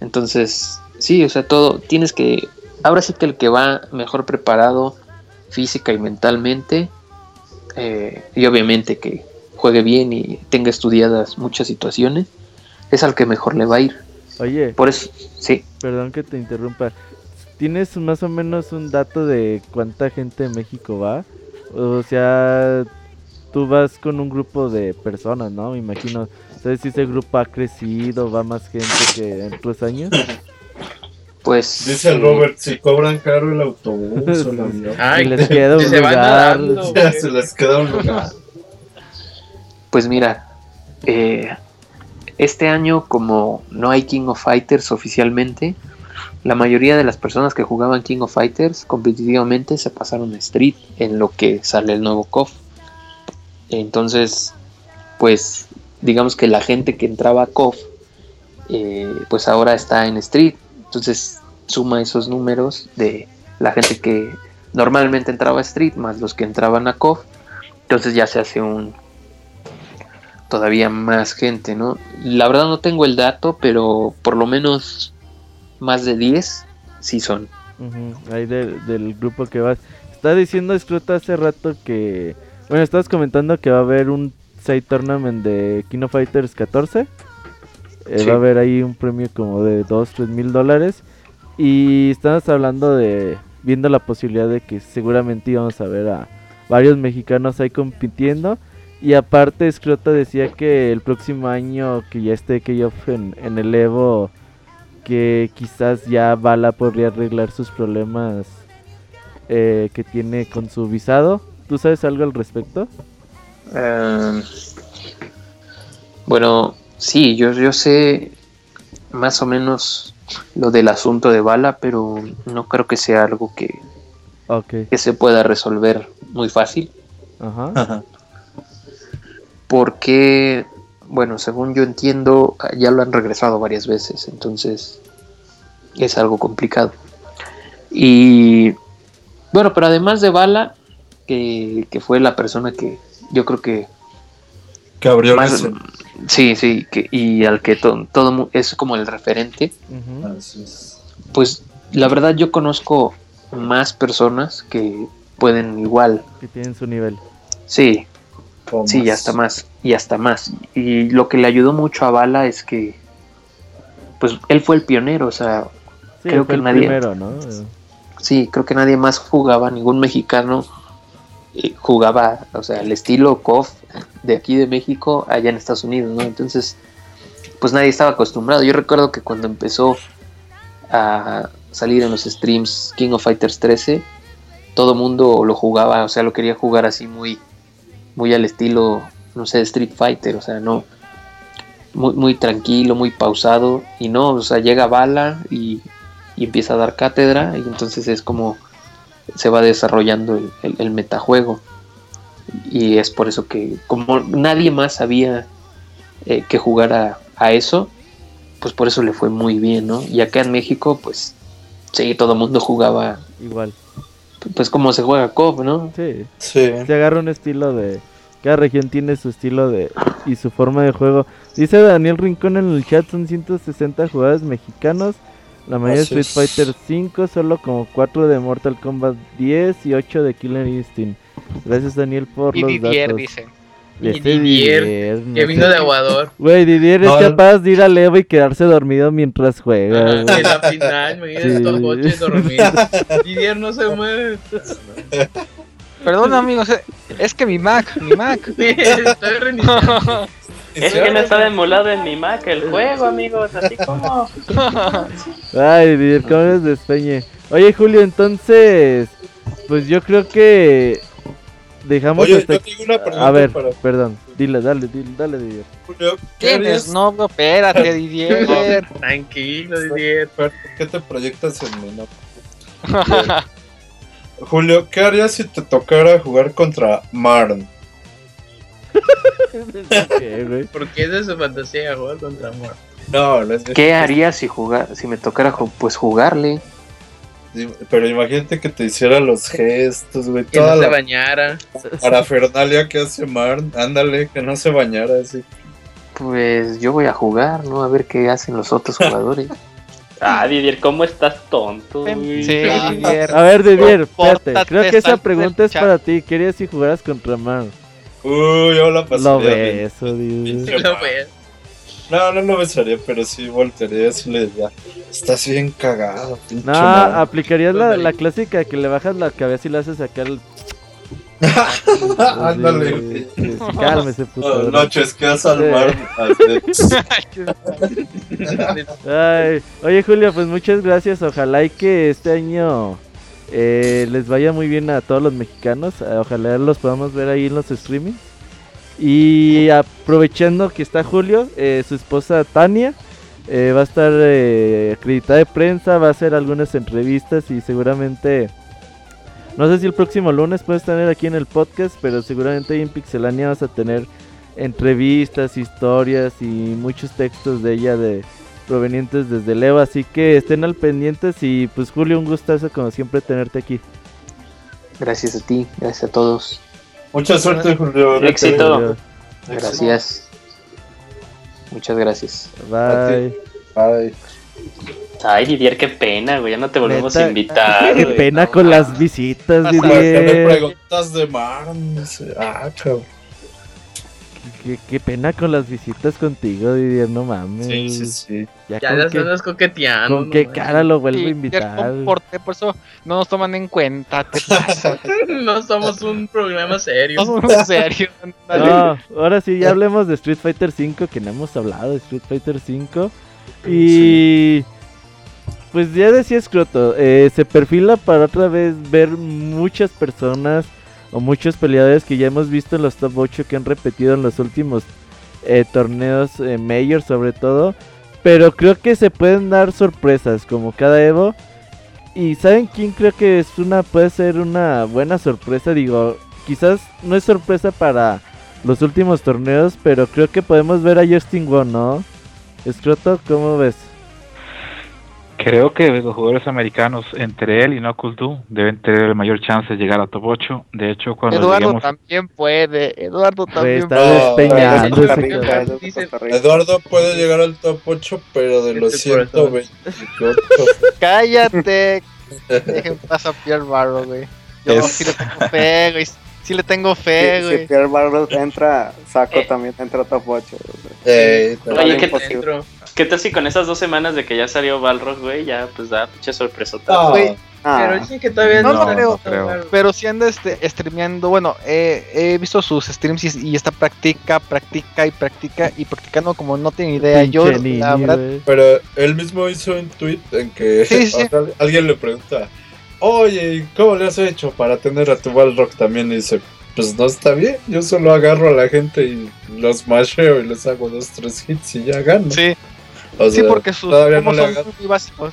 Speaker 9: Entonces, sí, o sea, todo tienes que ahora sí que el que va mejor preparado física y mentalmente eh, y obviamente que juegue bien y tenga estudiadas muchas situaciones, es al que mejor le va a ir.
Speaker 1: Oye,
Speaker 9: por eso, sí.
Speaker 1: Perdón que te interrumpa. ¿Tienes más o menos un dato de cuánta gente de México va? O sea, tú vas con un grupo de personas, ¿no? Me imagino. ¿Sabes si ese grupo ha crecido? ¿Va más gente que en otros años?
Speaker 9: Pues.
Speaker 7: Dice el Robert: si cobran caro el autobús o el avión.
Speaker 1: Ay, les queda un lugar.
Speaker 7: se les queda un lugar.
Speaker 9: Pues mira, eh, este año, como no hay King of Fighters oficialmente, la mayoría de las personas que jugaban King of Fighters competitivamente se pasaron a Street en lo que sale el nuevo KOF. Entonces, pues digamos que la gente que entraba a KOF, eh, pues ahora está en Street. Entonces suma esos números de la gente que normalmente entraba a Street más los que entraban a KOF. Entonces ya se hace un todavía más gente, ¿no? La verdad no tengo el dato, pero por lo menos más de 10 sí son.
Speaker 1: ahí del grupo que vas. Está diciendo Scruto hace rato que... Bueno, estabas comentando que va a haber un side tournament de Kino Fighters 14. Eh, va a haber ahí un premio como de 2, 3 mil dólares. Y estamos hablando de... Viendo la posibilidad de que seguramente íbamos a ver a varios mexicanos ahí compitiendo. Y aparte, Scrota decía que el próximo año que ya esté Keyoff en, en el Evo, que quizás ya Bala podría arreglar sus problemas eh, que tiene con su visado. ¿Tú sabes algo al respecto?
Speaker 9: Em, bueno, sí, yo, yo sé más o menos lo del asunto de Bala, pero no creo que sea algo que, que se pueda resolver muy fácil. Ajá porque, bueno, según yo entiendo, ya lo han regresado varias veces, entonces es algo complicado. Y bueno, pero además de Bala, que, fue la persona que yo creo que...
Speaker 7: Que abrió
Speaker 9: más, Sí, sí, que, y al que todo es como el referente. Pues la verdad yo conozco más personas que pueden igual.
Speaker 1: Que tienen su nivel.
Speaker 9: Sí, sí, ya hasta más. Y hasta más. Y lo que le ayudó mucho a Bala es que, pues él fue el pionero, o sea, creo que nadie. Primero, ¿no? Sí, creo que nadie más jugaba, ningún mexicano eh, jugaba, o sea, el estilo KOF de aquí de México allá en Estados Unidos, ¿no? Entonces, pues nadie estaba acostumbrado. Yo recuerdo que cuando empezó a salir en los streams King of Fighters 13, todo mundo lo jugaba, o sea, lo quería jugar así muy muy al estilo, no sé, Street Fighter, o sea, no, muy, muy tranquilo, muy pausado, y no, o sea, llega Bala y, empieza a dar cátedra, y entonces es como se va desarrollando el, metajuego. Y es por eso que, como nadie más sabía eh, que jugara a eso, pues por eso le fue muy bien, ¿no? Y acá en México, pues sí, todo el mundo jugaba
Speaker 1: igual
Speaker 9: pues como se juega COP, ¿no?
Speaker 1: Sí. sí. Se agarra un estilo de... Cada región tiene su estilo de y su forma de juego. Dice Daniel Rincón en el chat, son 160 jugadores mexicanos. La mayoría de Street Fighter 5, solo como 4 de Mortal Kombat 10 y 8 de Killer Instinct. Gracias Daniel por los datos. dice.
Speaker 6: Y Didier, que vino de aguador.
Speaker 1: Güey, Didier es capaz de ir al Evo y quedarse dormido mientras juega.
Speaker 6: en la final, me sí. estos coches dormidos. Didier no se mueve.
Speaker 8: Perdón, amigos, es que mi Mac, mi Mac. Sí, estoy
Speaker 2: reiniciando. Es que no está emulado en mi Mac el juego, amigos, así como.
Speaker 1: Ay, Didier, ¿cómo eres despeñe? Oye, Julio, entonces, pues yo creo que dejamos
Speaker 7: Oye, hasta... yo tengo una pregunta
Speaker 1: A ver, perdón. Dile, dale, dile, dale, Didier.
Speaker 8: Julio, ¿qué ¿Tienes? No, no, espérate, Didier.
Speaker 6: Tranquilo, Didier.
Speaker 7: ¿Por qué te proyectas en mí? No? Julio, ¿qué harías si te tocara jugar contra Marn?
Speaker 6: ¿Qué, ¿Por qué es de su fantasía jugar contra Marn?
Speaker 9: No, no es ¿Qué harías si, jugar, si me tocara pues jugarle?
Speaker 7: Pero imagínate que te hiciera los gestos, güey.
Speaker 6: Que no se bañara.
Speaker 7: Para Fernalia que hace Mar, ándale, que no se bañara así.
Speaker 9: Pues yo voy a jugar, ¿no? A ver qué hacen los otros jugadores.
Speaker 2: ah, Didier, ¿cómo estás tonto? Sí,
Speaker 1: Didier. A ver, Didier, espérate. Creo que esa pregunta es para ti. Querías si jugaras contra Mar.
Speaker 7: Uy, yo la pasé.
Speaker 1: Lo beso, Didier.
Speaker 7: Lo ves. No, no lo besaría, pero sí voltearía y le diría, estás bien cagado,
Speaker 1: pinche No, aplicarías la, la, clásica que le bajas la cabeza y le haces acá el...
Speaker 7: Ándale.
Speaker 1: Sí, cálmese, puto.
Speaker 7: No, no chesqueas al mar.
Speaker 1: Ay, oye, Julio, pues muchas gracias. Ojalá y que este año eh, les vaya muy bien a todos los mexicanos. Ojalá los podamos ver ahí en los streamings. Y aprovechando que está Julio, eh, su esposa Tania eh, va a estar eh, acreditada de prensa, va a hacer algunas entrevistas y seguramente, no sé si el próximo lunes puedes tener aquí en el podcast, pero seguramente en Pixelania vas a tener entrevistas, historias y muchos textos de ella de provenientes desde Leva, así que estén al pendientes y pues Julio, un gustazo como siempre tenerte aquí.
Speaker 9: Gracias a ti, gracias a todos.
Speaker 7: Mucha suerte, Julio.
Speaker 2: Éxito.
Speaker 9: Gracias. Muchas gracias.
Speaker 1: Bye.
Speaker 7: Bye.
Speaker 2: Ay, Didier, qué pena, güey. Ya no te volvemos a invitar.
Speaker 1: Qué pena con las visitas, Didier.
Speaker 7: preguntas de mar. Ah, cabrón.
Speaker 1: Qué, pena con las visitas contigo, Didier, no mames.
Speaker 7: Sí, sí, sí.
Speaker 6: Ya, las andas coqueteando.
Speaker 1: ¿Con qué cara lo vuelvo a invitar?
Speaker 3: Por, por eso no nos toman en cuenta, te pasa.
Speaker 6: no somos un programa serio.
Speaker 3: No somos serio.
Speaker 1: no, ahora sí, ya hablemos de Street Fighter V, que no hemos hablado de Street Fighter V. Y... Pues ya decía Scroto, eh, se perfila para otra vez ver muchas personas o muchos peleadores que ya hemos visto en los top 8 que han repetido en los últimos eh, torneos eh, Major sobre todo. Pero creo que se pueden dar sorpresas como cada Evo. Y ¿saben quién creo que es una puede ser una buena sorpresa? Digo, quizás no es sorpresa para los últimos torneos, pero creo que podemos ver a Justin Wong, ¿no? Scroto, ¿cómo ves?
Speaker 4: Creo que los jugadores americanos, entre él y Knuckles deben tener el mayor chance de llegar a top 8. De hecho, cuando
Speaker 3: Eduardo también puede. Eduardo también
Speaker 1: está despeñando.
Speaker 7: Eduardo puede llegar al top 8, pero de los 128.
Speaker 3: Cállate. Dejen pasar a Pierre Barro, güey. Yo sí le tengo fe, güey. Sí le tengo fe, güey.
Speaker 5: Si, Pierre Barro entra, Saco eh. también entra a top 8.
Speaker 2: Eh, Oye, ¿qué, ¿Qué tal si con esas dos semanas de que ya salió Balrog, güey, ya pues da pinche sorpresota?
Speaker 3: Ah, pero dicen que todavía no, no, creo, Pero si anda este, streameando, bueno, he visto sus streams y, está practica, practica y practica y practicando como no tiene idea. Yo, la verdad.
Speaker 7: Pero él mismo hizo un tweet en que alguien le pregunta, oye, ¿cómo le has hecho para tener a tu Balrog también? Y dice, pues no está bien, yo solo agarro a la gente y los masheo y les hago dos, tres hits y ya gano.
Speaker 3: Sí, sí, porque sus todavía no son muy básicos.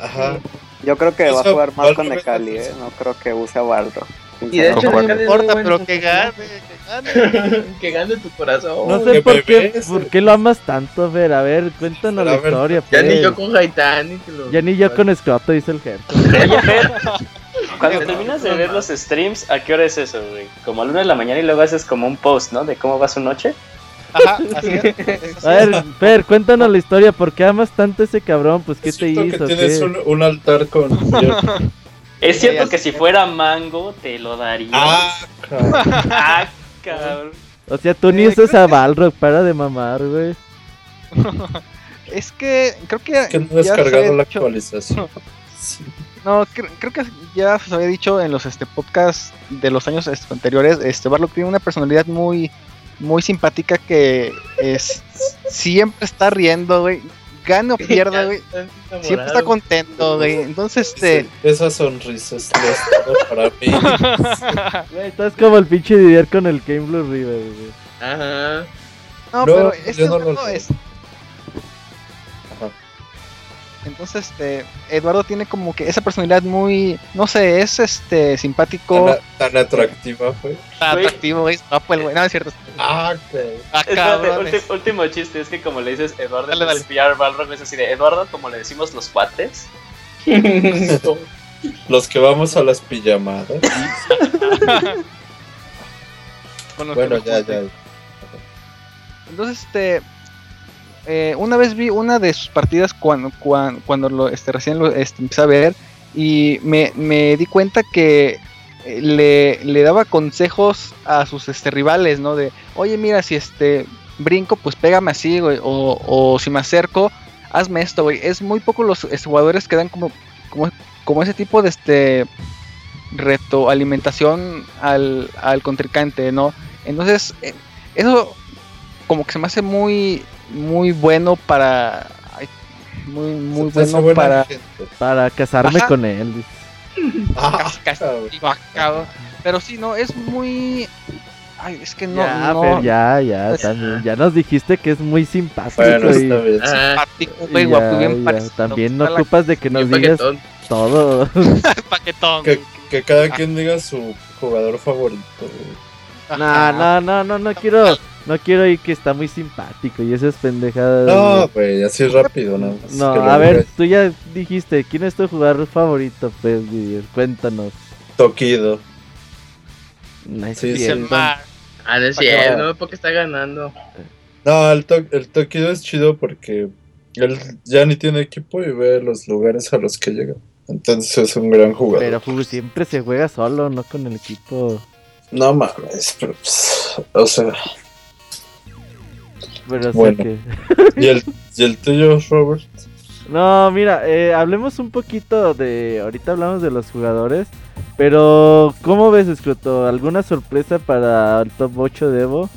Speaker 5: Ajá. Yo creo que va a jugar más con Necali, ¿eh? No creo que use a Baldo.
Speaker 3: Y de hecho, no importa, pero que gane, que
Speaker 6: gane. que gane tu corazón.
Speaker 1: No sé por qué, por qué lo amas tanto, Fer. A ver, cuéntanos la historia.
Speaker 6: Ya ni yo con Haitani.
Speaker 1: Ya ni yo con Scotto, dice el jefe.
Speaker 2: Oye, Fer, cuando terminas de ver los streams, ¿a qué hora es eso, güey? Como a la una de la mañana y luego haces como un post, ¿no? De cómo va su noche.
Speaker 3: Ajá, así es.
Speaker 1: A ver, Fer, cuéntanos la historia. ¿Por qué amas tanto ese cabrón? Pues, ¿qué te hizo?
Speaker 7: Que tienes un, altar con.
Speaker 2: es cierto que si fuera mango, te lo daría.
Speaker 7: Ah, cabrón.
Speaker 2: ah, cabrón.
Speaker 1: O sea, tú ni usas a Balrog, para de mamar, güey.
Speaker 3: es que creo que.
Speaker 7: Es que no he descargado la actualización.
Speaker 3: No, creo que ya se había dicho en los este podcasts de los años este, anteriores. Este Barlock tiene una personalidad muy muy simpática que es, siempre está riendo, güey. Gana o pierda, güey. Siempre está contento, güey. Entonces, este.
Speaker 7: Esa sonrisa es todo para mí.
Speaker 1: Güey, estás como el pinche Didier con el Game Blue River, güey.
Speaker 6: Ajá.
Speaker 3: No, pero este no es. Entonces, este, Eduardo tiene como que esa personalidad muy, no sé, es este simpático.
Speaker 7: Tan, atractiva, fue.
Speaker 3: Tan atractivo, guapo el güey. No, es cierto.
Speaker 7: Ah,
Speaker 2: ok. último, chiste, es que como le dices Eduardo Dale, dale. PR Balrog, es así de Eduardo, como le decimos los cuates.
Speaker 7: los que vamos a las pijamadas. bueno, ya, ya.
Speaker 3: Entonces, este, eh, una vez vi una de sus partidas cuando, cuando, lo, este, recién lo este, empecé a ver y me, di cuenta que eh, le, le, daba consejos a sus este, rivales, ¿no? De, oye, mira, si este brinco, pues pégame así, güey, o, o si me acerco, hazme esto, güey. Es muy poco los este, jugadores que dan como, como, como ese tipo de este reto, alimentación al, al contrincante, ¿no? Entonces, eh, eso como que se me hace muy muy bueno para muy muy bueno para
Speaker 1: para casarme con él.
Speaker 3: Ah, pero sí, no, es muy Ay, es que no.
Speaker 1: Ya,
Speaker 3: no...
Speaker 1: ya, ya, también. Ya nos dijiste que es muy simpático.
Speaker 7: y...
Speaker 3: Simpático, güey, guapo, bien
Speaker 1: También no ocupas de que nos digas todo.
Speaker 3: paquetón.
Speaker 7: Que, que cada quien diga su jugador favorito.
Speaker 1: No, no, no, no, no quiero. No quiero ir que está muy simpático y esas pendejadas.
Speaker 7: No, güey, así rápido, ¿no?
Speaker 1: No, a ver, tú ya dijiste, ¿quién es tu jugador favorito, pues, Cuéntanos.
Speaker 7: Tokido.
Speaker 6: No es sí, cierto. Ah, no es cierto, no, porque está ganando.
Speaker 7: No, el, to el Tokido es chido porque Él ya ni tiene equipo y ve los lugares a los que llega. Entonces es un gran jugador.
Speaker 1: Pero siempre se juega solo, no con el equipo.
Speaker 7: No mames, pero pues, o sea.
Speaker 1: Pero bueno. que...
Speaker 7: ¿Y, el, ¿Y el tuyo, Robert?
Speaker 1: No, mira, eh, hablemos un poquito de. Ahorita hablamos de los jugadores. Pero, ¿cómo ves, Escroto? ¿Alguna sorpresa para el top 8 de Evo?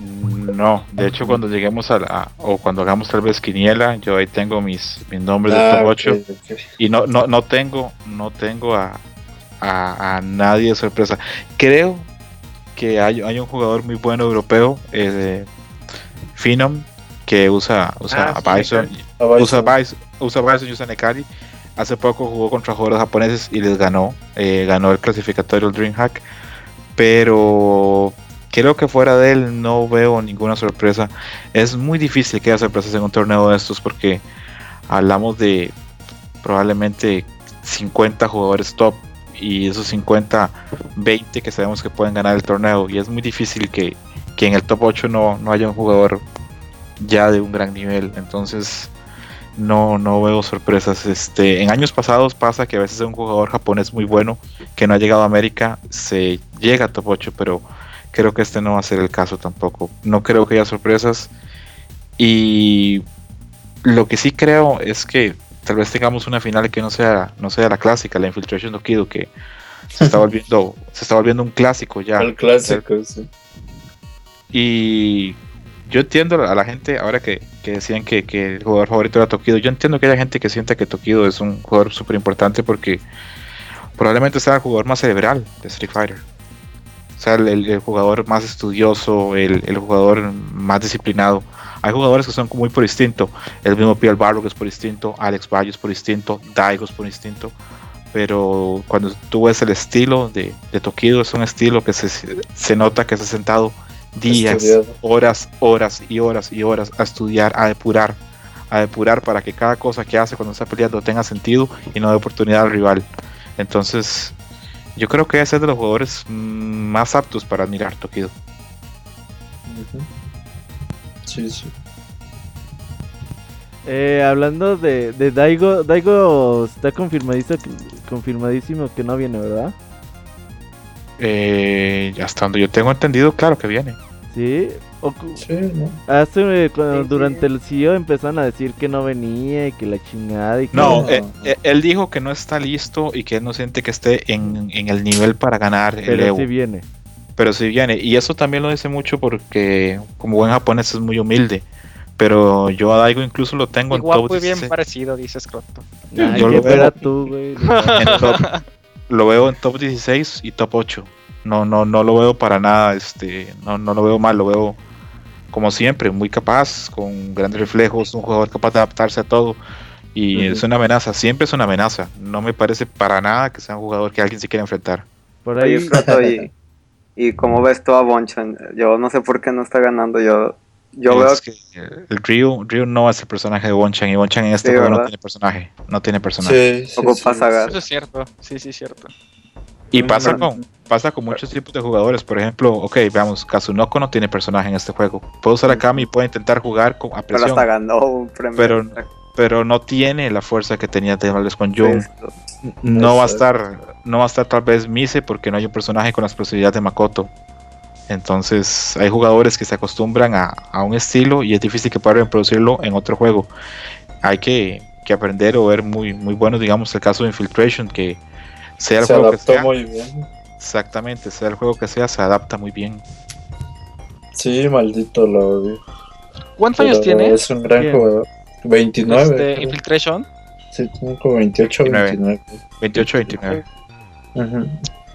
Speaker 4: No, de hecho cuando lleguemos a, la, o cuando hagamos tal vez quiniela, yo ahí tengo mis, mis nombres de top 8 y no, no, no tengo, no tengo a, a, nadie de sorpresa. Creo que hay, hay, un jugador muy bueno europeo, eh, Phenom, que usa, usa ah, Bison, usa Bison, usa Bison y usa Nekari. Hace poco jugó contra jugadores japoneses y les ganó, eh, ganó el clasificatorio el DreamHack, pero creo que fuera de él no veo ninguna sorpresa. Es muy difícil que haya sorpresas en un torneo de estos porque hablamos de probablemente 50 jugadores top y esos 50, 20 que sabemos que pueden ganar el torneo y es muy difícil que, en el top 8 no, no haya un jugador ya de un gran nivel. Entonces no, no veo sorpresas. Este, en años pasados pasa que a veces un jugador japonés muy bueno que no ha llegado a América se llega a top 8, pero creo que este no va a ser el caso tampoco. No creo que haya sorpresas. Y lo que sí creo es que tal vez tengamos una final que no sea, no sea la clásica, la Infiltration Dokido, que se está volviendo, se está volviendo un clásico ya.
Speaker 7: El clásico, sí.
Speaker 4: Y yo entiendo a la gente, ahora que, decían que, que, el jugador favorito era Tokido, yo entiendo que hay gente que siente que Tokido es un jugador súper importante porque probablemente sea el jugador más cerebral de Street Fighter. O sea, el, jugador más estudioso, el, jugador más disciplinado. Hay jugadores que son muy por instinto. El mismo Pierre Barro que es por instinto, Alex Bayo es por instinto, Daigo es por instinto. Pero cuando tú ves el estilo de, de Tokido, es un estilo que se, se nota que se ha sentado días, horas, horas y horas y horas a estudiar, a depurar, a depurar para que cada cosa que hace cuando está peleando tenga sentido y no dé oportunidad al rival. Entonces, yo creo que ese es de los jugadores más aptos para admirar Tokido.
Speaker 7: Sí, sí.
Speaker 1: Eh, hablando de, de, Daigo, Daigo está confirmadísimo, confirmadísimo que no viene, ¿verdad?
Speaker 4: Eh, hasta donde yo tengo entendido, claro que viene.
Speaker 1: Sí, Hace, cuando, durante el CEO empezaron a decir que no venía y que la chingada y que
Speaker 4: no, eh, eh, Él, dijo que no está listo y que él no siente que esté en, el nivel para ganar
Speaker 1: el Evo. sí viene.
Speaker 4: Pero sí viene. Y eso también lo dice mucho porque como buen japonés es muy humilde. Pero yo a Daigo incluso lo tengo
Speaker 8: en top muy bien parecido, dices Croto.
Speaker 1: yo lo veo, tú, güey.
Speaker 4: lo veo en top 16 y top 8. No, no, no lo veo para nada, este, no, no lo veo mal, lo veo como siempre, muy capaz, con grandes reflejos, un jugador capaz de adaptarse a todo. Y es una amenaza, siempre es una amenaza. No me parece para nada que sea un jugador que alguien se quiera enfrentar.
Speaker 5: Por ahí. y, como ves tú a Bonchan, yo no sé por qué no está ganando. Yo, yo veo
Speaker 4: que el Ryu, Ryu no es el personaje de Bonchan y Bonchan en este juego no tiene personaje. No tiene personaje.
Speaker 8: Sí, Eso es cierto, sí, sí, cierto.
Speaker 4: Y pasa con, pasa con muchos tipos de jugadores. Por ejemplo, ok, veamos, Kazunoko no tiene personaje en este juego. Puede usar a Kami y puede intentar jugar con, a presión.
Speaker 5: Pero ganó un premio.
Speaker 4: Pero, pero no tiene la fuerza que tenía Temales con Jung. No va a estar, no va a estar tal vez Mise porque no hay un personaje con las posibilidades de Makoto. Entonces hay jugadores que se acostumbran a, a un estilo y es difícil que puedan reproducirlo en otro juego. Hay que, que aprender o ver muy, muy bueno, digamos, el caso de Infiltration, que sea el juego que sea, muy bien. Exactamente, sea el juego que sea, se adapta muy bien.
Speaker 7: Sí, maldito lo odio.
Speaker 8: ¿Cuántos años tiene?
Speaker 7: Es un gran jugador. 29.
Speaker 8: Este, Infiltration.
Speaker 7: Sí, tiene como 28 29.
Speaker 4: 28 29.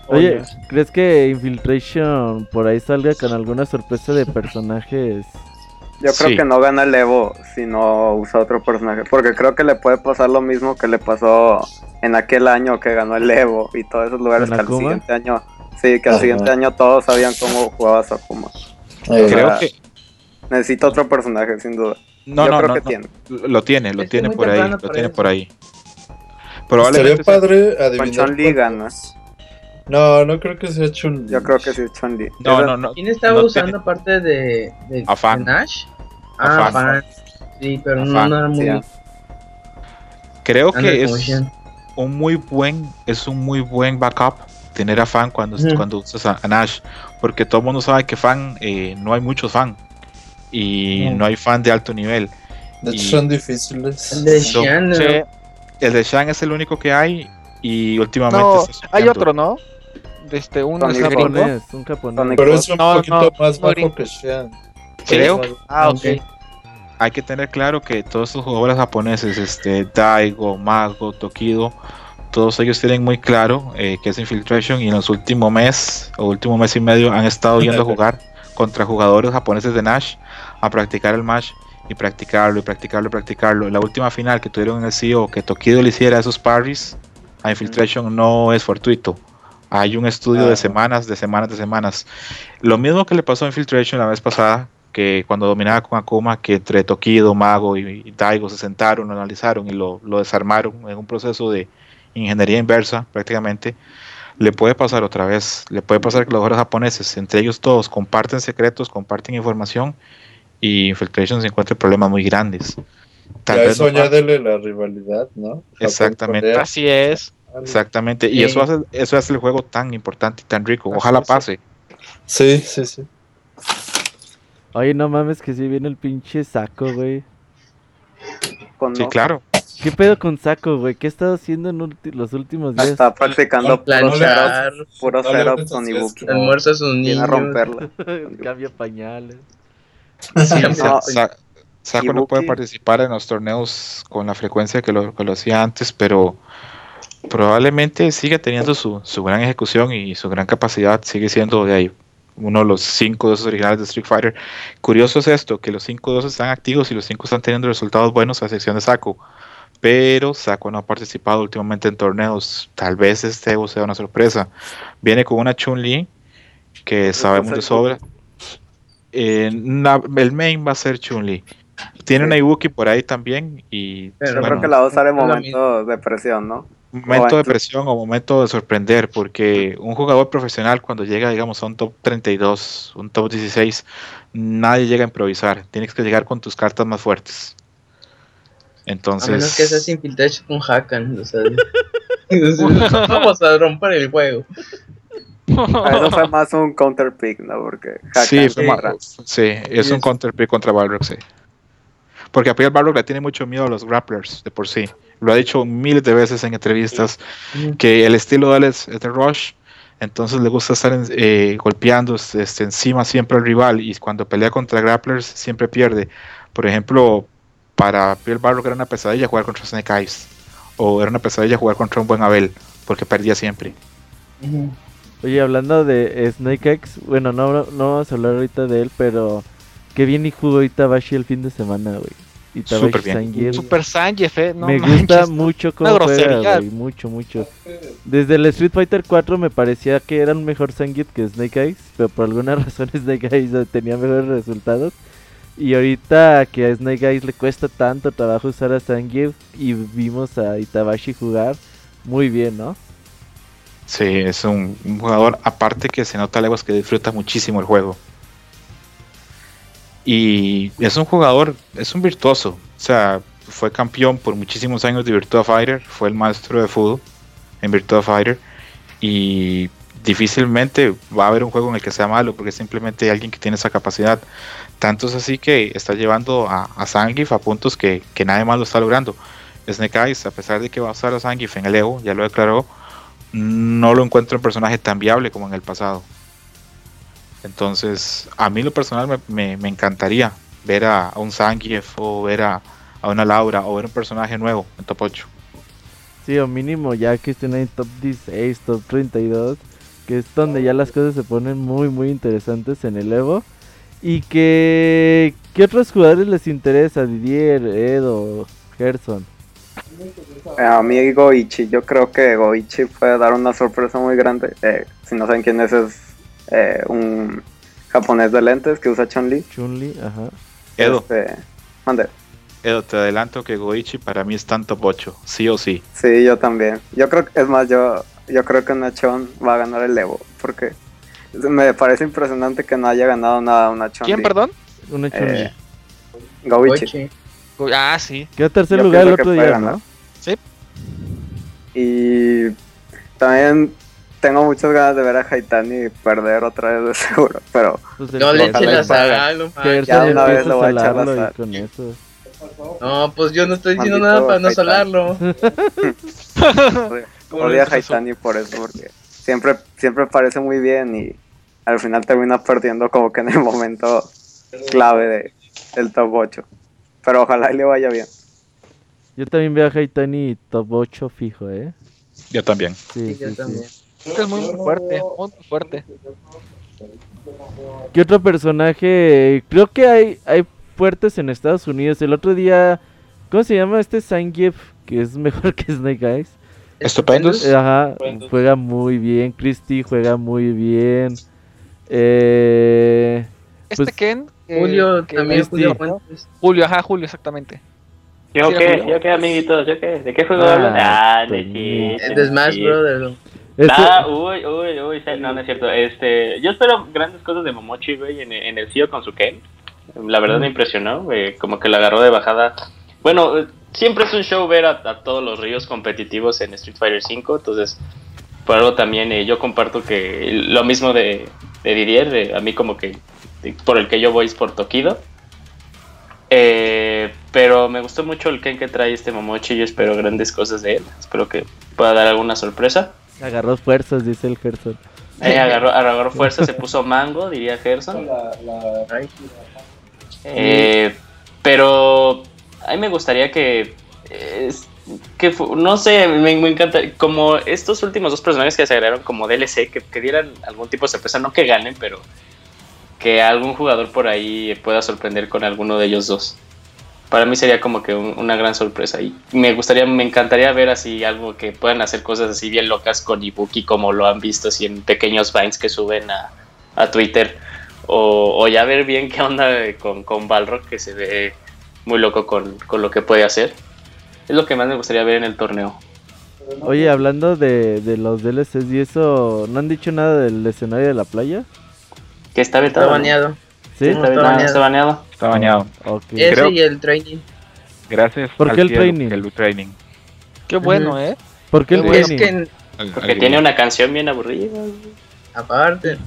Speaker 1: Oye, ¿crees que Infiltration por ahí salga con alguna sorpresa de personajes
Speaker 5: yo creo que no gana el Evo si no usa otro personaje. Porque creo que le puede pasar lo mismo que le pasó en aquel año que ganó el Evo y todos esos lugares que al siguiente año. Sí, que al siguiente año todos sabían cómo jugaba Sakuma.
Speaker 4: creo que.
Speaker 5: Necesita otro personaje, sin duda.
Speaker 4: No, Yo no, creo no, que tiene. Lo tiene, lo tiene por ahí. Lo tiene por ahí.
Speaker 7: Probablemente. Sería padre adivinar.
Speaker 5: Liga,
Speaker 7: no, no creo que sea Chun.
Speaker 5: Yo creo que sí es Chun Li.
Speaker 6: No, no, no. ¿Quién estaba usando parte de, de,
Speaker 4: Afan.
Speaker 6: Nash? Ah, Afan. Sí, pero no, era muy.
Speaker 4: Creo que es un muy buen, es un muy buen backup tener a fan cuando, cuando usas a, Nash, porque todo el mundo sabe que fan eh, no hay muchos fan y no hay fan de alto nivel.
Speaker 7: De hecho, son difíciles.
Speaker 6: El de Shan,
Speaker 4: el de Shan es el único que hay y últimamente.
Speaker 8: No, hay otro, ¿no? Este, un japonés,
Speaker 7: un japonés. Pero es un poquito más bajo que Shan.
Speaker 4: Creo. Ah, ok. Hay que tener claro que todos estos jugadores japoneses, este, Daigo, Mago, Tokido, todos ellos tienen muy claro eh, que es Infiltration y en los últimos mes o último mes y medio han estado yendo a jugar contra jugadores japoneses de Nash a practicar el match y practicarlo y practicarlo y practicarlo. La última final que tuvieron en el CEO que Tokido le hiciera esos parries a Infiltration no es fortuito. Hay un estudio de semanas, de semanas, de semanas. Lo mismo que le pasó a Infiltration la vez pasada, que cuando dominaba con Akuma, que entre Tokido, Mago y, Daigo se sentaron, lo analizaron y lo, lo, desarmaron en un proceso de ingeniería inversa prácticamente, le puede pasar otra vez, le puede pasar que los jugadores japoneses, entre ellos todos, comparten secretos, comparten información y Infiltration se encuentra problemas muy grandes.
Speaker 7: Tal vez eso añádele la rivalidad, ¿no?
Speaker 4: Exactamente.
Speaker 8: Así es.
Speaker 4: Exactamente. Y eso hace, eso hace el juego tan importante y tan rico. Ojalá pase.
Speaker 7: Sí, sí, sí.
Speaker 1: Oye, no mames que si viene el pinche saco, güey.
Speaker 4: Sí, claro.
Speaker 1: ¿Qué pedo con saco, güey? ¿Qué ha estado haciendo en los últimos días?
Speaker 5: Está practicando planchar, puro setup con Ibuki.
Speaker 6: Almuerza a sus niños.
Speaker 5: A romperla.
Speaker 1: Cambia pañales.
Speaker 4: Sí, no, Saco no puede participar en los torneos con la frecuencia que lo, que lo hacía antes, pero probablemente sigue teniendo su, su gran ejecución y su gran capacidad, sigue siendo de ahí uno de los cinco esos originales de Street Fighter. Curioso es esto, que los cinco dos están activos y los cinco están teniendo resultados buenos a excepción de Saco. Pero Saco no ha participado últimamente en torneos. Tal vez este Evo sea una sorpresa. Viene con una Chun-Li que sabemos de sobra. Eh, el main va a ser Chun-Li. Tiene una Ibuki por ahí también. Y,
Speaker 5: Pero creo que la va a usar en momentos de presión, ¿no?
Speaker 4: momento de presión o momento de sorprender, porque un jugador profesional cuando llega, digamos, a un top 32, un top 16, nadie llega a improvisar, tienes que llegar con tus cartas más fuertes. Entonces... A
Speaker 6: menos que seas infiltration con Hakan, o sea, vamos a romper el juego.
Speaker 5: Eso fue más un counter pick, ¿no? Porque
Speaker 4: Hakan sí, sí, es un counter pick contra Balrog, sí. Porque a Pierre Balrog le tiene mucho miedo a los grapplers de por sí lo ha dicho miles de veces en entrevistas, que el estilo de él es, de rush, entonces le gusta estar eh, golpeando este, encima siempre al rival y cuando pelea contra grapplers siempre pierde. Por ejemplo, para Piel Barro era una pesadilla jugar contra Snake Eyes o era una pesadilla jugar contra un buen Abel porque perdía siempre.
Speaker 1: Oye, hablando de Snake Eyes, bueno, no, no vamos a hablar ahorita de él, pero qué bien y jugó Itabashi el fin de semana, güey.
Speaker 8: Super bien. Super Sangief, eh.
Speaker 1: me gusta mucho cómo juega, güey. Mucho, mucho. Desde el Street Fighter 4 me parecía que era un mejor Sangief que Snake Eyes. Pero por alguna razón Snake Eyes tenía mejores resultados. Y ahorita que a Snake Eyes le cuesta tanto trabajo usar a Sangief y vimos a Itabashi jugar muy bien, ¿no?
Speaker 4: Sí, es un, jugador aparte que se nota lejos que disfruta muchísimo el juego. Y es un jugador, es un virtuoso. O sea, fue campeón por muchísimos años de Virtua Fighter, fue el maestro de fútbol en Virtua Fighter. Y difícilmente va a haber un juego en el que sea malo, porque simplemente hay alguien que tiene esa capacidad. Tanto es así que está llevando a, a Zangief a puntos que, nadie más lo está logrando. Snake Eyes, a pesar de que va a usar a Zangief en el Evo, ya lo declaró, no lo encuentro un personaje tan viable como en el pasado. Entonces, a mí lo personal me, encantaría ver a, un Zangief o ver a, una Laura o ver un personaje nuevo en top 8.
Speaker 1: Sí, o mínimo ya que estén en top 16, top 32, que es donde ya las cosas se ponen muy, muy interesantes en el Evo. Y que, ¿qué otros jugadores les interesa? Didier, Edo, Gerson.
Speaker 5: A mí Goichi, yo creo que Goichi puede dar una sorpresa muy grande. Eh, si no saben quién es, es eh, un japonés de lentes que usa Chun-Li.
Speaker 1: Chun-Li, ajá.
Speaker 4: Edo.
Speaker 5: Este, mande.
Speaker 4: Edo, te adelanto que Goichi para mí es tanto bocho, sí o sí.
Speaker 5: Sí, yo también. Yo creo que, es más, yo, yo creo que Nachon va a ganar el Evo, porque me parece impresionante que no haya ganado nada una Chun.
Speaker 8: ¿Quién, perdón?
Speaker 1: Una Chun.
Speaker 5: Eh, Goichi.
Speaker 8: Ah, sí.
Speaker 1: Quedó tercer lugar el otro día, ¿no?
Speaker 8: Sí.
Speaker 5: Y también tengo muchas ganas de ver a Haitani perder otra vez de seguro, pero
Speaker 6: pues no le echen la saga,
Speaker 5: ya una vez lo voy a echar la con eso.
Speaker 6: No, pues yo no estoy diciendo nada para no salarlo.
Speaker 5: Odio a Haitani por eso, porque siempre, siempre parece muy bien y al final termina perdiendo como que en el momento clave de, del top 8. Pero ojalá le vaya bien.
Speaker 1: Yo también veo a Haitani top 8 fijo, ¿eh?
Speaker 4: Yo también.
Speaker 6: Sí, yo también.
Speaker 8: Es muy fuerte, muy fuerte.
Speaker 1: ¿Qué otro personaje? Creo que hay, hay fuertes en Estados Unidos. El otro día, ¿cómo se llama este Zangief? Que es mejor que Snake Eyes.
Speaker 4: Estupendous.
Speaker 1: Ajá, juega muy bien. Christy juega muy bien. Eh,
Speaker 8: este pues, Ken.
Speaker 6: Julio también. Julio,
Speaker 8: Julio, ajá, Julio, exactamente.
Speaker 2: ¿Yo qué? ¿Yo qué, amiguitos? ¿Yo qué? ¿De qué juego ah, hablan? Ah, de,
Speaker 6: de Smash Brothers.
Speaker 2: Ah, uy, uy, uy, no, no es cierto. Este, yo espero grandes cosas de Momochi, güey, en, en el CEO con su Ken. La verdad me impresionó, como que la agarró de bajada. Bueno, siempre es un show ver a, todos los ríos competitivos en Street Fighter V, entonces por algo también eh, yo comparto que lo mismo de, Didier, de, a mí como que por el que yo voy es por Tokido. Eh, pero me gustó mucho el Ken que trae este Momochi. Yo espero grandes cosas de él. Espero que pueda dar alguna sorpresa.
Speaker 1: Agarró fuerzas, dice el Gerson.
Speaker 2: Eh, agarró, agarró fuerzas, se puso mango, diría Gerson. Eh, pero a mí me gustaría que. que no sé, me, encanta. Como estos últimos dos personajes que se agregaron como DLC, que, que dieran algún tipo de sorpresa, no que ganen, pero que algún jugador por ahí pueda sorprender con alguno de ellos dos. Para mí sería como que una gran sorpresa y me gustaría, me encantaría ver así algo que puedan hacer cosas así bien locas con Ibuki como lo han visto así en pequeños vines que suben a, a Twitter o, ya ver bien qué onda con, con Balrog que se ve muy loco con, con lo que puede hacer. Es lo que más me gustaría ver en el torneo.
Speaker 1: Oye, hablando de, de los DLCs y eso, ¿no han dicho nada del escenario de la playa?
Speaker 2: Que está vetado.
Speaker 6: Está baneado.
Speaker 1: ¿Sí?
Speaker 2: Está, baneado.
Speaker 4: Está baneado.
Speaker 6: Ese y el training.
Speaker 4: Gracias.
Speaker 1: ¿Por qué el training?
Speaker 4: El training.
Speaker 8: Qué bueno, ¿eh?
Speaker 1: ¿Por qué el training?
Speaker 6: que
Speaker 2: Porque tiene una canción bien aburrida.
Speaker 6: Aparte.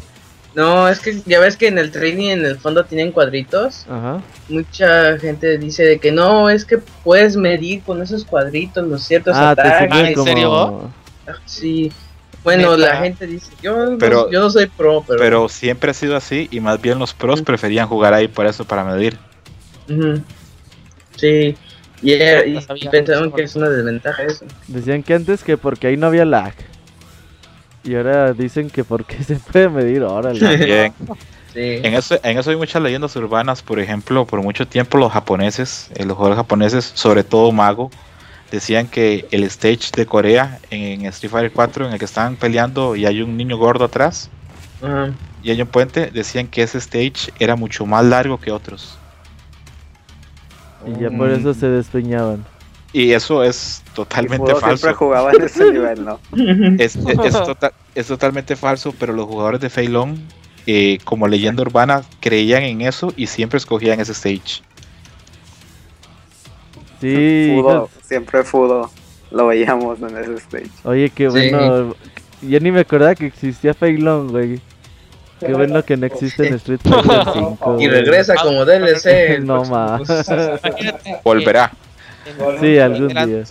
Speaker 6: No, es que ya ves que en el training en el fondo tienen cuadritos.
Speaker 1: Ajá.
Speaker 6: Mucha gente dice de que no, es que puedes medir con esos cuadritos los ciertos ah, ataques.
Speaker 8: Ah, ¿En serio?
Speaker 6: Sí. Bueno, la gente dice, yo, no, yo no soy pro, pero...
Speaker 4: Pero siempre ha sido así y más bien los pros preferían jugar ahí por eso, para medir.
Speaker 6: Sí, y, pensaban que es una desventaja eso.
Speaker 1: Decían que antes que porque ahí no había lag. Y ahora dicen que porque se puede medir, órale.
Speaker 4: Bien. En, eso, en eso hay muchas leyendas urbanas, por ejemplo, por mucho tiempo los japoneses, eh, los jugadores japoneses, sobre todo Mago, decían que el stage de Corea en Street Fighter 4 en el que estaban peleando y hay un niño gordo atrás y hay un puente, decían que ese stage era mucho más largo que otros.
Speaker 1: Y ya por eso se despeñaban.
Speaker 4: Y eso es totalmente falso.
Speaker 5: Siempre jugaba en ese nivel, ¿no?
Speaker 4: Es, tota-, es, totalmente falso, pero los jugadores de Feilong, eh, como leyenda urbana, creían en eso y siempre escogían ese stage.
Speaker 1: Sí.
Speaker 5: siempre Fudo lo veíamos en ese stage.
Speaker 1: Oye, qué bueno. Yo ni me acordaba que existía Feilong, güey. Qué bueno que no existe en Street Fighter 5.
Speaker 6: Y regresa como DLC.
Speaker 1: no más.
Speaker 4: Volverá.
Speaker 1: Sí, algún día.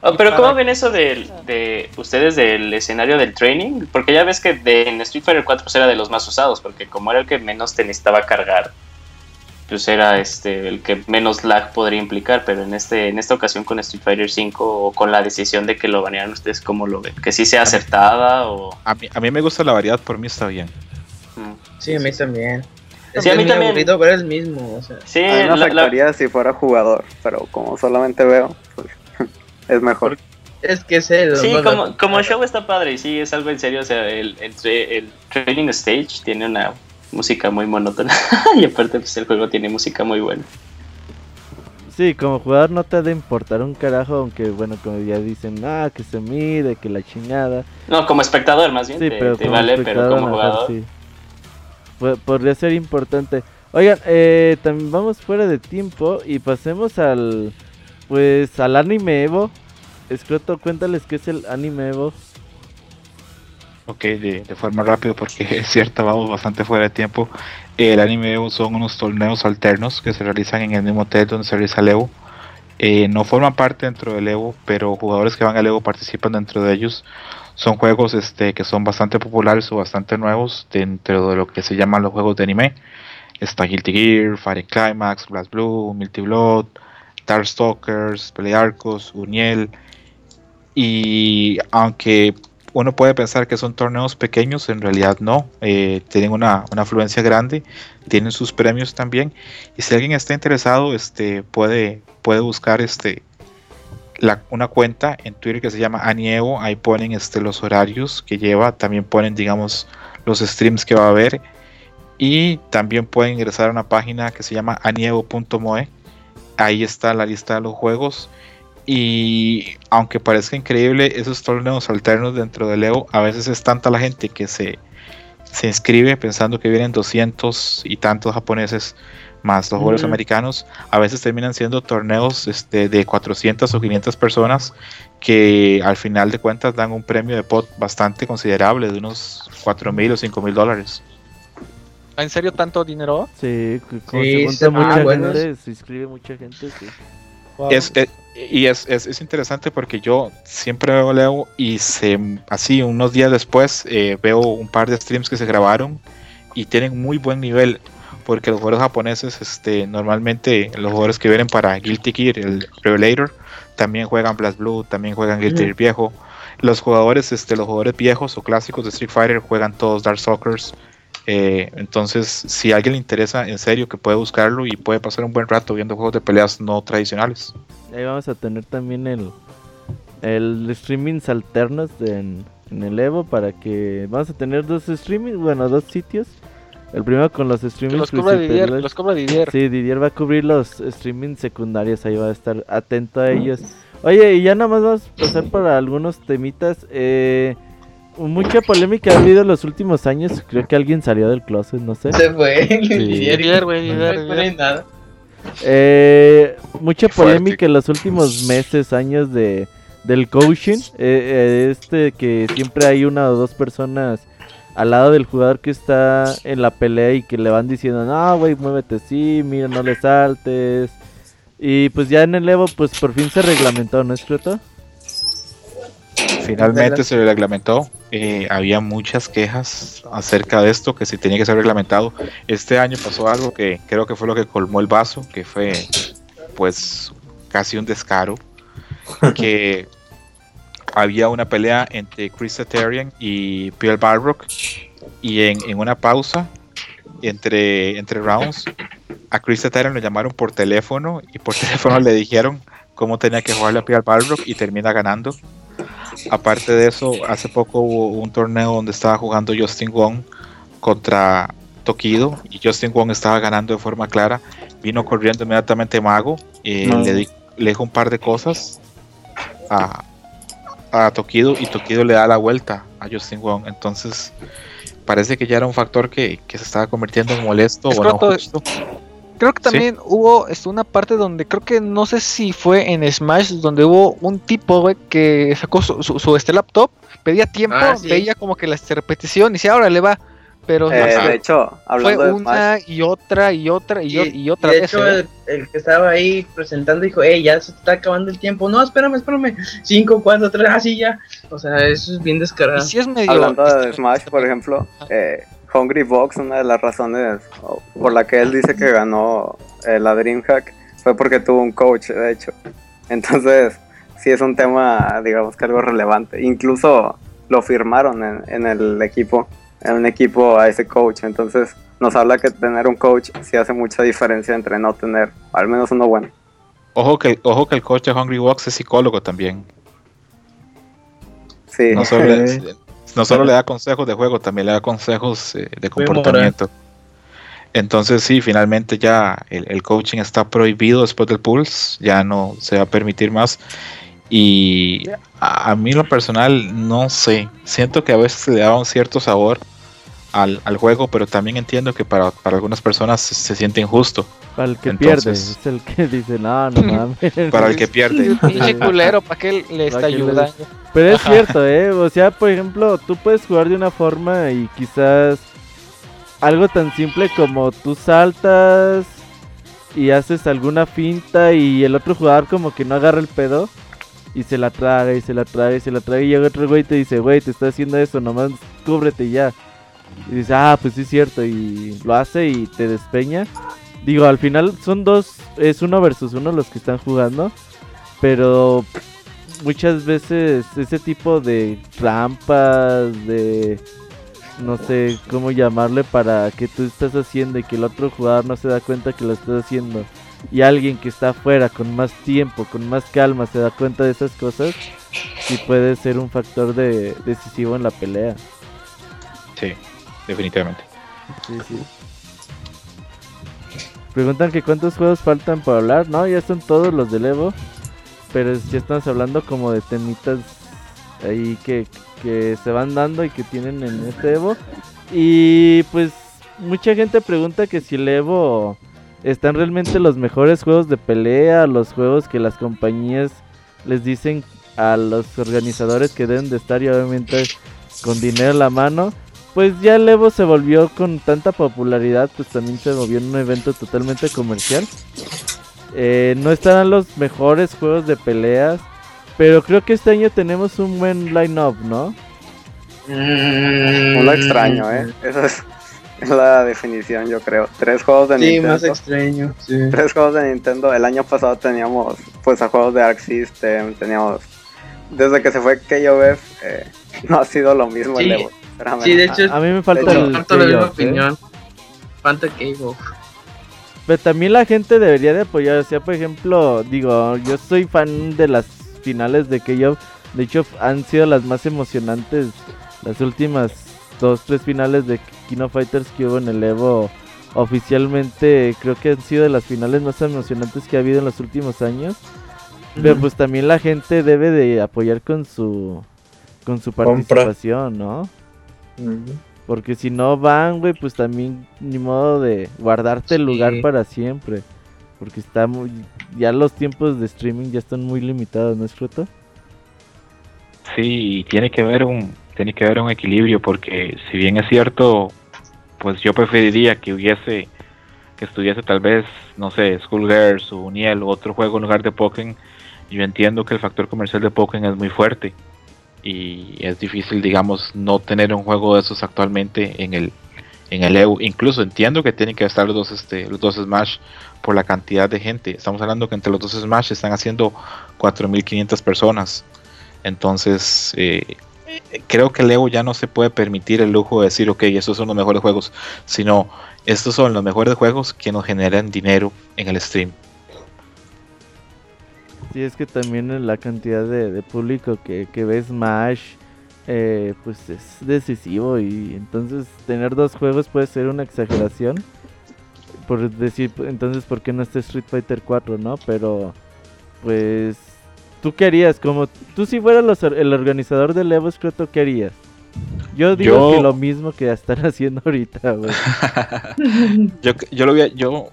Speaker 2: Oh, pero ¿cómo ven eso de, de, ustedes del escenario del training? Porque ya ves que de, en Street Fighter 4 pues, era de los más usados, porque como era el que menos te necesitaba cargar, pues era este el que menos lag podría implicar, pero en este en esta ocasión con Street Fighter 5 o con la decisión de que lo banearan ustedes cómo lo ven, que sí sea acertada o
Speaker 4: a mí, a mí me gusta la variedad, por mí está bien.
Speaker 6: Mm. Sí, a mí también.
Speaker 2: Sí, a mí también.
Speaker 6: aburrido ver el mismo, o sea.
Speaker 2: Sí,
Speaker 5: a mí me afectaría si fuera jugador, pero como solamente veo, pues es mejor.
Speaker 6: Es que es el
Speaker 2: Sí, como, como show está padre y sí, es algo en serio, o sea, el, el, el training stage tiene una música muy monótona. y aparte, pues el juego tiene música muy buena.
Speaker 1: Sí, como jugador no te ha de importar un carajo, aunque bueno, como ya dicen, ah, que se mide, que la chingada.
Speaker 2: No, como espectador más bien, sí, te, pero vale, pero como jugador. Sí.
Speaker 1: Podría ser importante. Oigan, eh, también vamos fuera de tiempo y pasemos al, pues, al anime Evo. Escroto, cuéntales qué es el anime Evo.
Speaker 4: Ok, de, forma rápida porque es cierto, vamos bastante fuera de tiempo. El anime Evo son unos torneos alternos que se realizan en el mismo hotel donde se realiza el Evo. Eh, no forman parte dentro del Evo, pero jugadores que van al Evo participan dentro de ellos. Son juegos este, que son bastante populares o bastante nuevos dentro de lo que se llaman los juegos de anime. Está Guilty Gear, Fire Climax, Blast Blue, Multi Blood, Darkstalkers, Pelearcos, Uniel. Y aunque uno puede pensar que son torneos pequeños, en realidad no. Eh, tienen una, afluencia grande, tienen sus premios también. Y si alguien está interesado, este, puede, puede buscar este, una cuenta en Twitter que se llama Anievo. Ahí ponen este, los horarios que lleva. También ponen, digamos, los streams que va a haber y también pueden ingresar a una página que se llama aniego.moe. Ahí está la lista de los juegos. Y aunque parezca increíble, esos torneos alternos dentro de Leo, a veces es tanta la gente que se, se inscribe pensando que vienen 200 y tantos japoneses más los jugadores americanos. A veces terminan siendo torneos este, de 400 o 500 personas que al final de cuentas dan un premio de pot bastante considerable de unos 4 mil o 5 mil dólares.
Speaker 8: ¿En serio tanto dinero?
Speaker 1: Sí, se, se mucha gente, se inscribe mucha gente,
Speaker 4: Es, eh, y es, es, interesante porque yo siempre veo Leo y se, así unos días después eh, veo un par de streams que se grabaron y tienen muy buen nivel porque los jugadores japoneses este, normalmente los jugadores que vienen para Guilty Gear, el Revelator, también juegan Blast Blue, también juegan Guilty Gear viejo. Los jugadores, este, los jugadores viejos o clásicos de Street Fighter juegan todos Dark Sockers, eh, entonces, si a alguien le interesa, en serio, que puede buscarlo y puede pasar un buen rato viendo juegos de peleas no tradicionales.
Speaker 1: Ahí vamos a tener también el, el streamings alternos en, el Evo para que vamos a tener dos streamings, bueno, dos sitios. El primero con los streamings.
Speaker 8: Los cobra, Didier, los cobra Didier.
Speaker 1: Sí, Didier va a cubrir los streamings secundarios, ahí va a estar atento a ellos. Oye, y ya nada más vamos a pasar para algunos temitas. Eh, mucha polémica ha habido en los últimos años. Creo que alguien salió del closet, no sé.
Speaker 6: Se fue. Sí. güey.
Speaker 1: nada. Eh, mucha polémica en los últimos meses, años de del coaching. Eh, eh, este que siempre hay una o dos personas al lado del jugador que está en la pelea y que le van diciendo, no, güey, muévete así, mira, no le saltes. Y pues ya en el Evo, pues por fin se reglamentó, ¿no es cierto?
Speaker 4: Finalmente se reglamentó. Eh, había muchas quejas acerca de esto, que se tenía que ser reglamentado. Este año pasó algo que creo que fue lo que colmó el vaso, que fue pues casi un descaro, que había una pelea entre Chris Satarian y Pierre Barrock y en, una pausa entre, entre rounds a Chris Satarian lo llamaron por teléfono y por teléfono le dijeron cómo tenía que jugarle a Pierre Barrock y termina ganando Aparte de eso, hace poco hubo un torneo donde estaba jugando Justin Wong contra Tokido y Justin Wong estaba ganando de forma clara. Vino corriendo inmediatamente Mago y le, dijo un par de cosas a, a Tokido y Tokido le da la vuelta a Justin Wong. Entonces parece que ya era un factor que, se estaba convirtiendo en molesto o no
Speaker 8: Creo que también hubo este, una parte donde creo que no sé si fue en Smash donde hubo un tipo, güey, que sacó su, su, este laptop, pedía tiempo, ah, veía como que la repetición y decía, ahora le va. Pero
Speaker 5: eh, de hecho,
Speaker 8: hablando fue una y otra y otra y, y, otra
Speaker 6: de Hecho, ¿eh? el, que estaba ahí presentando dijo, eh, ya se está acabando el tiempo. No, espérame, espérame. 5, 4, 3, así ya. O sea, eso es bien descarado.
Speaker 8: es medio,
Speaker 5: hablando de Smash, por ejemplo, eh, Hungry Box, una de las razones por la que él dice que ganó eh, la DreamHack fue porque tuvo un coach, de hecho. Entonces, sí es un tema, digamos que algo relevante. Incluso lo firmaron en, el equipo, en un equipo a ese coach. Entonces, nos habla que tener un coach sí hace mucha diferencia entre no tener al menos uno bueno.
Speaker 4: Ojo que, ojo que el coach de Hungry Box es psicólogo también.
Speaker 5: Sí.
Speaker 4: No solo, no solo le da consejos de juego, también le da consejos eh, de comportamiento. Entonces sí, finalmente ya el, coaching está prohibido después del Pulse, ya no se va a permitir más. Y a, mí lo personal no sé, siento que a veces le daba un cierto sabor al, al, juego, pero también entiendo que para, para algunas personas se, siente injusto.
Speaker 1: Para el que pierde, es el que dice, no, no mames.
Speaker 4: para el que pierde.
Speaker 8: Pinche culero, ¿para qué le está ayudando?
Speaker 1: Pero es cierto, ¿eh? O sea, por ejemplo, tú puedes jugar de una forma y quizás algo tan simple como tú saltas y haces alguna finta y el otro jugador como que no agarra el pedo y se la traga y se la traga y se la traga y llega otro güey y te dice, güey, te está haciendo eso, nomás cúbrete ya. Y dice, ah, pues sí es cierto, y lo hace y te despeña. Digo, al final son dos, es uno versus uno los que están jugando, pero muchas veces ese tipo de trampas, de no sé cómo llamarle para que tú estás haciendo y que el otro jugador no se da cuenta que lo estás haciendo y alguien que está afuera con más tiempo, con más calma se da cuenta de esas cosas, sí puede ser un factor de, decisivo en la pelea.
Speaker 4: Sí, definitivamente.
Speaker 1: Sí, sí. Preguntan que cuántos juegos faltan para hablar. No, ya son todos los del Evo. Pero ya estamos hablando como de temitas ahí que, que se van dando y que tienen en este Evo. Y pues mucha gente pregunta que si el Evo están realmente los mejores juegos de pelea, los juegos que las compañías les dicen a los organizadores que deben de estar y obviamente con dinero en la mano. Pues ya el Evo se volvió con tanta popularidad, pues también se volvió en un evento totalmente comercial. Eh, no estarán los mejores juegos de peleas, pero creo que este año tenemos un buen line-up, ¿no?
Speaker 5: Mm, extraño, ¿eh? Eso es la definición, yo creo. Tres juegos de Nintendo.
Speaker 6: Sí, más extraño, sí.
Speaker 5: Tres juegos de Nintendo. El año pasado teníamos, pues, a juegos de Arc System, teníamos... Desde que se fue KOF, eh, no ha sido lo mismo el Evo.
Speaker 6: Sí, de hecho,
Speaker 1: a mí me falta
Speaker 6: el la misma ¿eh? opinión. Falta KOF.
Speaker 1: Pero también la gente debería de apoyar. O sea, por ejemplo, digo, yo soy fan de las finales de KOF. De hecho, han sido las más emocionantes. Las últimas dos, tres finales de Kino Fighters que hubo en el Evo. Oficialmente creo que han sido de las finales más emocionantes que ha habido en los últimos años. Pero pues también la gente debe de apoyar con su con su participación, ¿no? Porque si no van, güey, pues también ni modo de guardarte el lugar para siempre. Porque está muy ya los tiempos de streaming ya están muy limitados, ¿no es cierto?
Speaker 4: Sí, tiene que haber un tiene que haber un equilibrio porque si bien es cierto, pues yo preferiría que hubiese que estuviese tal vez, no sé, Skullgirls o Uniel o otro juego en lugar de Pokémon. Yo entiendo que el factor comercial de Pokémon es muy fuerte y es difícil, digamos, no tener un juego de esos actualmente en el en el EU. Incluso entiendo que tienen que estar los dos, este, los dos Smash por la cantidad de gente. Estamos hablando que entre los dos Smash están haciendo 4.500 personas. Entonces, eh, creo que EU ya no se puede permitir el lujo de decir, ok, estos son los mejores juegos, sino estos son los mejores juegos que nos generan dinero en el stream.
Speaker 1: Sí, es que también la cantidad de, público que, que ve Smash, eh, pues es decisivo y entonces tener dos juegos puede ser una exageración. Por decir, entonces, ¿por qué no está Street Fighter 4, no? Pero, pues, ¿tú qué harías? Como tú si fueras el organizador del Evo Scroto, ¿qué harías? Yo digo que lo mismo que están haciendo ahorita, güey.
Speaker 4: yo, yo lo vi, yo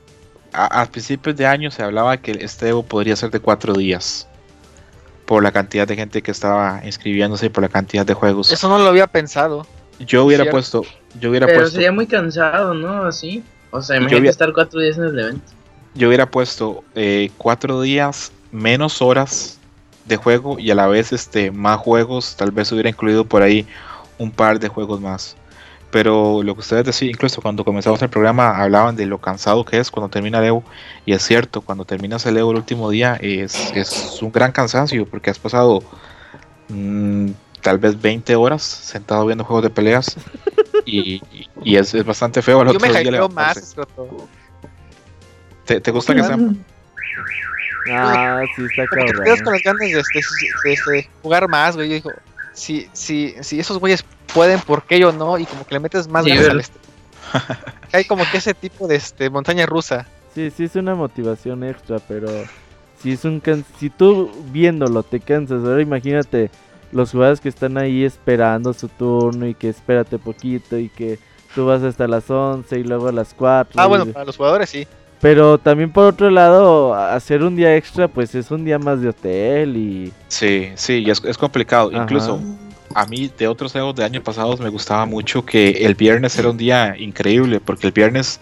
Speaker 4: a, principios de año se hablaba que este Evo podría ser de cuatro días por la cantidad de gente que estaba inscribiéndose y por la cantidad de juegos.
Speaker 8: Eso no lo había pensado.
Speaker 4: Yo hubiera puesto, yo hubiera
Speaker 6: Pero sería muy cansado, ¿no? Así. O sea, imagínate estar cuatro días en el evento.
Speaker 4: Yo hubiera puesto eh, cuatro días menos horas de juego y a la vez este más juegos. Tal vez hubiera incluido por ahí un par de juegos más. Pero lo que ustedes decían, incluso cuando comenzamos el programa, hablaban de lo cansado que es cuando termina el Evo. Y es cierto, cuando terminas el Evo el último día, es, es un gran cansancio porque has pasado mm, tal vez 20 horas sentado viendo juegos de peleas. y, y es, es, bastante feo.
Speaker 8: Yo me hypeo más.
Speaker 4: ¿Te, ¿Te, gusta que sea?
Speaker 1: Ah, sí, está cabrón.
Speaker 8: Te quedas con las ganas de, de, de, jugar más, güey. Yo digo, si, si, si esos güeyes pueden, ¿por qué yo no? Y como que le metes más ganas al este. Hay como que ese tipo de este montaña rusa.
Speaker 1: Sí, sí es una motivación extra, pero si es un si tú viéndolo te cansas, ahora imagínate los jugadores que están ahí esperando su turno y que espérate poquito y que tú vas hasta las 11 y luego a las 4.
Speaker 8: Ah, bueno, para los jugadores sí.
Speaker 1: Pero también por otro lado, hacer un día extra, pues es un día más de hotel y...
Speaker 4: Sí, sí, y es, es complicado. Incluso a mí de otros juegos de años pasados me gustaba mucho que el viernes era un día increíble, porque el viernes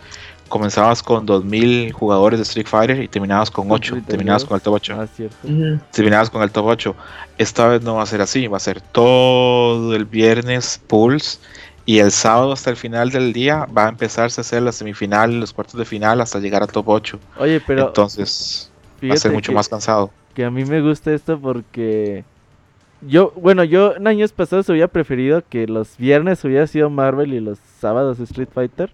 Speaker 4: comenzabas con 2000 jugadores de Street Fighter y terminabas con 8, terminabas con el top 8. Ah, terminabas con el top 8. Esta vez no va a ser así, va a ser todo el viernes pools y el sábado hasta el final del día va a empezarse a hacer la semifinal, los cuartos de final hasta llegar al top 8.
Speaker 1: Oye, pero
Speaker 4: entonces va a ser mucho más cansado.
Speaker 1: Que a mí me gusta esto porque yo, bueno, yo en años pasados hubiera preferido que los viernes hubiera sido Marvel y los sábados Street Fighter.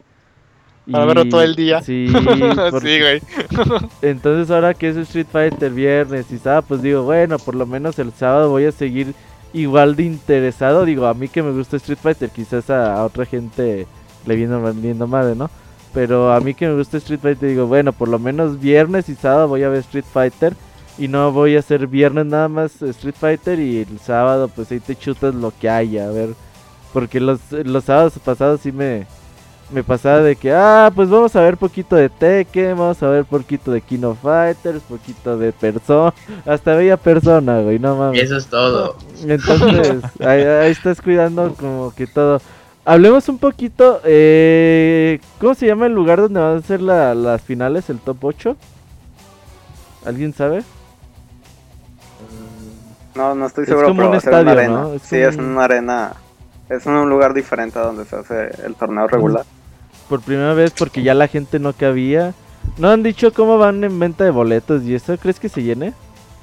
Speaker 8: Para verlo todo el día.
Speaker 1: Sí, güey. Entonces ahora que es Street Fighter viernes y sábado, pues digo, bueno, por lo menos el sábado voy a seguir igual de interesado. Digo, a mí que me gusta Street Fighter, quizás a, otra gente le viene vendiendo madre, ¿no? Pero a mí que me gusta Street Fighter, digo, bueno, por lo menos viernes y sábado voy a ver Street Fighter. Y no voy a hacer viernes nada más Street Fighter y el sábado pues ahí te chutas lo que haya, a ver. Porque los, los sábados pasados sí me, me pasaba de que, ah, pues vamos a ver poquito de Tekken, vamos a ver poquito de Kino Fighters, poquito de Persona, hasta bella Persona, güey, no mames.
Speaker 6: Eso es todo.
Speaker 1: Entonces, ahí, estás cuidando como que todo. Hablemos un poquito, eh, ¿cómo se llama el lugar donde van a ser las finales, el top 8? ¿Alguien sabe?
Speaker 5: No, no estoy seguro, es como un estadio, ¿no? sí, es una arena. Es un lugar diferente a donde se hace el torneo regular
Speaker 1: por primera vez porque ya la gente no cabía. ¿No han dicho cómo van en venta de boletos y eso? ¿Crees que se llene?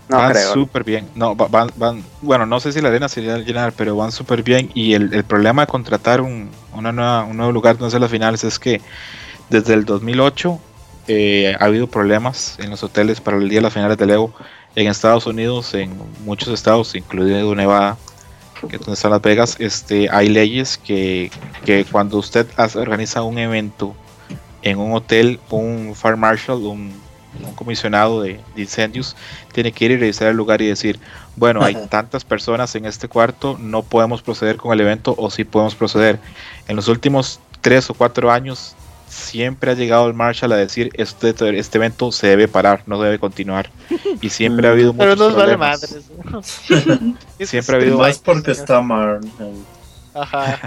Speaker 4: No van súper bien. No, van, van, bueno, no sé si la arena se a llenar, pero van súper bien. Y el, problema de contratar un, una nueva, un nuevo lugar donde hacer las finales es que desde el 2008 eh, ha habido problemas en los hoteles para el día de las finales de Evo en Estados Unidos, en muchos estados, incluido Nevada que donde están Las Vegas, este, hay leyes que, que cuando usted organiza un evento en un hotel, un fire marshal, un, comisionado de, incendios, tiene que ir y revisar el lugar y decir, bueno, hay tantas personas en este cuarto, no podemos proceder con el evento o sí podemos proceder. En los últimos tres o cuatro años siempre ha llegado el Marshall a decir este, este evento se debe parar, no debe continuar. Y siempre ha habido muchos Pero vale madres. siempre ha habido
Speaker 7: más porque está Mar.
Speaker 4: ha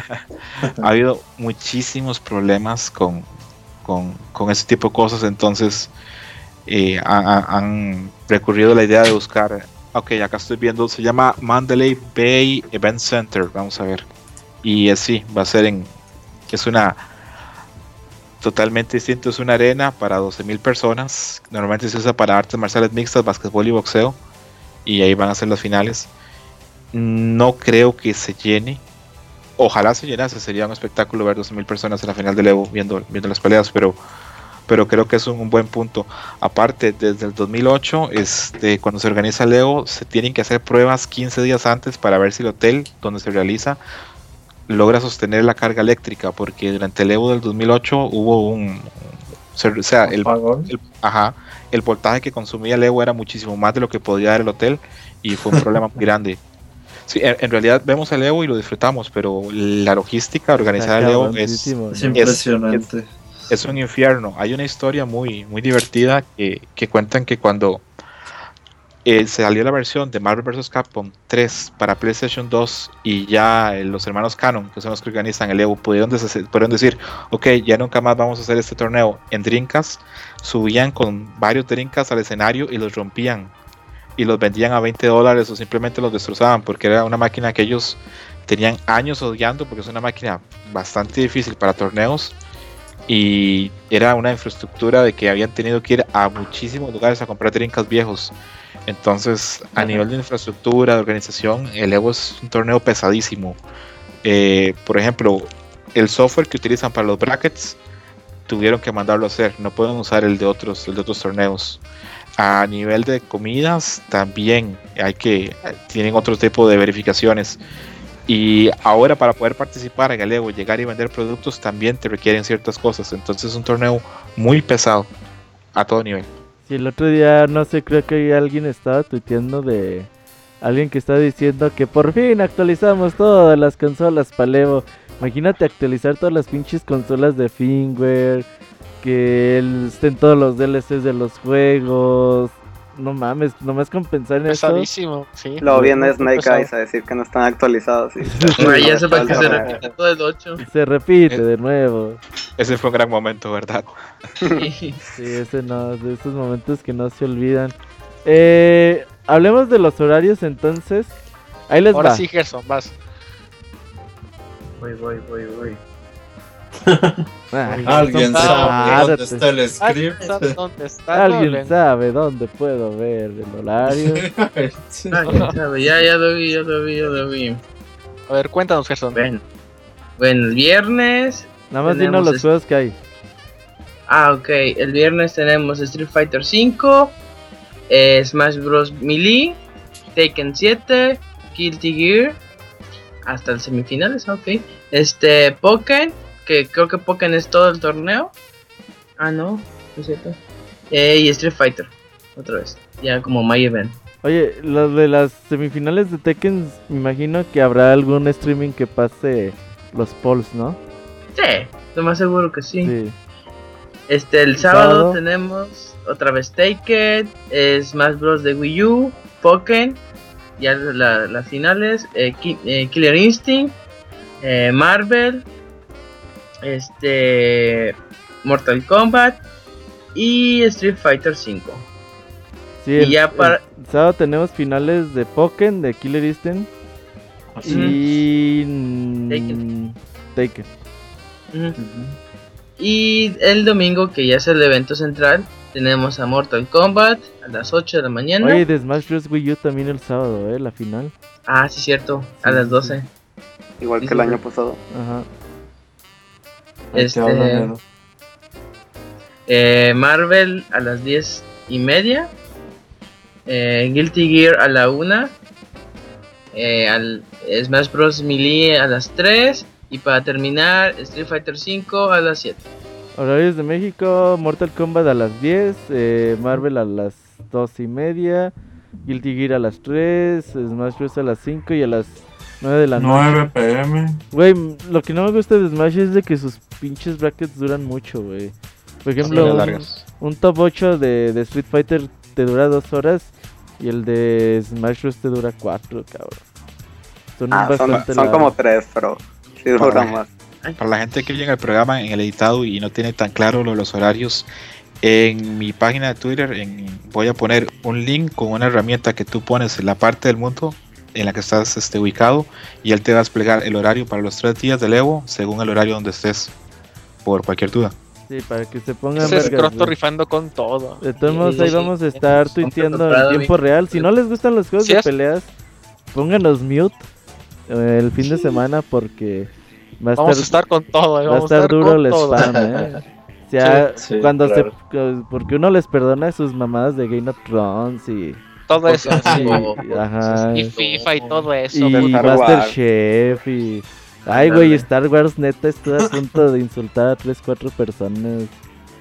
Speaker 4: habido muchísimos problemas con, con, con ese tipo de cosas, entonces eh, han recurrido a la idea de buscar. Ok, acá estoy viendo, se llama Mandalay Bay Event Center, vamos a ver. Y así, va a ser en. Es una totalmente distinto. Es una arena para 12.000 personas. Normalmente se usa para artes marciales mixtas, básquetbol y boxeo. Y ahí van a ser las finales. No creo que se llene. Ojalá se llenase, sería un espectáculo ver 12.000 personas en la final del Evo viendo, viendo las peleas, pero, pero creo que es un, buen punto. Aparte, desde el 2008, este, cuando se organiza el Evo, se tienen que hacer pruebas 15 días antes para ver si el hotel donde se realiza logra sostener la carga eléctrica, porque durante el Evo del 2008 hubo un... O sea, el, ajá, el voltaje que consumía el Evo era muchísimo más de lo que podía dar el hotel y fue un problema muy grande. Sí, en, realidad vemos el Evo y lo disfrutamos, pero la logística, organizar el Evo es,
Speaker 7: impresionante.
Speaker 4: Es, un infierno. Hay una historia muy, muy divertida que, que cuentan que cuando eh, se salió la versión de Marvel vs. Capcom 3 para PlayStation 2 y ya eh, los hermanos Canon, que son los que organizan el Evo, pudieron, decir, ok, ya nunca más vamos a hacer este torneo en Drinkas, subían con varios Drinkas al escenario y los rompían. Y los vendían a 20 dólares o simplemente los destrozaban porque era una máquina que ellos tenían años odiando porque es una máquina bastante difícil para torneos. Y era una infraestructura de que habían tenido que ir a muchísimos lugares a comprar Drinkas viejos entonces, a nivel de infraestructura, de organización, el Evo es un torneo pesadísimo. Eh, por ejemplo, el software que utilizan para los brackets tuvieron que mandarlo a hacer, no pueden usar el de otros, el de otros torneos. A nivel de comidas también hay que tienen otro tipo de verificaciones. Y ahora para poder participar en el Evo, llegar y vender productos también te requieren ciertas cosas. Entonces es un torneo muy pesado a todo nivel.
Speaker 1: Y el otro día, no sé, creo que alguien estaba tuiteando de alguien que está diciendo que por fin actualizamos todas las consolas Palevo. Imagínate actualizar todas las pinches consolas de firmware, que estén todos los DLCs de los juegos. No mames, nomás con pensar en eso.
Speaker 5: sí. Luego viene Snake Eyes a decir que no están actualizados. Y...
Speaker 6: ya sepa que se repite todo el 8.
Speaker 1: Se repite de nuevo.
Speaker 4: Ese fue un gran momento, ¿verdad?
Speaker 1: sí, ese no, de esos momentos que no se olvidan. Eh, hablemos de los horarios entonces. Ahí les
Speaker 8: Ahora
Speaker 1: va.
Speaker 8: sí, Gerson, vas.
Speaker 6: Voy, voy, voy, voy.
Speaker 7: Ah, Alguien sabe dónde está el script.
Speaker 1: Alguien sabe dónde puedo ver el horario.
Speaker 6: Alguien sabe, ya, ya lo vi, ya lo vi, ya lo vi.
Speaker 8: A ver, cuéntanos, Gerson.
Speaker 6: Bueno, bueno el viernes.
Speaker 1: Nada más dinos los juegos que hay.
Speaker 6: Ah, ok. El viernes tenemos Street Fighter V, eh, Smash Bros. Melee, Taken 7, Guilty Gear, hasta el semifinales, ok. Este, Pokémon, que creo que Pokémon es todo el torneo. Ah, no, es cierto. Eh, y Street Fighter, otra vez, ya como My Event.
Speaker 1: Oye, lo de las semifinales de Tekken, me imagino que habrá algún streaming que pase los polls, ¿no?
Speaker 6: Sí, lo más seguro que sí. sí. Este, el sábado, tenemos otra vez Taken, Smash Bros. de Wii U, Pokémon, ya las finales, eh, eh, Killer Instinct, eh, Marvel, este, Mortal Kombat y Street Fighter 5.
Speaker 1: Sí, y ya para... el sábado tenemos finales de Pokémon, de Killer Instinct y
Speaker 6: Taken.
Speaker 1: Taken.
Speaker 6: Y el domingo, que ya es el evento central, tenemos a Mortal Kombat a las 8 de la mañana.
Speaker 1: Oye, de Smash Bros. Wii U también el sábado, ¿eh? La final.
Speaker 6: Ah, sí, cierto, a las 12.
Speaker 5: Igual que el año pasado.
Speaker 1: Ajá.
Speaker 6: Este, eh, Marvel a las 10 y media. Eh, Guilty Gear a la 1. Eh, al Smash Bros. Melee a las 3. Y para terminar, Street Fighter 5 a las 7.
Speaker 1: Horarios de México, Mortal Kombat a las 10, eh, Marvel a las 2 y media, Guilty Gear a las 3, Smash Bros. a las 5 y a las 9 de la noche.
Speaker 7: 9 pm.
Speaker 1: Güey, lo que no me gusta de Smash es de que sus pinches brackets duran mucho, güey. Por ejemplo, un, un, top 8 de, de, Street Fighter te dura 2 horas y el de Smash Bros. te dura 4, cabrón.
Speaker 5: Son, ah, son, son como 3, pero sí duran más.
Speaker 4: Para la gente que llega al programa en el editado y no tiene tan claro lo, los horarios, en mi página de Twitter en, voy a poner un link con una herramienta que tú pones en la parte del mundo en la que estás este, ubicado y él te va a desplegar el horario para los tres días del Evo según el horario donde estés, por cualquier duda.
Speaker 1: Sí, para que se pongan
Speaker 8: Se vergas, rifando con todo.
Speaker 1: De todos modos, ahí vamos a estar tuiteando en tiempo real. Si no les gustan los juegos de peleas, pónganos mute eh, el fin de semana porque
Speaker 8: Va a vamos estar, a estar con todo.
Speaker 1: Eh, va a estar, duro el spam, eh. O sea, sí, sí, cuando claro. se. Porque uno les perdona sus mamadas de Game of Thrones y.
Speaker 8: Todo eso,
Speaker 1: sí. Ajá.
Speaker 8: Y FIFA y todo eso.
Speaker 1: Y Masterchef y. Ay, güey, Star Wars neta estoy a punto de insultar a 3, 4 personas.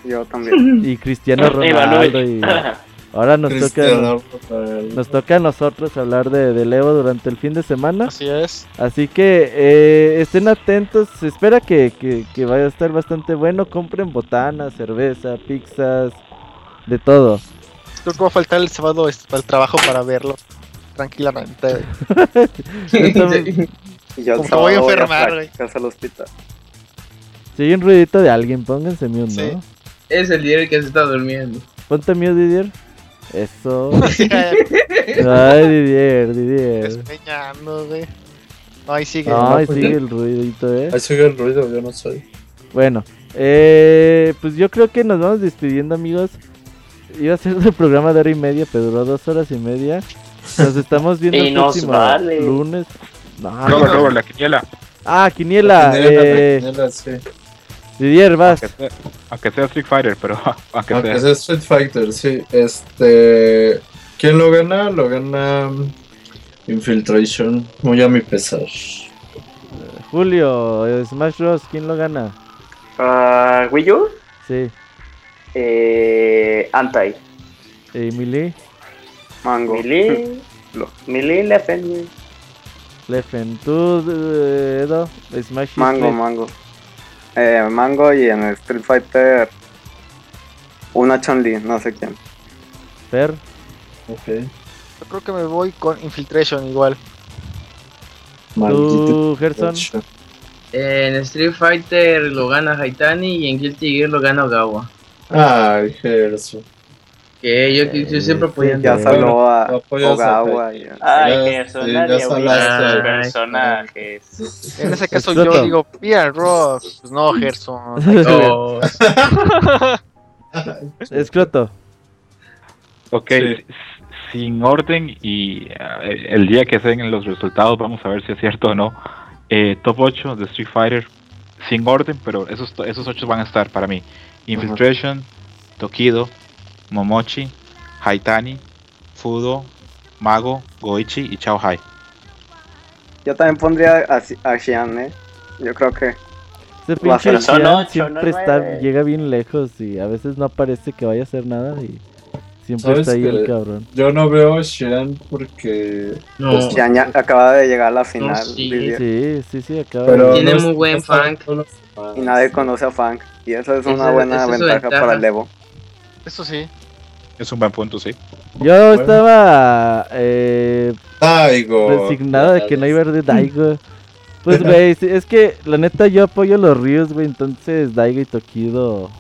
Speaker 5: Yo también.
Speaker 1: Y Cristiano Ronaldo y. Ahora nos toca nos toca a nosotros hablar de, de Evo durante el fin de semana.
Speaker 8: Así es.
Speaker 1: Así que eh, estén atentos. Se espera que, que, que, vaya a estar bastante bueno. Compren botanas, cerveza, pizzas, de todo.
Speaker 8: Creo que va a faltar el sábado este, el trabajo para verlo tranquilamente.
Speaker 5: y yo
Speaker 8: Como voy a enfermar, güey.
Speaker 5: al hospital.
Speaker 1: Si hay un ruidito de alguien, pónganse mute,
Speaker 6: sí. ¿no? Es el Didier que se está durmiendo.
Speaker 1: Ponte mute, Didier. Eso. Ay, Didier, Didier.
Speaker 8: Despeñando, güey. No, ahí sigue.
Speaker 1: No, ahí sigue el ruidito, eh.
Speaker 7: Ahí sigue el ruido, yo no soy.
Speaker 1: Bueno, eh, pues yo creo que nos vamos despidiendo, amigos. Iba a ser el programa de hora y media, pero duró dos horas y media. Nos estamos viendo el próximo vale. lunes.
Speaker 4: No, Robert, Robert, la quiniela.
Speaker 1: Ah, quiniela.
Speaker 7: La quiniela,
Speaker 1: eh...
Speaker 7: la quiniela, sí.
Speaker 1: Didier, vas.
Speaker 4: Aunque sea, aunque sea Street Fighter, pero aunque,
Speaker 7: aunque
Speaker 4: sea.
Speaker 7: sea Street Fighter, sí. Este. ¿Quién lo gana? Lo gana Infiltration. Muy a mi pesar.
Speaker 1: Julio, Smash Bros. ¿Quién lo gana?
Speaker 2: Uh, ¿Wii U?
Speaker 1: Sí.
Speaker 2: Eh, Anti.
Speaker 1: ¿Y Melee?
Speaker 5: Mango.
Speaker 2: Melee. Melee Leffen.
Speaker 1: Leffen, ¿tú, eh, Edo? Smash
Speaker 5: Mango, Mango. Eh, Mango y en Street Fighter una Chun-Li, no sé quién.
Speaker 1: Fer.
Speaker 7: Ok.
Speaker 8: Yo creo que me voy con Infiltration igual.
Speaker 1: ¿Tú, Gerson?
Speaker 6: En Street Fighter lo gana Haitani y en Guilty Gear lo gana Ogawa.
Speaker 7: Ay, Gerson.
Speaker 6: Que yo, yo siempre apoyando.
Speaker 5: Ya saló a Ogawa.
Speaker 2: Ay, Gerson,
Speaker 7: sí,
Speaker 2: nadie
Speaker 7: ya
Speaker 2: apoya a
Speaker 7: salaste.
Speaker 2: esos personajes.
Speaker 8: En ese caso yo digo, mira, Ross. Pues no, Gerson.
Speaker 6: Oh,
Speaker 1: Escroto.
Speaker 4: Ok,
Speaker 7: Sí.
Speaker 4: sin orden y eh, el día que se den los resultados vamos a ver si es cierto o no. Eh, top 8 de Street Fighter, sin orden, pero esos, to- esos 8 van a estar para mí. Infiltration, Tokido, Momochi, Haitani, Fudo, Mago, Goichi y Chao Hai.
Speaker 5: Yo también pondría a, a Xian, eh. Yo creo que
Speaker 1: Ese pinche Xian siempre
Speaker 2: no
Speaker 1: está,
Speaker 2: nueve.
Speaker 1: llega bien lejos y a veces no parece que vaya a hacer nada y siempre
Speaker 7: ¿Sabes
Speaker 1: está ahí el cabrón.
Speaker 7: Yo no veo a Shen porque.
Speaker 6: no.
Speaker 5: Xian ya acaba de llegar a la final.
Speaker 6: sí.
Speaker 5: Didier,
Speaker 1: Sí, sí, sí, acaba
Speaker 7: Pero
Speaker 1: de...
Speaker 6: Tiene
Speaker 7: no
Speaker 6: muy buen
Speaker 7: no
Speaker 6: funk.
Speaker 7: no
Speaker 5: Y nadie conoce a Funk. Y eso es
Speaker 6: Esa-
Speaker 5: una buena
Speaker 6: esa
Speaker 5: ventaja,
Speaker 6: ventaja.
Speaker 5: para el Evo.
Speaker 8: Eso sí.
Speaker 4: Es un buen punto, sí.
Speaker 1: Yo estaba eh,
Speaker 7: Daigo.
Speaker 1: resignado de que no iba a de Daigo. Pues, güey, es que la neta yo apoyo a los Ríos, güey. Entonces, Daigo y Tokido,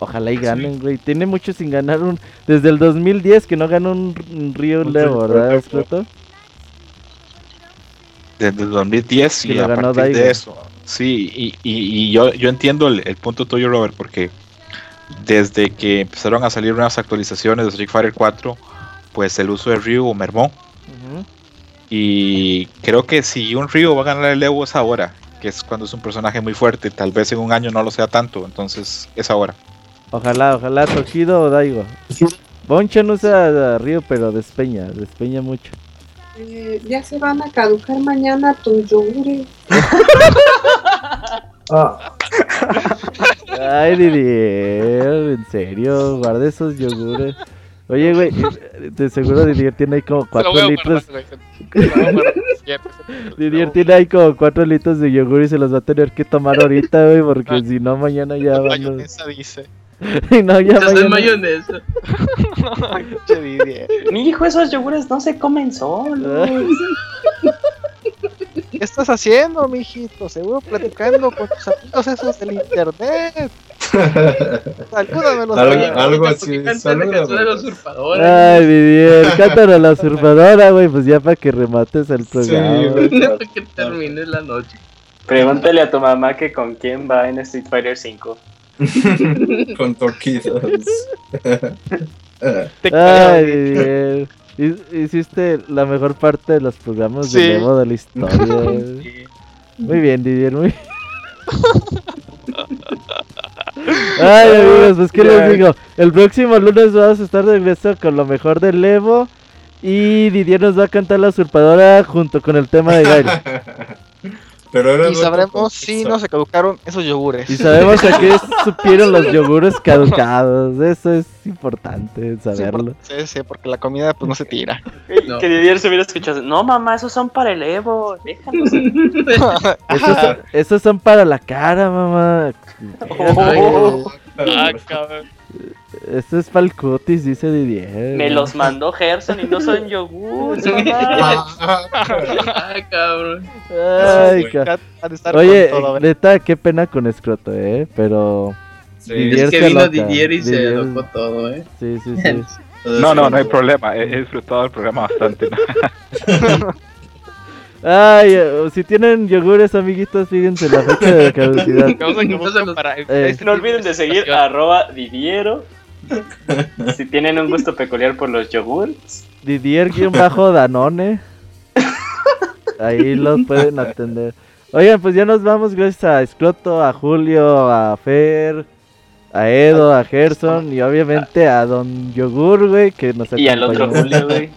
Speaker 1: ojalá y ganen, güey. Tiene mucho sin ganar un. Desde el 2010 que no ganó un, un Río
Speaker 7: Un
Speaker 1: Levo, ¿verdad. Escroto?
Speaker 4: Desde el 2010
Speaker 1: Que
Speaker 4: y
Speaker 1: lo
Speaker 4: a partir
Speaker 1: Daigo.
Speaker 4: de eso. Sí, y, y- y yo, yo entiendo el, el punto tuyo, Robert, porque desde que empezaron a salir unas actualizaciones de Street Fighter 4, pues el uso de Ryu mermó.
Speaker 1: Ujú.
Speaker 4: Y creo que si un Ryu va a ganar el Evo es ahora, que es cuando es un personaje muy fuerte. Tal vez en un año no lo sea tanto, entonces es ahora.
Speaker 1: Ojalá, ojalá, Tokido o Daigo. Boncha no usa Río, pero despeña, despeña mucho.
Speaker 10: Eh, ya se van a caducar mañana tus yogures.
Speaker 7: Ah,
Speaker 1: Ay, Didier, en serio, guarda esos yogures. Oye, güey, de seguro Didier tiene ahí como 4 litros. Didier tiene ahí como 4 litros de yogur y se los va a tener que tomar ahorita, güey, porque si no, mañana ya van.
Speaker 8: Mayonesa dice.
Speaker 1: Y no, ya mañana.
Speaker 6: mayonesa.
Speaker 2: Mi hijo, esos yogures no se comen solos.
Speaker 8: ¿Qué estás haciendo, mijito? Seguro platicando con tus amigos esos del internet. Salúdame los
Speaker 7: Algo- algo así, salúdame.
Speaker 1: Ay, Didier, cántalo a la usurpadora, güey, pues ya para que remates el programa.
Speaker 7: Sí, güey.
Speaker 6: Para que termine la noche.
Speaker 2: Pregúntale a tu mamá que con quién va en Street Fighter 5.
Speaker 7: con toquidos.
Speaker 1: Ay, Didier. Hi- Hiciste la mejor parte de los programas de
Speaker 8: Sí.
Speaker 1: Evo de la historia. güey. Muy bien, Didier, muy Ay, amigos, pues qué les digo. El próximo lunes vamos a estar de regreso con lo mejor del Evo. Y Didier nos va a cantar la usurpadora junto con el tema de Gail.
Speaker 7: Pero era
Speaker 8: Y sabremos si no se caducaron esos yogures.
Speaker 1: Y sabemos a qué supieron los yogures caducados. Eso es importante
Speaker 8: Sí,
Speaker 1: saberlo.
Speaker 8: por- Sí, sí, porque la comida pues no se tira.
Speaker 6: No.
Speaker 2: Que Didier se hubiera escuchado. No, mamá, esos son para el Evo. Déjalos.
Speaker 1: Esos, son- esos son para la cara, mamá.
Speaker 2: Oh.
Speaker 6: Ah, cabrón.
Speaker 1: Esto es para el cutis, dice Didier.
Speaker 2: Me los mandó Gerson y no son yogures, mamá.
Speaker 6: Ah, cabrón.
Speaker 1: Ay,
Speaker 7: No,
Speaker 1: ca-
Speaker 8: Han de estar
Speaker 1: Oye,
Speaker 8: con todo, ¿verdad?
Speaker 1: neta, qué pena con Escroto, eh. Pero.
Speaker 7: Sí.
Speaker 1: Didier
Speaker 6: Es que
Speaker 1: se
Speaker 6: vino. Didier y se
Speaker 1: Didier-
Speaker 6: alocó todo, eh.
Speaker 1: Sí, sí, sí.
Speaker 4: No, no, no hay problema. He, disfrutado del programa bastante.
Speaker 1: Ay, eh, si tienen yogures, amiguitos, fíjense la fecha de caducidad. Eh,
Speaker 8: este
Speaker 2: No olviden de seguir arroba Didiero. Si tienen un gusto peculiar por los yogures.
Speaker 1: Didier-Danone. Ahí los pueden atender. Oigan, pues ya nos vamos gracias a Escroto, a Julio, a Fer, a Edo, a Gerson y obviamente a Don Yogur, güey, que nos
Speaker 2: Y al otro
Speaker 1: acompañó.
Speaker 2: Julio, güey.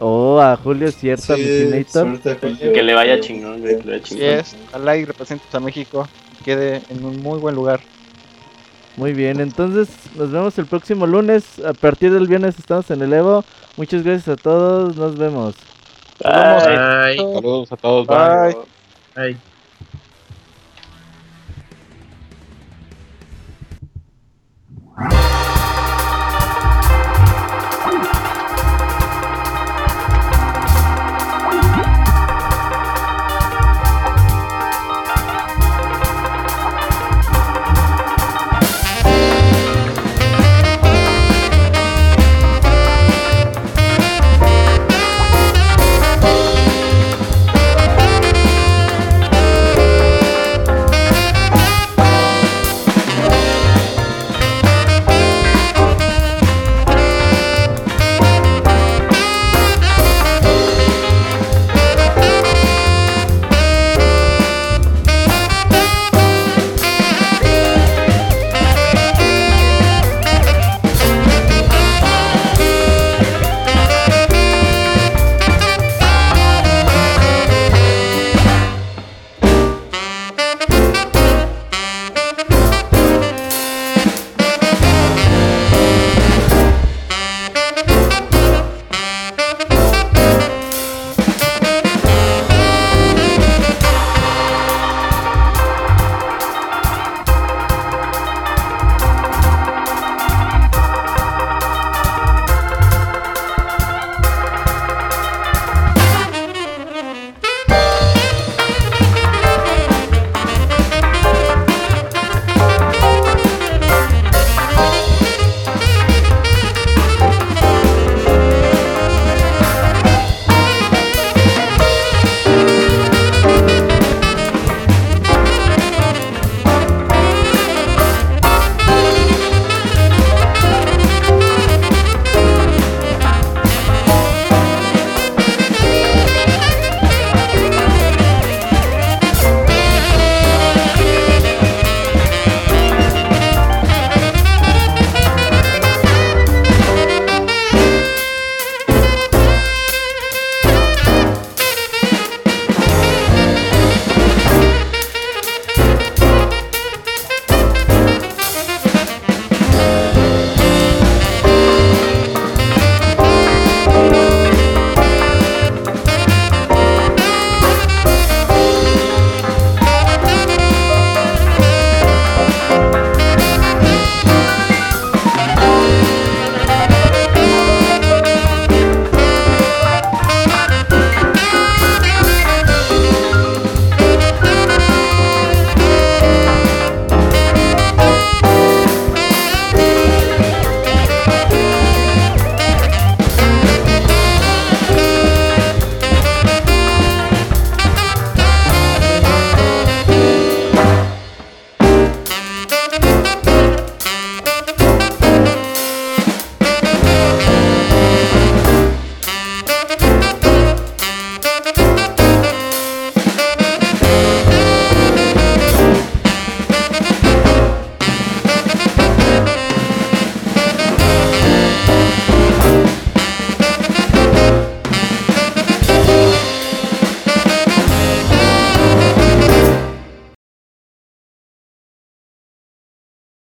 Speaker 1: Oh, a Julio, cierto,
Speaker 7: Sí, Julio.
Speaker 2: Que le vaya chingón, güey. Que le vaya chingón.
Speaker 8: es, ojalá y representes a México. Quede en un muy buen lugar.
Speaker 1: Muy bien, entonces nos vemos el próximo lunes. A partir del viernes estamos en el Evo. Muchas gracias a todos, nos vemos.
Speaker 3: Saludos a todos.
Speaker 4: Bye.
Speaker 6: Bye.